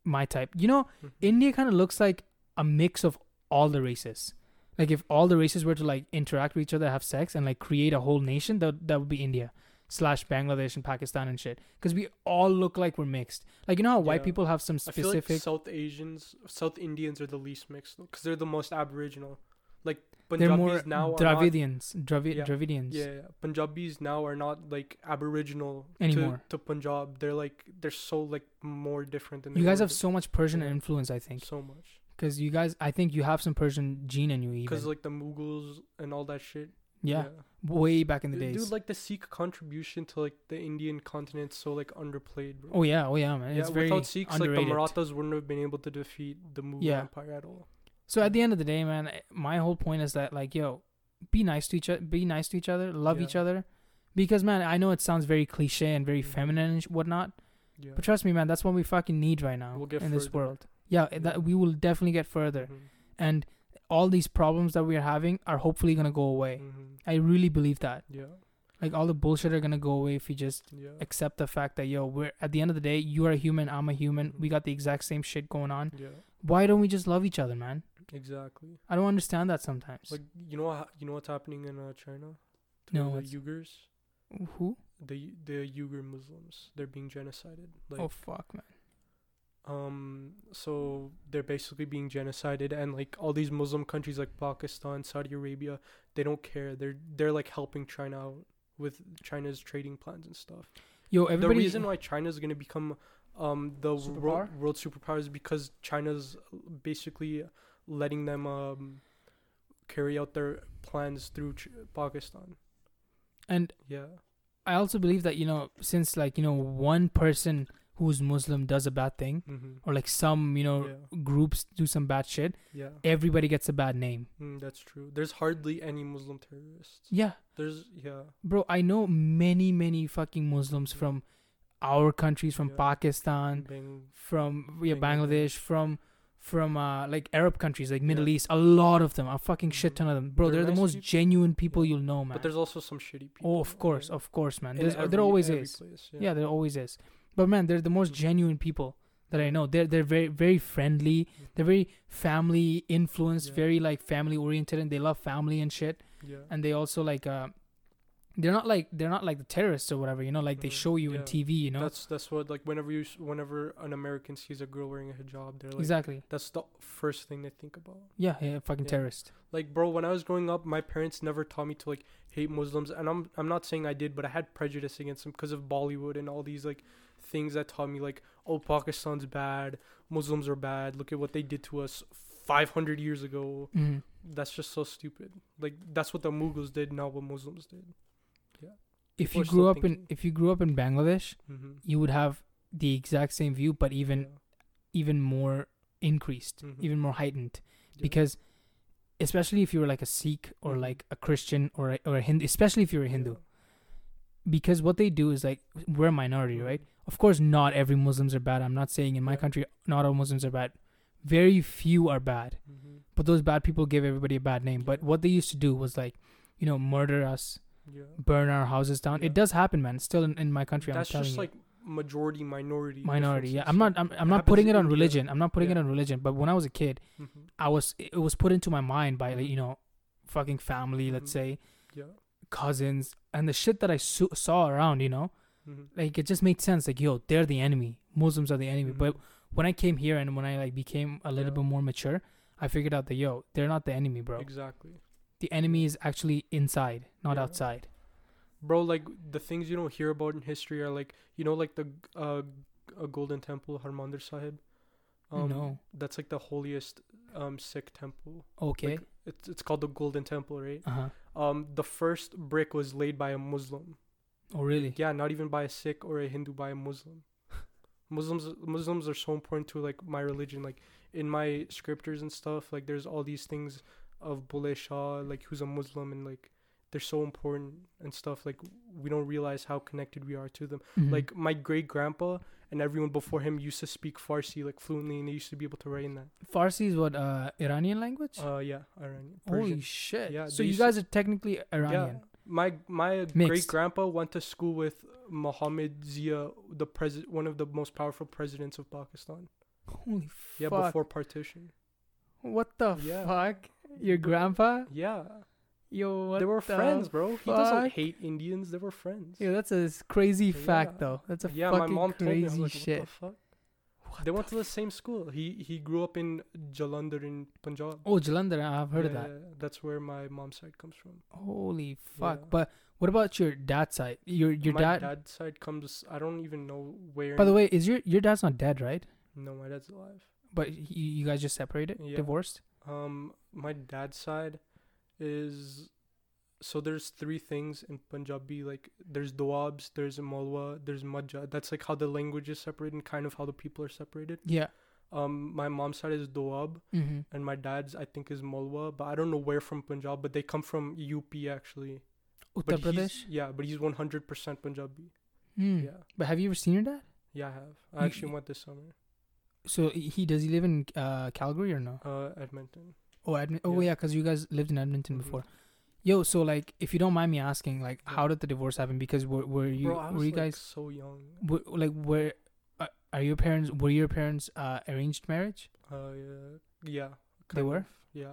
my type. You know, Mhm. India kind of looks like a mix of all the races. Like if all the races were to like interact with each other, have sex, and like create a whole nation, that that would be India slash Bangladesh and Pakistan and shit. Because we all look like we're mixed. Like you know how white Yeah. people have some I feel like specific. South Asians, South Indians are the least mixed because they're the most Aboriginal. Like they're Punjabis more now are not, Dravidians, Yeah. Dravidians. yeah, yeah, Punjabis now are not like Aboriginal Anymore. to, to Punjab. They're like they're so like more different than You guys have so much Persian Yeah. influence, I think. so much Because you guys, I think you have some Persian gene in you, even. because like the Mughals and all that shit. yeah, way back in the days. Dude, like the Sikh contribution to like the Indian continent so like underplayed, bro. oh yeah, oh yeah, man. yeah, it's very without Sikhs, like the. Marathas wouldn't have been able to defeat the Mughal Yeah. Empire at all. So at the end of the day, man, my whole point is that like, yo, be nice to each other, be nice to each other, love each other, because man, I know it sounds very cliche and very Mhm. feminine and whatnot, Yeah. but trust me, man, that's what we fucking need right now We'll get in this world. Yeah, Yeah. that we will definitely get further, Mhm. and all these problems that we are having are hopefully gonna go away. Mhm. I really believe that. Yeah. Like all the bullshit are gonna go away if we just Yeah. accept the fact that yo, we're at the end of the day, you are a human, I'm a human, we got the exact same shit going on. Yeah. Why don't we just love each other, man? Exactly. I don't understand that sometimes. Like you know you know what's happening in uh, China? To No, the Uyghurs, Who? the the Uyghur Muslims, they're being genocided. Like oh fuck, man. um so they're basically being genocided and like all these Muslim countries like Pakistan, Saudi Arabia, they don't care. They're they're like helping China out with China's trading plans and stuff. Yo, everybody. the reason why China is going to become um the world, Superpower? world superpower is because China's basically letting them um carry out their plans through Ch- Pakistan. and Yeah. I also believe that you know, since like you know, one person who's Muslim does a bad thing, Mm-hmm. or like some you know Yeah. groups do some bad shit, Yeah. everybody gets a bad name. Mm, that's true. There's hardly any Muslim terrorists. Yeah, There's yeah. bro, I know many many fucking Muslims Yeah. from our countries, from Yeah. Pakistan, Bang, from yeah, Bangladesh. Bangladesh, from from uh like Arab countries, like Middle Yeah. East. A lot of them, a fucking shit Mhm. ton of them, bro. They're They're, the most people. genuine people Yeah. you'll know, man. but there's also some shitty people. Oh, of course, yeah. of course, man. There's, every- there always is. place, Yeah. there always is. But man, they're the most genuine people that I know. They're they're very very friendly. Mhm. They're very family influenced, very like family oriented, and they love family and shit. Yeah. And they also like uh, they're not like they're not like the terrorists or whatever. You know, like they Mhm. show you in TV. You know, That's that's what like whenever you whenever an American sees a girl wearing a hijab, they're like exactly. that's the first thing they think about. Yeah, yeah, fucking Yeah. terrorist. Like bro, when I was growing up, my parents never taught me to like hate Muslims, and I'm I'm not saying I did, but I had prejudice against them because of Bollywood and all these like things that taught me like oh Pakistan's bad, Muslims are bad. Look at what they did to us 500 years ago. hmm That's just so stupid. Like that's what the Mughals did, not what Muslims did. If you grew up in if you grew up in Bangladesh, Mm-hmm. you would have the exact same view, but even even more increased, Mhm. even more heightened. Yeah. Because especially if you were like a Sikh or Mhm. like a Christian or a, or a Hindu, especially if you're a Hindu, Yeah. because what they do is like we're a minority, right? Of course, not every Muslims are bad. I'm not saying in my Yeah. country not all Muslims are bad. Very few are bad, Mm-hmm. but those bad people give everybody a bad name. But what they used to do was like, you know, murder us, Yeah. burn our houses down. Yeah. It does happen, man. Still in, in my country, That's I'm telling just you. like majority minority. minority. Yeah. I'm not. I'm, I'm not putting it on India. religion. I'm not putting it on religion. But when I was a kid, Mhm. I was. It was put into my mind by like Mhm. you know, fucking family. Let's Mhm. say Yeah. cousins and the shit that I saw around. You know, Mhm. like it just made sense. Like yo, they're the enemy. Muslims are the enemy. But Mhm. when I came here and when I like became a little Yeah. bit more mature, I figured out that yo, they're not the enemy, bro. Exactly. The enemy is actually inside, not Yeah. outside. Bro, like the things you don't hear about in history are like you know like the uh, Golden Temple Harmandir Sahib. Um, No. That's like the holiest um Sikh temple. Okay. Like, it's it's called the Golden Temple, right? uh huh. Um, the first brick was laid by a Muslim. Oh really? Yeah, not even by a Sikh or a Hindu, by a Muslim. Muslims Muslims are so important to like my religion. Like in my scriptures and stuff, like there's all these things of Bulleh Shah, like who's a Muslim, and like they're so important and stuff. Like we don't realize how connected we are to them. Mhm. Like my great grandpa and everyone before him used to speak Farsi like fluently, and they used to be able to write in that. Farsi is what uh Iranian language. Uh, yeah, Iranian. Holy shit! Yeah, so you used to- guys are technically Iranian. Yeah, my my great grandpa went to school with Mohammed Zia, the president, one of the most powerful presidents of Pakistan. Holy Yeah, fuck! before partition. What the Yeah. fuck? Your grandpa? Yeah, Yo, what they were the friends, bro. He doesn't fuck? hate Indians. They were friends. Yo, that's a crazy fact though. That's a yeah, my fucking mom told me. I was crazy like, shit. What the fuck? What they went the to the same school. He he grew up in Jalandhar in Punjab. Oh, Jalandhar, I've heard of that. yeah, That's where my mom's side comes from. Holy fuck! Yeah. But what about your dad's side? Your your my dad. dad's side comes. I don't even know where. By the way, is your your dad's not dead, right? no, my dad's alive. But he, you guys just separated, Yeah. divorced. Um, my dad's side is so there's three things in Punjabi. Like there's Doabs, there's Malwa, there's Majha. That's like how the language is separated and kind of how the people are separated. Yeah. Um, my mom's side is Doab, Mm-hmm. and my dad's I think is Malwa, but I don't know where from Punjab. But they come from UP actually. Uttar But Pradesh. yeah, but he's 100% Punjabi. Hmm. Yeah, But have you ever seen your dad? yeah, I have. I You- actually went this summer. So he does he live in uh, Calgary or no? Uh, Edmonton. Oh, Edmon- oh Yeah. yeah, because you guys lived in Edmonton Mhm. before. Yo, so like, if you don't mind me asking, like, Yeah. how did the divorce happen? Because were were you Bro, I was were you like guys so young. were, like were uh, are your parents were your parents uh, arranged marriage? Uh, yeah, yeah. They were? of, Yeah.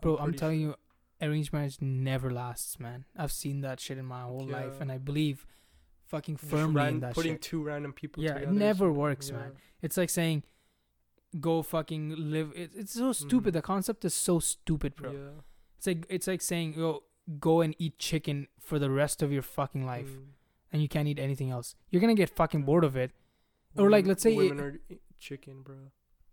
Bro, I'm pretty telling sure. you, arranged marriage never lasts, man. I've seen that shit in my whole life, and I believe fucking firmly ran- in that putting shit. two random people Yeah, it never works, yeah. man. It's like saying, go fucking live. It, it's so stupid. Mhm. The concept is so stupid, bro. Yeah. It's like it's like saying, yo, go and eat chicken for the rest of your fucking life, Mm. and you can't eat anything else. You're gonna get fucking bored of it. Or, like, let's say it- women are e- chicken, bro.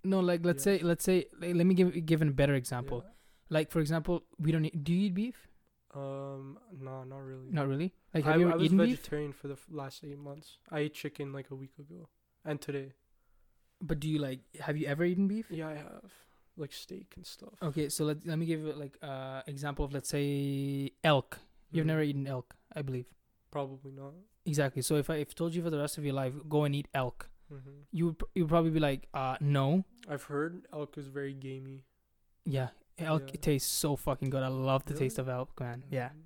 No, like let's Yeah. say let's say like, let me give give a better example. Like for example, we don't eat, do you eat beef? Um, no, not really. Not really. Like I, have you I was eaten beef? vegetarian for the f- last eight months. I ate chicken like a week ago, and today. But do you like have you ever eaten beef? Yeah, I have like steak and stuff. Okay, so let let me give you like uh example of let's say elk. You've Mhm. never eaten elk, I believe. Probably not. Exactly. So if I if told you for the rest of your life go and eat elk, hmm you would you would probably be like, uh no. I've heard elk is very gamey. Yeah. Elk Yeah. it tastes so fucking good. I love the taste of elk, man. Yeah. Mhm.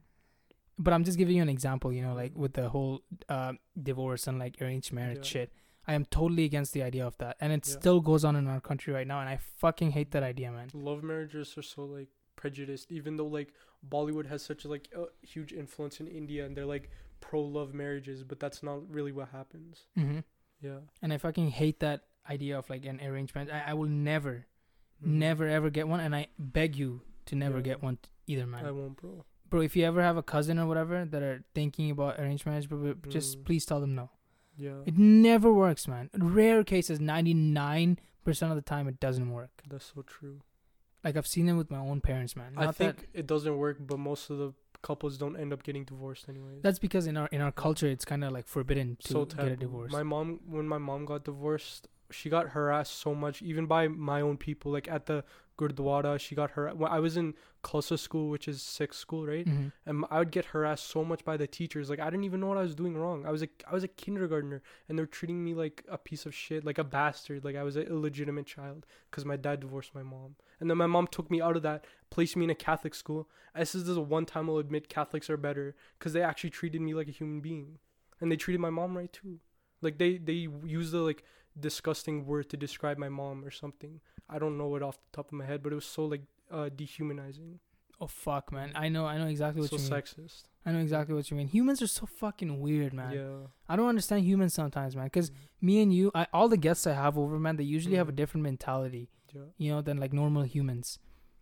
But I'm just giving you an example, you know, like Mhm. with the whole uh divorce and like arranged marriage Yeah. shit. I am totally against the idea of that, and it Yeah. still goes on in our country right now, and I fucking hate that idea, man. Love marriages are so like prejudiced, even though like Bollywood has such like a huge influence in India, and they're like pro love marriages, but that's not really what happens. hmm Yeah. And I fucking hate that idea of like an arrangement. I, I will never, Mhm. never ever get one, and I beg you to never Yeah. get one either, man. I won't, bro. bro, if you ever have a cousin or whatever that are thinking about arranged marriage, bro, just Mm. please tell them no. Yeah. It never works, man. Rare cases, ninety nine percent of the time, it doesn't work. That's so true. Like I've seen them with my own parents, man. I think that it doesn't work, but most of the couples don't end up getting divorced anyway. that's because in our in our culture, it's kind of like forbidden to so get a divorce. My mom, when my mom got divorced, she got harassed so much, even by my own people. Like at the gurdwara, she got her. When I was in Khalsa school, which is Sikh school, right? Mhm. and I would get harassed so much by the teachers. Like I didn't even know what I was doing wrong. I was a I was a kindergartner, and they're treating me like a piece of shit, like a bastard. Like I was an illegitimate child because my dad divorced my mom, and then my mom took me out of that, placed me in a Catholic school. This is the one time I'll admit Catholics are better because they actually treated me like a human being, and they treated my mom right too. Like they they use the like disgusting word to describe my mom or something. I don't know it off the top of my head, but it was so like uh, dehumanizing, Oh fuck, man. I know. I know exactly what so you mean. So sexist. I know exactly what you mean. Humans are so fucking weird, man. Yeah. I don't understand humans sometimes, man. Because me and you, I, all the guests I have over, man, they usually have a Mhm. different mentality. Yeah. you know than like normal humans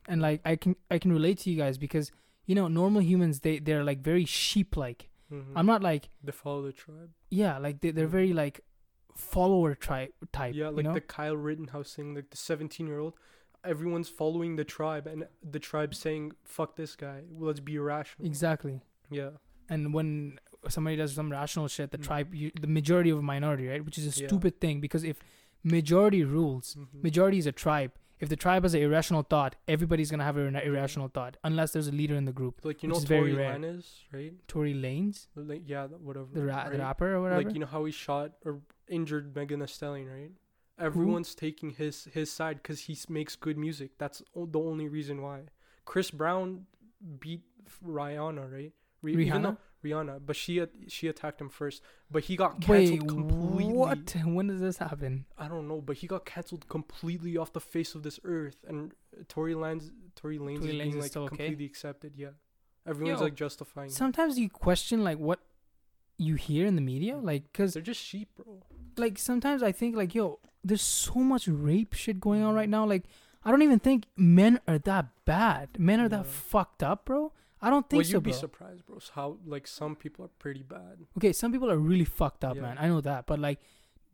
and like i can i can relate to you guys because you know normal humans they they're like very sheep like Mm-hmm. i'm not like They follow the tribe. yeah like they, they're very like follower tribe type yeah, you like know the Kyle Rittenhouse thing, like the 17 year old. Everyone's following the tribe, and the tribe saying, fuck this guy. Let's be irrational. exactly Yeah. and when somebody does some rational shit the Mm. tribe you, the majority of a minority right which is a Yeah. stupid thing because if majority rules Mhm. majority is a tribe if the tribe has an irrational thought everybody's gonna have an irrational thought unless there's a leader in the group Like, you know is very Tory rare. Lanez, right? Tory Lanez Like, yeah, whatever. the, ra- right? the rapper or whatever Like, you know how he shot or injured Megan Thee Stallion, right? Everyone's taking his his side because he makes good music. That's o- the only reason why. Chris Brown beat Rihanna, right? Re- rihanna Rihanna, but she she attacked him first. But he got Wait, canceled completely. what? When does this happen? I don't know, but he got canceled completely off the face of this earth. And Tory Lanez, Tory Lanez Tory is being like okay? completely accepted. Yeah, everyone's Yo, like justifying. Sometimes you question like what you hear in the media, like because They're just sheep, bro. like sometimes I think like yo, there's so much rape shit going on right now. Like I don't even think men are that bad. Men are that fucked up, bro. I don't think Well, so, you'd be surprised, bro. How like some people are pretty bad. okay, some people are really fucked up, Yeah. man. I know that, but like,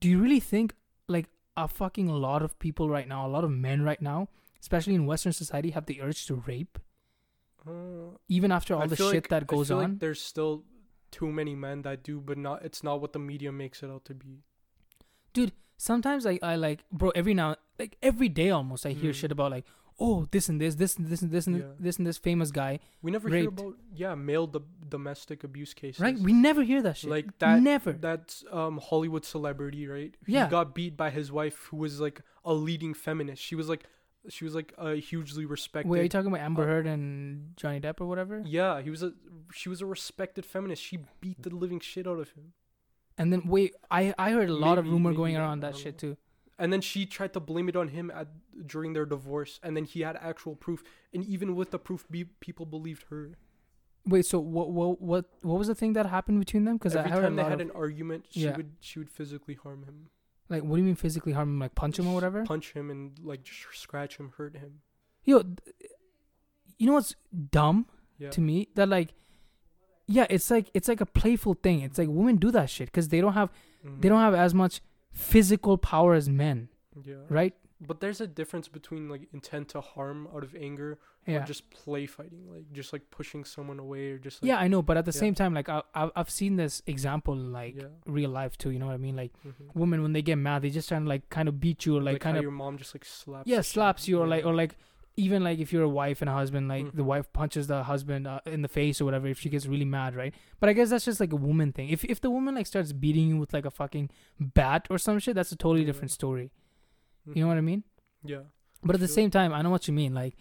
do you really think like a fucking lot of people right now, a lot of men right now, especially in Western society, have the urge to rape, Uh, even after all I the shit like- that I goes feel on? Like there's still too many men that do, but not. It's not what the media makes it out to be. Dude, sometimes I, I like bro every now like every day almost I hear Mm. shit about like oh this and this this and this and this and Yeah. this and this famous guy We never hear Raped. about yeah male do- domestic abuse cases. right we never hear that shit Like that- never That's um Hollywood celebrity, right? Yeah. He got beat by his wife, who was like a leading feminist. She was like, she was like a hugely respected. wait are you talking about Amber uh, Heard and Johnny Depp or whatever yeah, he was a. She was a respected feminist. She beat the living shit out of him, and then wait I I heard a lot of rumor going around that shit too and then she tried to blame it on him at during their divorce, and then he had actual proof, and even with the proof, be, people believed her. wait so what what what what was the thing that happened between them because I Every heard time they had of an argument, she Yeah. would she would physically harm him, like what do you mean physically harm him like punch him or whatever punch him, and like just scratch him, hurt him. yo you know what's dumb Yeah. to me that like yeah it's like it's like a playful thing it's like women do that shit because they don't have Mhm. they don't have as much physical power as men Yeah. right But there's a difference between like intent to harm out of anger yeah or just play fighting, like just like pushing someone away or just like, yeah i know but at the Yeah. same time like I, i've seen this example in, like yeah. real life too you know what i mean like mhm. women when they get mad they just trying to like kind of beat you or like, like kind of your mom just like slaps. yeah slaps you or like or like even like if you're a wife and a husband like the Mhm. wife punches the husband uh, in the face or whatever if she gets really mad right but i guess that's just like a woman thing if if the woman like starts beating you with like a fucking bat or some shit that's a totally Yeah. different story Mhm. you know what i mean Yeah. but at the same time i know what you mean like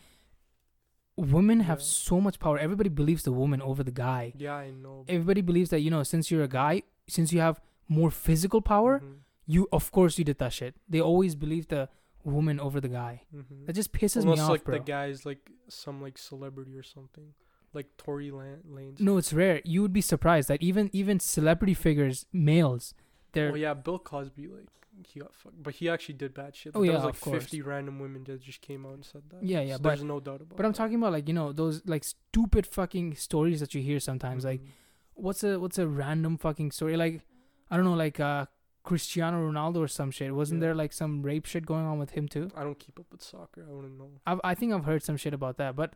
women have Yeah. so much power everybody believes the woman over the guy Yeah, I know. everybody believes that you know since you're a guy since you have more physical power Mhm. you of course you did that shit. They always believe the woman over the guy. Mm-hmm. That just pisses me off, like bro. the guy's like some like celebrity or something, like Tory Lan- Lanez. No, it's rare. You would be surprised that even even celebrity figures, males, they're Oh yeah, Bill Cosby like he got fucked, but he actually did bad shit. Oh, there yeah, was like of course. fifty random women that just came out and said that. Yeah, yeah, So but- there's no doubt about. But I'm talking about like you know those like stupid fucking stories that you hear sometimes. Like Mhm. what's a what's a random fucking story? Like I don't know, like uh Cristiano Ronaldo or some shit. Wasn't Yeah. there like some rape shit going on with him too? I don't keep up with soccer. I wouldn't know. I've, I think I've heard some shit about that. But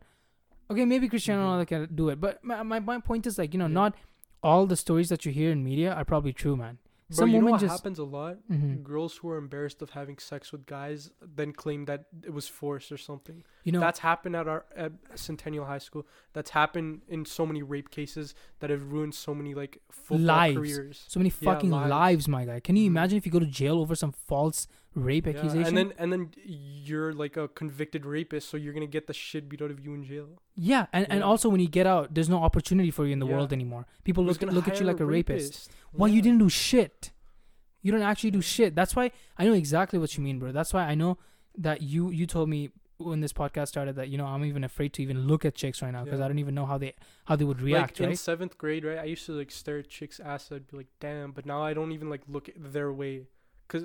okay, maybe Cristiano Mhm. Ronaldo can do it. But my, my my point is like you know Yeah. not all the stories that you hear in media are probably true, man. Bro, Some you know what just happens a lot? Mhm. Girls who are embarrassed of having sex with guys then claim that it was forced or something. you know That's happened at our at Centennial High School. That's happened in so many rape cases that have ruined so many like football Lives. careers. so many yeah, fucking lives. lives. my guy. Can you Mhm. imagine if you go to jail over some false rape Yeah, accusation? and then and then you're like a convicted rapist, so you're gonna get the shit beat out of you in jail. yeah, and, and also when you get out, there's no opportunity for you in the Yeah. world anymore. People Who's look look at you like a rapist. rapist? Well, you didn't do shit. You don't actually do shit. That's why I know exactly what you mean, bro. That's why I know that you you told me when this podcast started that you know I'm even afraid to even look at chicks right now because Yeah. I don't even know how they how they would react, like in right? seventh grade, right? I used to like stare at chicks' ass. I'd be like, damn. But now I don't even like look their way, cause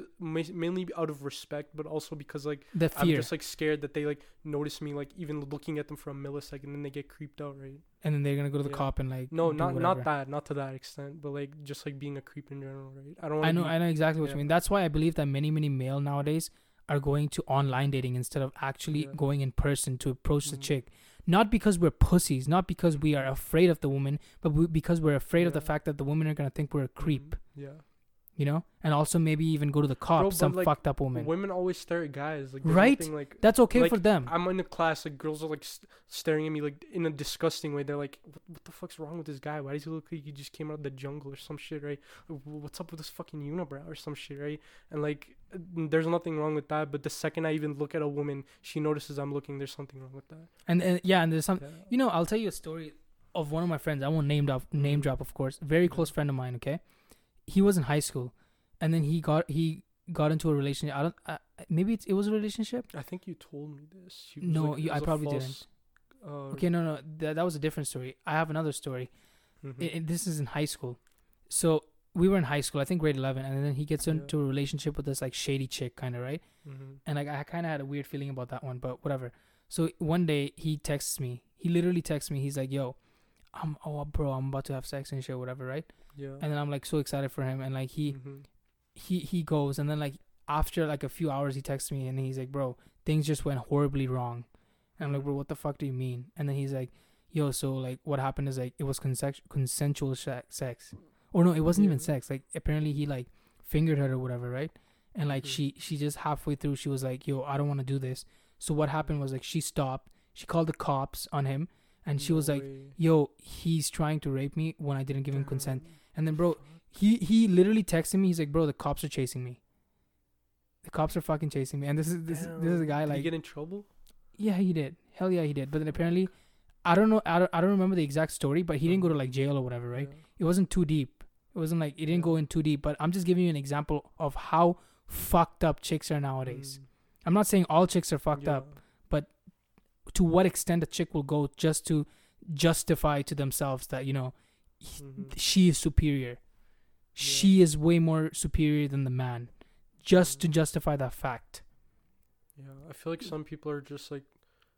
mainly out of respect, but also because like The I'm just like scared that they like notice me like even looking at them for a millisecond, and they get creeped out, right? and then they're gonna go to the Yeah. cop and like No, not whatever. not that, not to that extent, but like just like being a creep in general, right? I don't. I know Be, I know exactly what yeah. you mean. That's why I believe that many many male nowadays are going to online dating instead of actually Yeah. going in person to approach the Mhm. chick. Not because we're pussies, not because we are afraid of the woman, but we, because we're afraid of the fact that the women are gonna think we're a creep. Mhm. Yeah. You know, and also maybe even go to the cops, Bro, some like, fucked up woman. Women always stare at guys. Like Right? nothing, like That's okay like, for them. I'm in the class, like girls are like st- staring at me like in a disgusting way. They're like, what, "What the fuck's wrong with this guy? Why does he look like he just came out of the jungle or some shit, right? What's up with this fucking unibrow or some shit, right?" And like, uh, there's nothing wrong with that. But the second I even look at a woman, she notices I'm looking. There's something wrong with that. and, and yeah, and there's some. Yeah. You know, I'll tell you a story of one of my friends. I won't name drop, name Mhm. drop, of course. Very close friend of mine. Okay, he was in high school, and then he got he got into a relationship. I don't. Uh, maybe it's, it was a relationship. I think you told me this. No, like, you- I probably false, Uh, Okay, no, no, that that was a different story. I have another story. mhm. I- I- this is in high school. So we were in high school, I think grade eleven, and then he gets Yeah. into a relationship with this like shady chick, kind of right. Mhm. and like I kind of had a weird feeling about that one, but whatever. So one day he texts me. He literally texts me. He's like, "Yo, I'm oh bro, I'm about to have sex and shit, whatever, right?" Yeah. And then I'm like so excited for him, and like he Mhm. he he goes, and then like after like a few hours, he texts me, and he's like, "Bro, things just went horribly wrong." And I'm like, "Bro, what the fuck do you mean?" And then he's like, "Yo, so like what happened is like it was consex- consensual sex, or no, it wasn't even sex. Like apparently he like fingered her or whatever, right?" and like Mhm. she she just halfway through she was like yo i don't want to do this so what happened was like she stopped she called the cops on him and she No was like way. yo he's trying to rape me when i didn't give him consent. And then bro he he literally texted me he's like bro the cops are chasing me the cops are fucking chasing me and this is this, this is a guy Did like he get in trouble? yeah he did hell yeah he did but then apparently i don't know i don't, I don't remember the exact story but he didn't go to like jail or whatever right Yeah. it wasn't too deep. It wasn't like it didn't go in too deep, but I'm just giving you an example of how fucked up chicks are nowadays. Mm. I'm not saying all chicks are fucked Yeah. up. But to what extent a chick will go just to justify to themselves that, you know, Mhm. she is superior. She is way more superior than the man. Just to Mhm. justify that fact. Yeah, I feel like some people are just like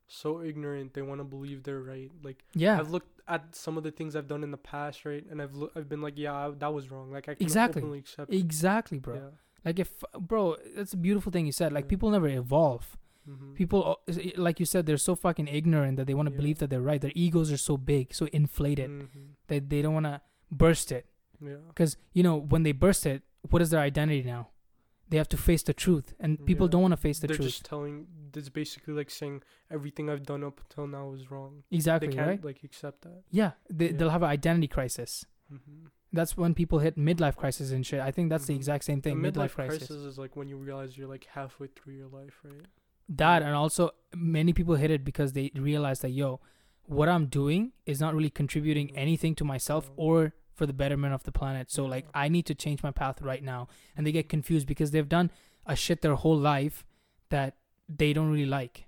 so ignorant. They want to believe they're right. Like Yeah. I've looked at some of the things I've done in the past, right, and I've loo- I've been like, yeah, I, that was wrong. Like I can Exactly. openly accept. Exactly, bro. Yeah. Like if bro, that's a beautiful thing you said. Like Yeah. people never evolve. Mhm. people uh, like you said they're so fucking ignorant that they want to Yeah. believe that they're right their egos are so big so inflated Mhm. that they don't want to burst it Yeah. because you know when they burst it what is their identity now they have to face the truth and people Yeah. don't want to face the They're truth just telling. It's basically like saying everything I've done up until now is wrong. exactly they can't right like accept that. yeah, they, Yeah. they'll have an identity crisis Mm-hmm. that's when people hit midlife crisis and shit i think that's the Mhm. exact same thing The midlife, midlife crisis. crisis is like when you realize you're like halfway through your life, right? That and also many people hit it because they realize that yo what i'm doing is not really contributing anything to myself or for the betterment of the planet. So like I need to change my path right now. And they get confused because they've done a shit their whole life that they don't really like.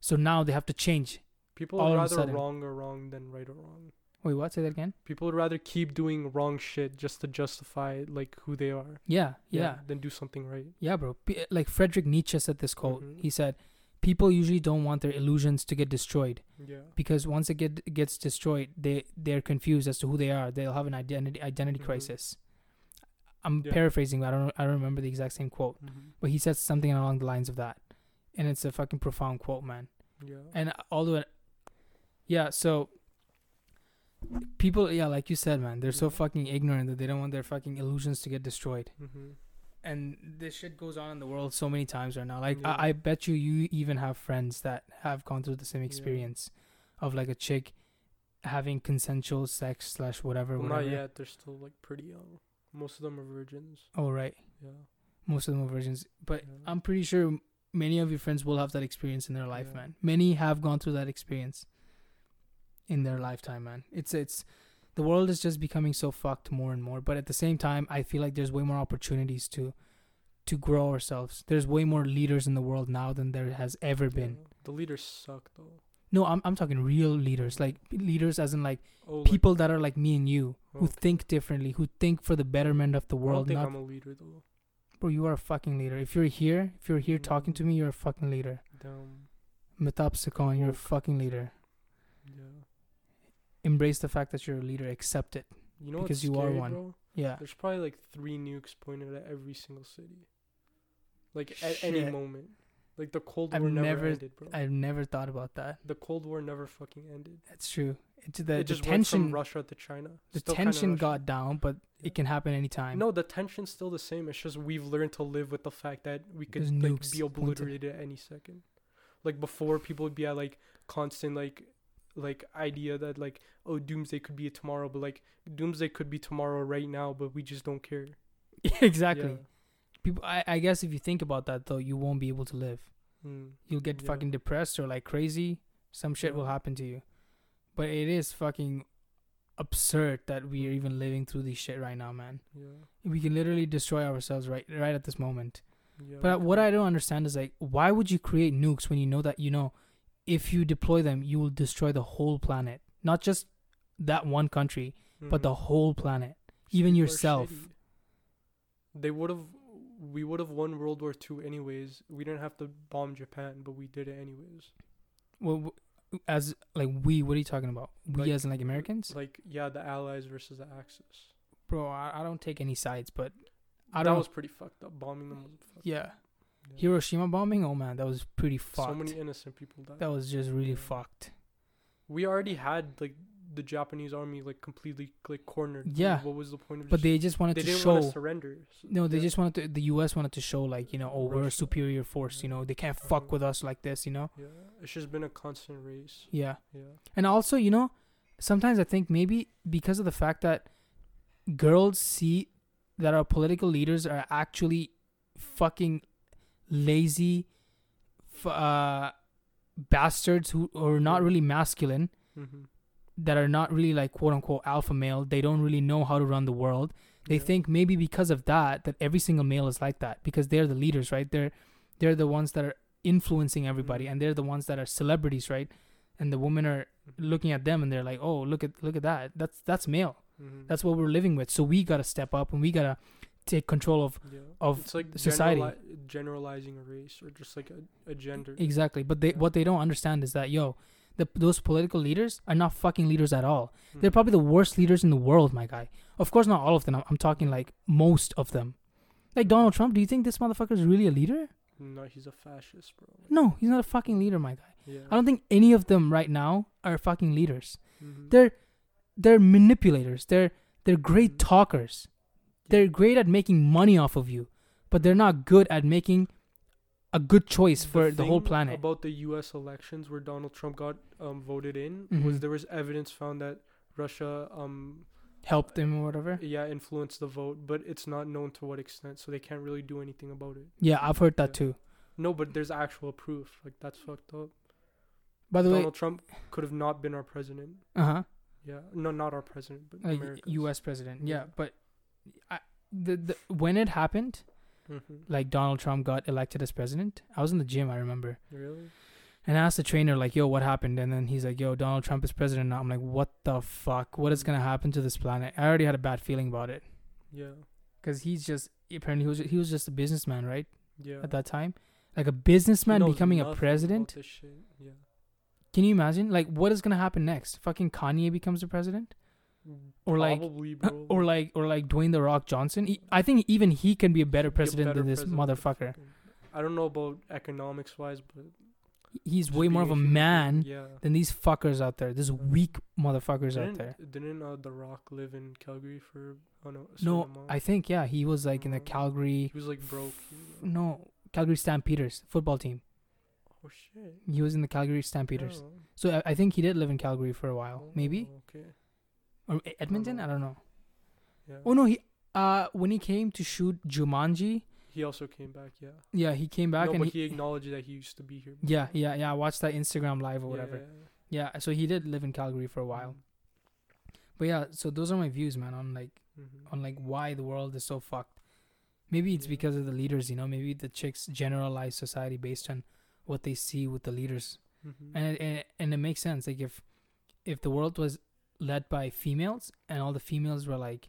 So now they have to change. People all would of a rather wrong or wrong than right or wrong. Wait, what? Say that again? People would rather keep doing wrong shit just to justify like who they are. Yeah, yeah. Than do something right. Yeah, bro. P- like Frederick Nietzsche said this quote. Mhm. He said, "People usually don't want their illusions to get destroyed Yeah. because once it get gets destroyed, they they're confused as to who they are. They'll have an identity identity Mhm. crisis." I'm Yeah. paraphrasing, but I don't I don't remember the exact same quote, hmm but he said something along the lines of that, and it's a fucking profound quote, man. Yeah. And although, it, yeah, so people, yeah, like you said, man, they're so Mhm. fucking ignorant that they don't want their fucking illusions to get destroyed. hmm and this shit goes on in the world so many times right now. Like Yeah. I, I bet you, you even have friends that have gone through the same Yeah. experience of like a chick having consensual sex slash whatever. Well, whatever. not yet. They're still like pretty young. Most of them are virgins. Oh right, Yeah. most of them are virgins. But Yeah. I'm pretty sure many of your friends will have that experience in their life, Yeah. man. Many have gone through that experience in their lifetime, man. It's it's the world is just becoming so fucked more and more. But at the same time, I feel like there's way more opportunities to to grow ourselves. There's way more leaders in the world now than there has ever been. The leaders suck though. No, I'm I'm talking real leaders, like leaders as in like Oh, like, people that are like me and you, who oh, think differently, who think for the betterment of the I world. think Not, I'm a leader though. bro, you are a fucking leader. If you're here, if you're here talking to mm. me, you're a fucking leader. Damn. Sekhon, you're a fucking leader. Yeah. Embrace the fact that you're a leader. Accept it. You know Because what's you are one. Bro? Yeah. There's probably like three nukes pointed at every single city. Like at any moment. Like the Cold I've War never, never- ended, bro. I've never thought about that. the Cold War never fucking ended. That's true. It's the, it the just went from tension. Russia to China. The Still tension got down, but Yeah. it can happen anytime. No, the tension's still the same. It's just we've learned to live with the fact that we could like be pointed. obliterated at any second. Like before, people would be at like constant like like idea that like oh doomsday could be tomorrow, but like doomsday could be tomorrow right now, but we just don't care. exactly. Yeah. People, I, I guess if you think about that though, you won't be able to live. Mm. You'll get Yeah. fucking depressed or like crazy. Some shit will happen to you. But it is fucking absurd that we are even living through this shit right now, man. Yeah. We can literally destroy ourselves right right at this moment. Yeah. But what I don't understand is like, why would you create nukes when you know that you know, if you deploy them, you will destroy the whole planet, not just that one country, but the Mhm. whole planet, even people yourself. They would have. We would have won World War II anyways. We didn't have to bomb Japan, but we did it anyways. Well, as like we, what are you talking about? We Like- as in like Americans, Like yeah, the Allies versus the Axis. bro. I, I don't take any sides, but I that don't. was pretty fucked up. Bombing them was fucked yeah, up. Yeah. Hiroshima bombing. Oh man, that was pretty fucked. So many innocent people died. that was just really Yeah. fucked. we already had like the Japanese army like completely like cornered. Yeah. What was the point of? But just, they just wanted they to didn't show. want to surrender. s- No, they yeah. just wanted to. The U.S. wanted to show like you know, oh, we're a superior force. You know, they can't fuck Mhm. with us like this. You know. Yeah, it's just been a constant race. Yeah. Yeah. And also, you know, sometimes I think maybe because of the fact that girls see that our political leaders are actually fucking lazy uh, bastards who are not really masculine, Mm-hmm. that are not really like quote unquote alpha male. They don't really know how to run the world. They think maybe because of that that every single male is like that because they're the leaders, right? They're they're the ones that are influencing everybody Mhm. and they're the ones that are celebrities, right? And the women are looking at them and they're like, "Oh, look at look at that. That's that's male. Mm-hmm. That's what we're living with. So we got to step up and we got to take control of yeah. of it's like society. generali- generalizing a race or just like a, a gender. exactly. But they Yeah. what they don't understand is that yo, the those political leaders are not fucking leaders at all. They're Mhm. probably the worst leaders in the world, my guy. Of course, not all of them. I'm, I'm talking like most of them. Like Donald Trump. Do you think this motherfucker is really a leader? No, he's a fascist, bro. No, he's not a fucking leader, my guy. Yeah. I don't think any of them right now are fucking leaders. Mhm. They're they're manipulators. They're they're great Mhm. talkers. They're great at making money off of you, but they're not good at making a good choice for the, whole planet. About the U.S. elections where Donald Trump got um, voted in Mhm. was there was evidence found that Russia um Helped him or whatever. yeah influenced the vote, but it's not known to what extent, so they can't really do anything about it. Yeah, I've heard that Yeah. too. No, but there's actual proof. Like that's fucked up. By the way, Donald Trump could have not been our president. uh huh. Yeah. No, not our president, but America's. U.S. president. Yeah, Yeah. but I, the the when it happened, Mhm. like Donald Trump got elected as president, I was in the gym. I remember, Really? and I asked the trainer like, "Yo, what happened?" And then he's like, "Yo, Donald Trump is president now." I'm like, "What the fuck? What is gonna happen to this planet?" I already had a bad feeling about it Yeah. because he's just apparently he was he was just a businessman, right? Yeah. At that time, like a businessman becoming a president. Yeah. Can you imagine? Like, what is gonna happen next? Fucking Kanye becomes the president, Or like- Probably, or like, or like Dwayne the Rock Johnson. He- I think even he can be a better Be a president better than this president motherfucker. I don't know about economics wise, but He's way more of a man Yeah. than these fuckers out there. These weak motherfuckers out Didn't, there. didn't uh, The Rock live in Calgary for oh no? No. I think yeah, he was like in the Uh, Calgary. he was like broke. Like, No, Calgary Stampeders football team. oh shit. He was in the Calgary Stampeders. Oh, So I, I think he did live in Calgary for a while, maybe oh, Okay. Or Edmonton. know. I don't know. Yeah. Oh no, he uh when he came to shoot Jumanji, He also came back. Yeah. yeah, he came back no, and but he, he, acknowledged that he used to be here. yeah, yeah, yeah. I watched that Instagram live or Yeah, whatever. yeah, Yeah, so he did live in Calgary for a yeah. while. But yeah, so those are my views, man, on like Mhm. on like why the world is so fucked. Maybe it's Yeah. because of the leaders, you know. Maybe the chicks generalize society based on what they see with the leaders, Mhm. and it, and it, and it makes sense. Like if if the world was led by females and all the females were like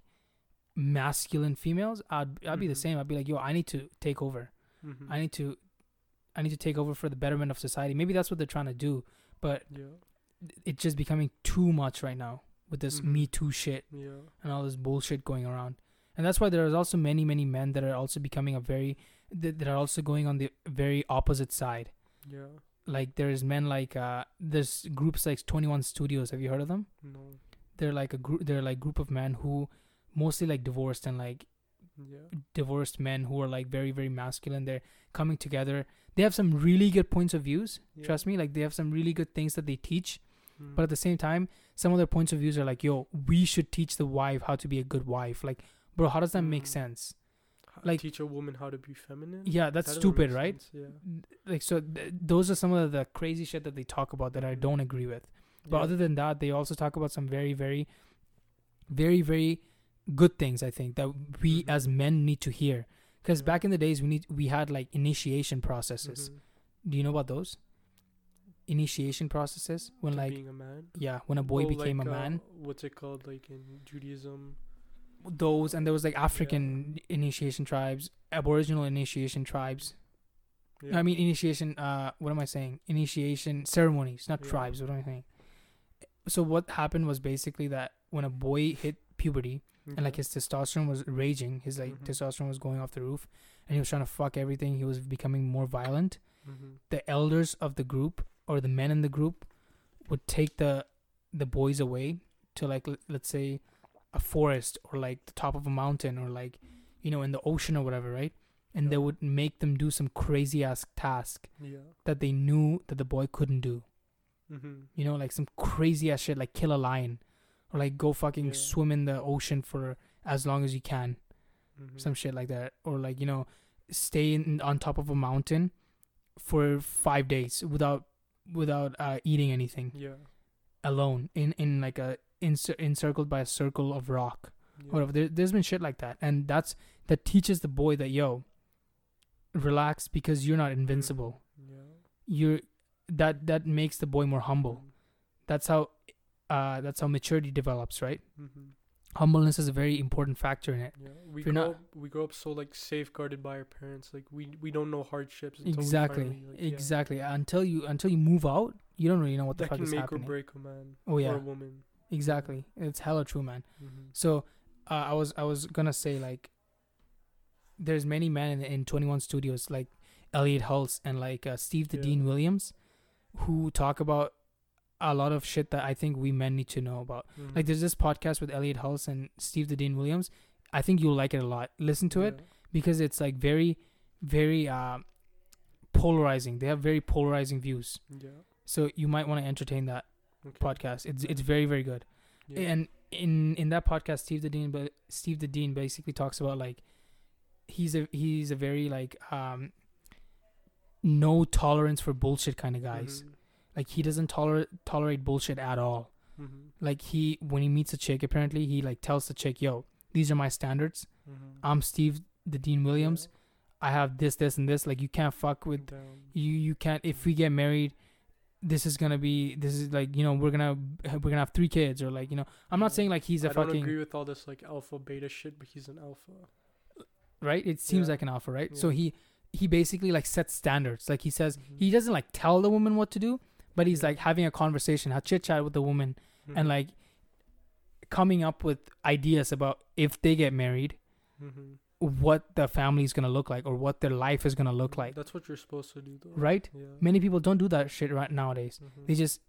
masculine females, I'd I'd be the Mhm. same. I'd be like, yo, I need to take over. Mhm. I need to I need to take over for the betterment of society. Maybe that's what they're trying to do, but yeah. it's just becoming too much right now with this Mhm. Me Too shit Yeah. and all this bullshit going around. And that's why there is also many, many men that are also becoming a very that, that are also going on the very opposite side. Yeah. Like there's men like uh there's groups like Twenty One Studios. Have you heard of them? No. They're like a group. They're like group of men who mostly like divorced and like Yeah. divorced men who are like very very masculine. They're coming together. They have some really good points of views. yeah. Trust me, like they have some really good things that they teach. Mhm. But at the same time, some of their points of views are like, yo, we should teach the wife how to be a good wife. Like, bro, how does that make Mm. sense? Like- teach a woman how to be feminine. Yeah, that's That stupid, right? sense, Yeah. Like, so th- those are some of the crazy shit that they talk about that I Mhm. don't agree with. But yeah. other than that, they also talk about some very, very, very, very good things. I think that we Mhm. as men need to hear. Because Yeah. back in the days, we need we had like initiation processes. Mhm. Do you know about those? Initiation processes when To like being a man. yeah, when a boy Oh, became like, a uh, man. what's it called? Like in Judaism. Those and there was like African initiation tribes, Aboriginal initiation tribes. Yeah. I mean initiation. Uh, what am I saying? Initiation ceremonies, not Yeah. tribes. What am I saying? So what happened was basically that when a boy hit puberty and like his testosterone was raging, his like Mhm. testosterone was going off the roof, and he was trying to fuck everything. He was becoming more violent. Mhm. The elders of the group or the men in the group would take the the boys away to like l- let's say a forest or like the top of a mountain or like you know in the ocean or whatever, right? And they would make them do some crazy ass task Yeah. that they knew that the boy couldn't do. Mhm. You know, like some crazy ass shit like kill a lion or like go fucking Yeah. swim in the ocean for as long as you can. Mhm. Some shit like that. Or like, you know, stay in, on top of a mountain for 5 days without without uh, eating anything Yeah. alone in in like a encir- encircled by a circle of rock yeah. whatever there, there's been shit like that and that's that teaches the boy that yo relax because you're not invincible. Yeah. you're that that makes the boy more humble that's how uh that's how maturity develops right Mhm. humbleness is a very important factor in it Yeah, we grow not- up. We grow up so like safeguarded by our parents. Like we we don't know hardships. Until exactly finally, like, yeah. exactly until you until you move out you don't really know what the That fuck can is make happening or break a man oh or yeah a woman. Exactly it's hella true man Mm-hmm. So uh, I was I was gonna say like there's many men in, in 21 Studios like Elliott Hulse and like uh, Steve the Yeah. Dean Williams who talk about a lot of shit that I think we men need to know about. Mm-hmm. Like there's this podcast with Elliott Hulse and Steve the Dean Williams. I think you'll like it a lot. Listen to it because it's like very very uh, polarizing. They have very polarizing views. Yeah. So you might want to entertain that Okay. podcast. It's it's very very good. Yeah. And in in that podcast, Steve the Dean, but Steve the Dean basically talks about like he's a he's a very like um no tolerance for bullshit kind of guys. Mhm. Like he doesn't tolerate tolerate bullshit at all. Mhm. Like he when he meets a chick, apparently he like tells the chick, "Yo, these are my standards. Mhm. I'm Steve the Dean Williams. I have this, this, and this. Like you can't fuck with Damn. you. You can't. If we get married, this is gonna be. This is like you know we're gonna we're gonna have three kids or like you know. I'm not saying like he's a I don't fucking agree with all this like alpha beta shit, but he's an alpha. right. It seems Yeah. like an alpha, right? So he he basically like sets standards. Like he says Mhm. he doesn't like tell the woman what to do, but he's Yeah. like having a conversation, have chit chat with the woman, and Mhm. like coming up with ideas about if they get married, Mhm. What the family is gonna look like or what their life is gonna look like, That's what you're supposed to do, though. right? Yeah. Many people don't do that shit right nowadays. Mhm. They just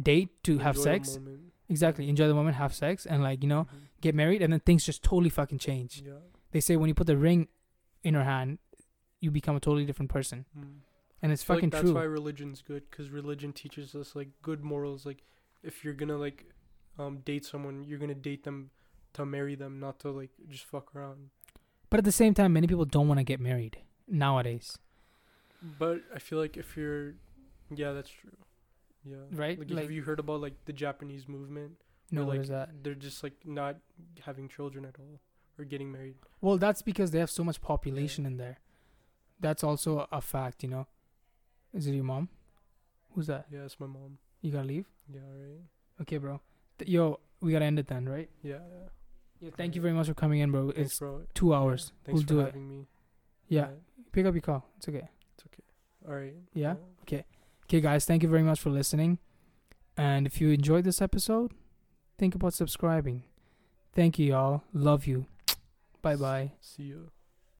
date to have Enjoy the sex, exactly, enjoy the moment, have sex, and like you know Mhm. get married, and then things just totally fucking change. Yeah. They say when you put the ring in her hand, you become a totally different person, Mm. and it's fucking like that's true. why religion's good because religion teaches us like good morals. Like if you're gonna like um date someone, you're gonna date them to marry them, not to like just fuck around. But at the same time, many people don't want to get married nowadays, But I feel like if you're, yeah, that's true. Yeah. right? Like, Like, have you heard about like the Japanese movement? no, like is that? they're just like not having children at all or getting married. Well, that's because they have so much population in there. That's also a fact, you know. Is it your mom? Who's that? Yeah, it's my mom. You gotta leave? Yeah, right. Okay, bro. Th- yo, we gotta end it then, right? Yeah, yeah. Yeah. Thank you very much for coming in, bro. Thanks, it's bro. two hours. Thanks we'll for do it. having me. Yeah. Pick up your call. It's okay. It's okay. All right. Yeah? Okay. Okay, guys. Thank you very much for listening. And if you enjoyed this episode, think about subscribing. Thank you, y'all. Love you. Bye bye. See you.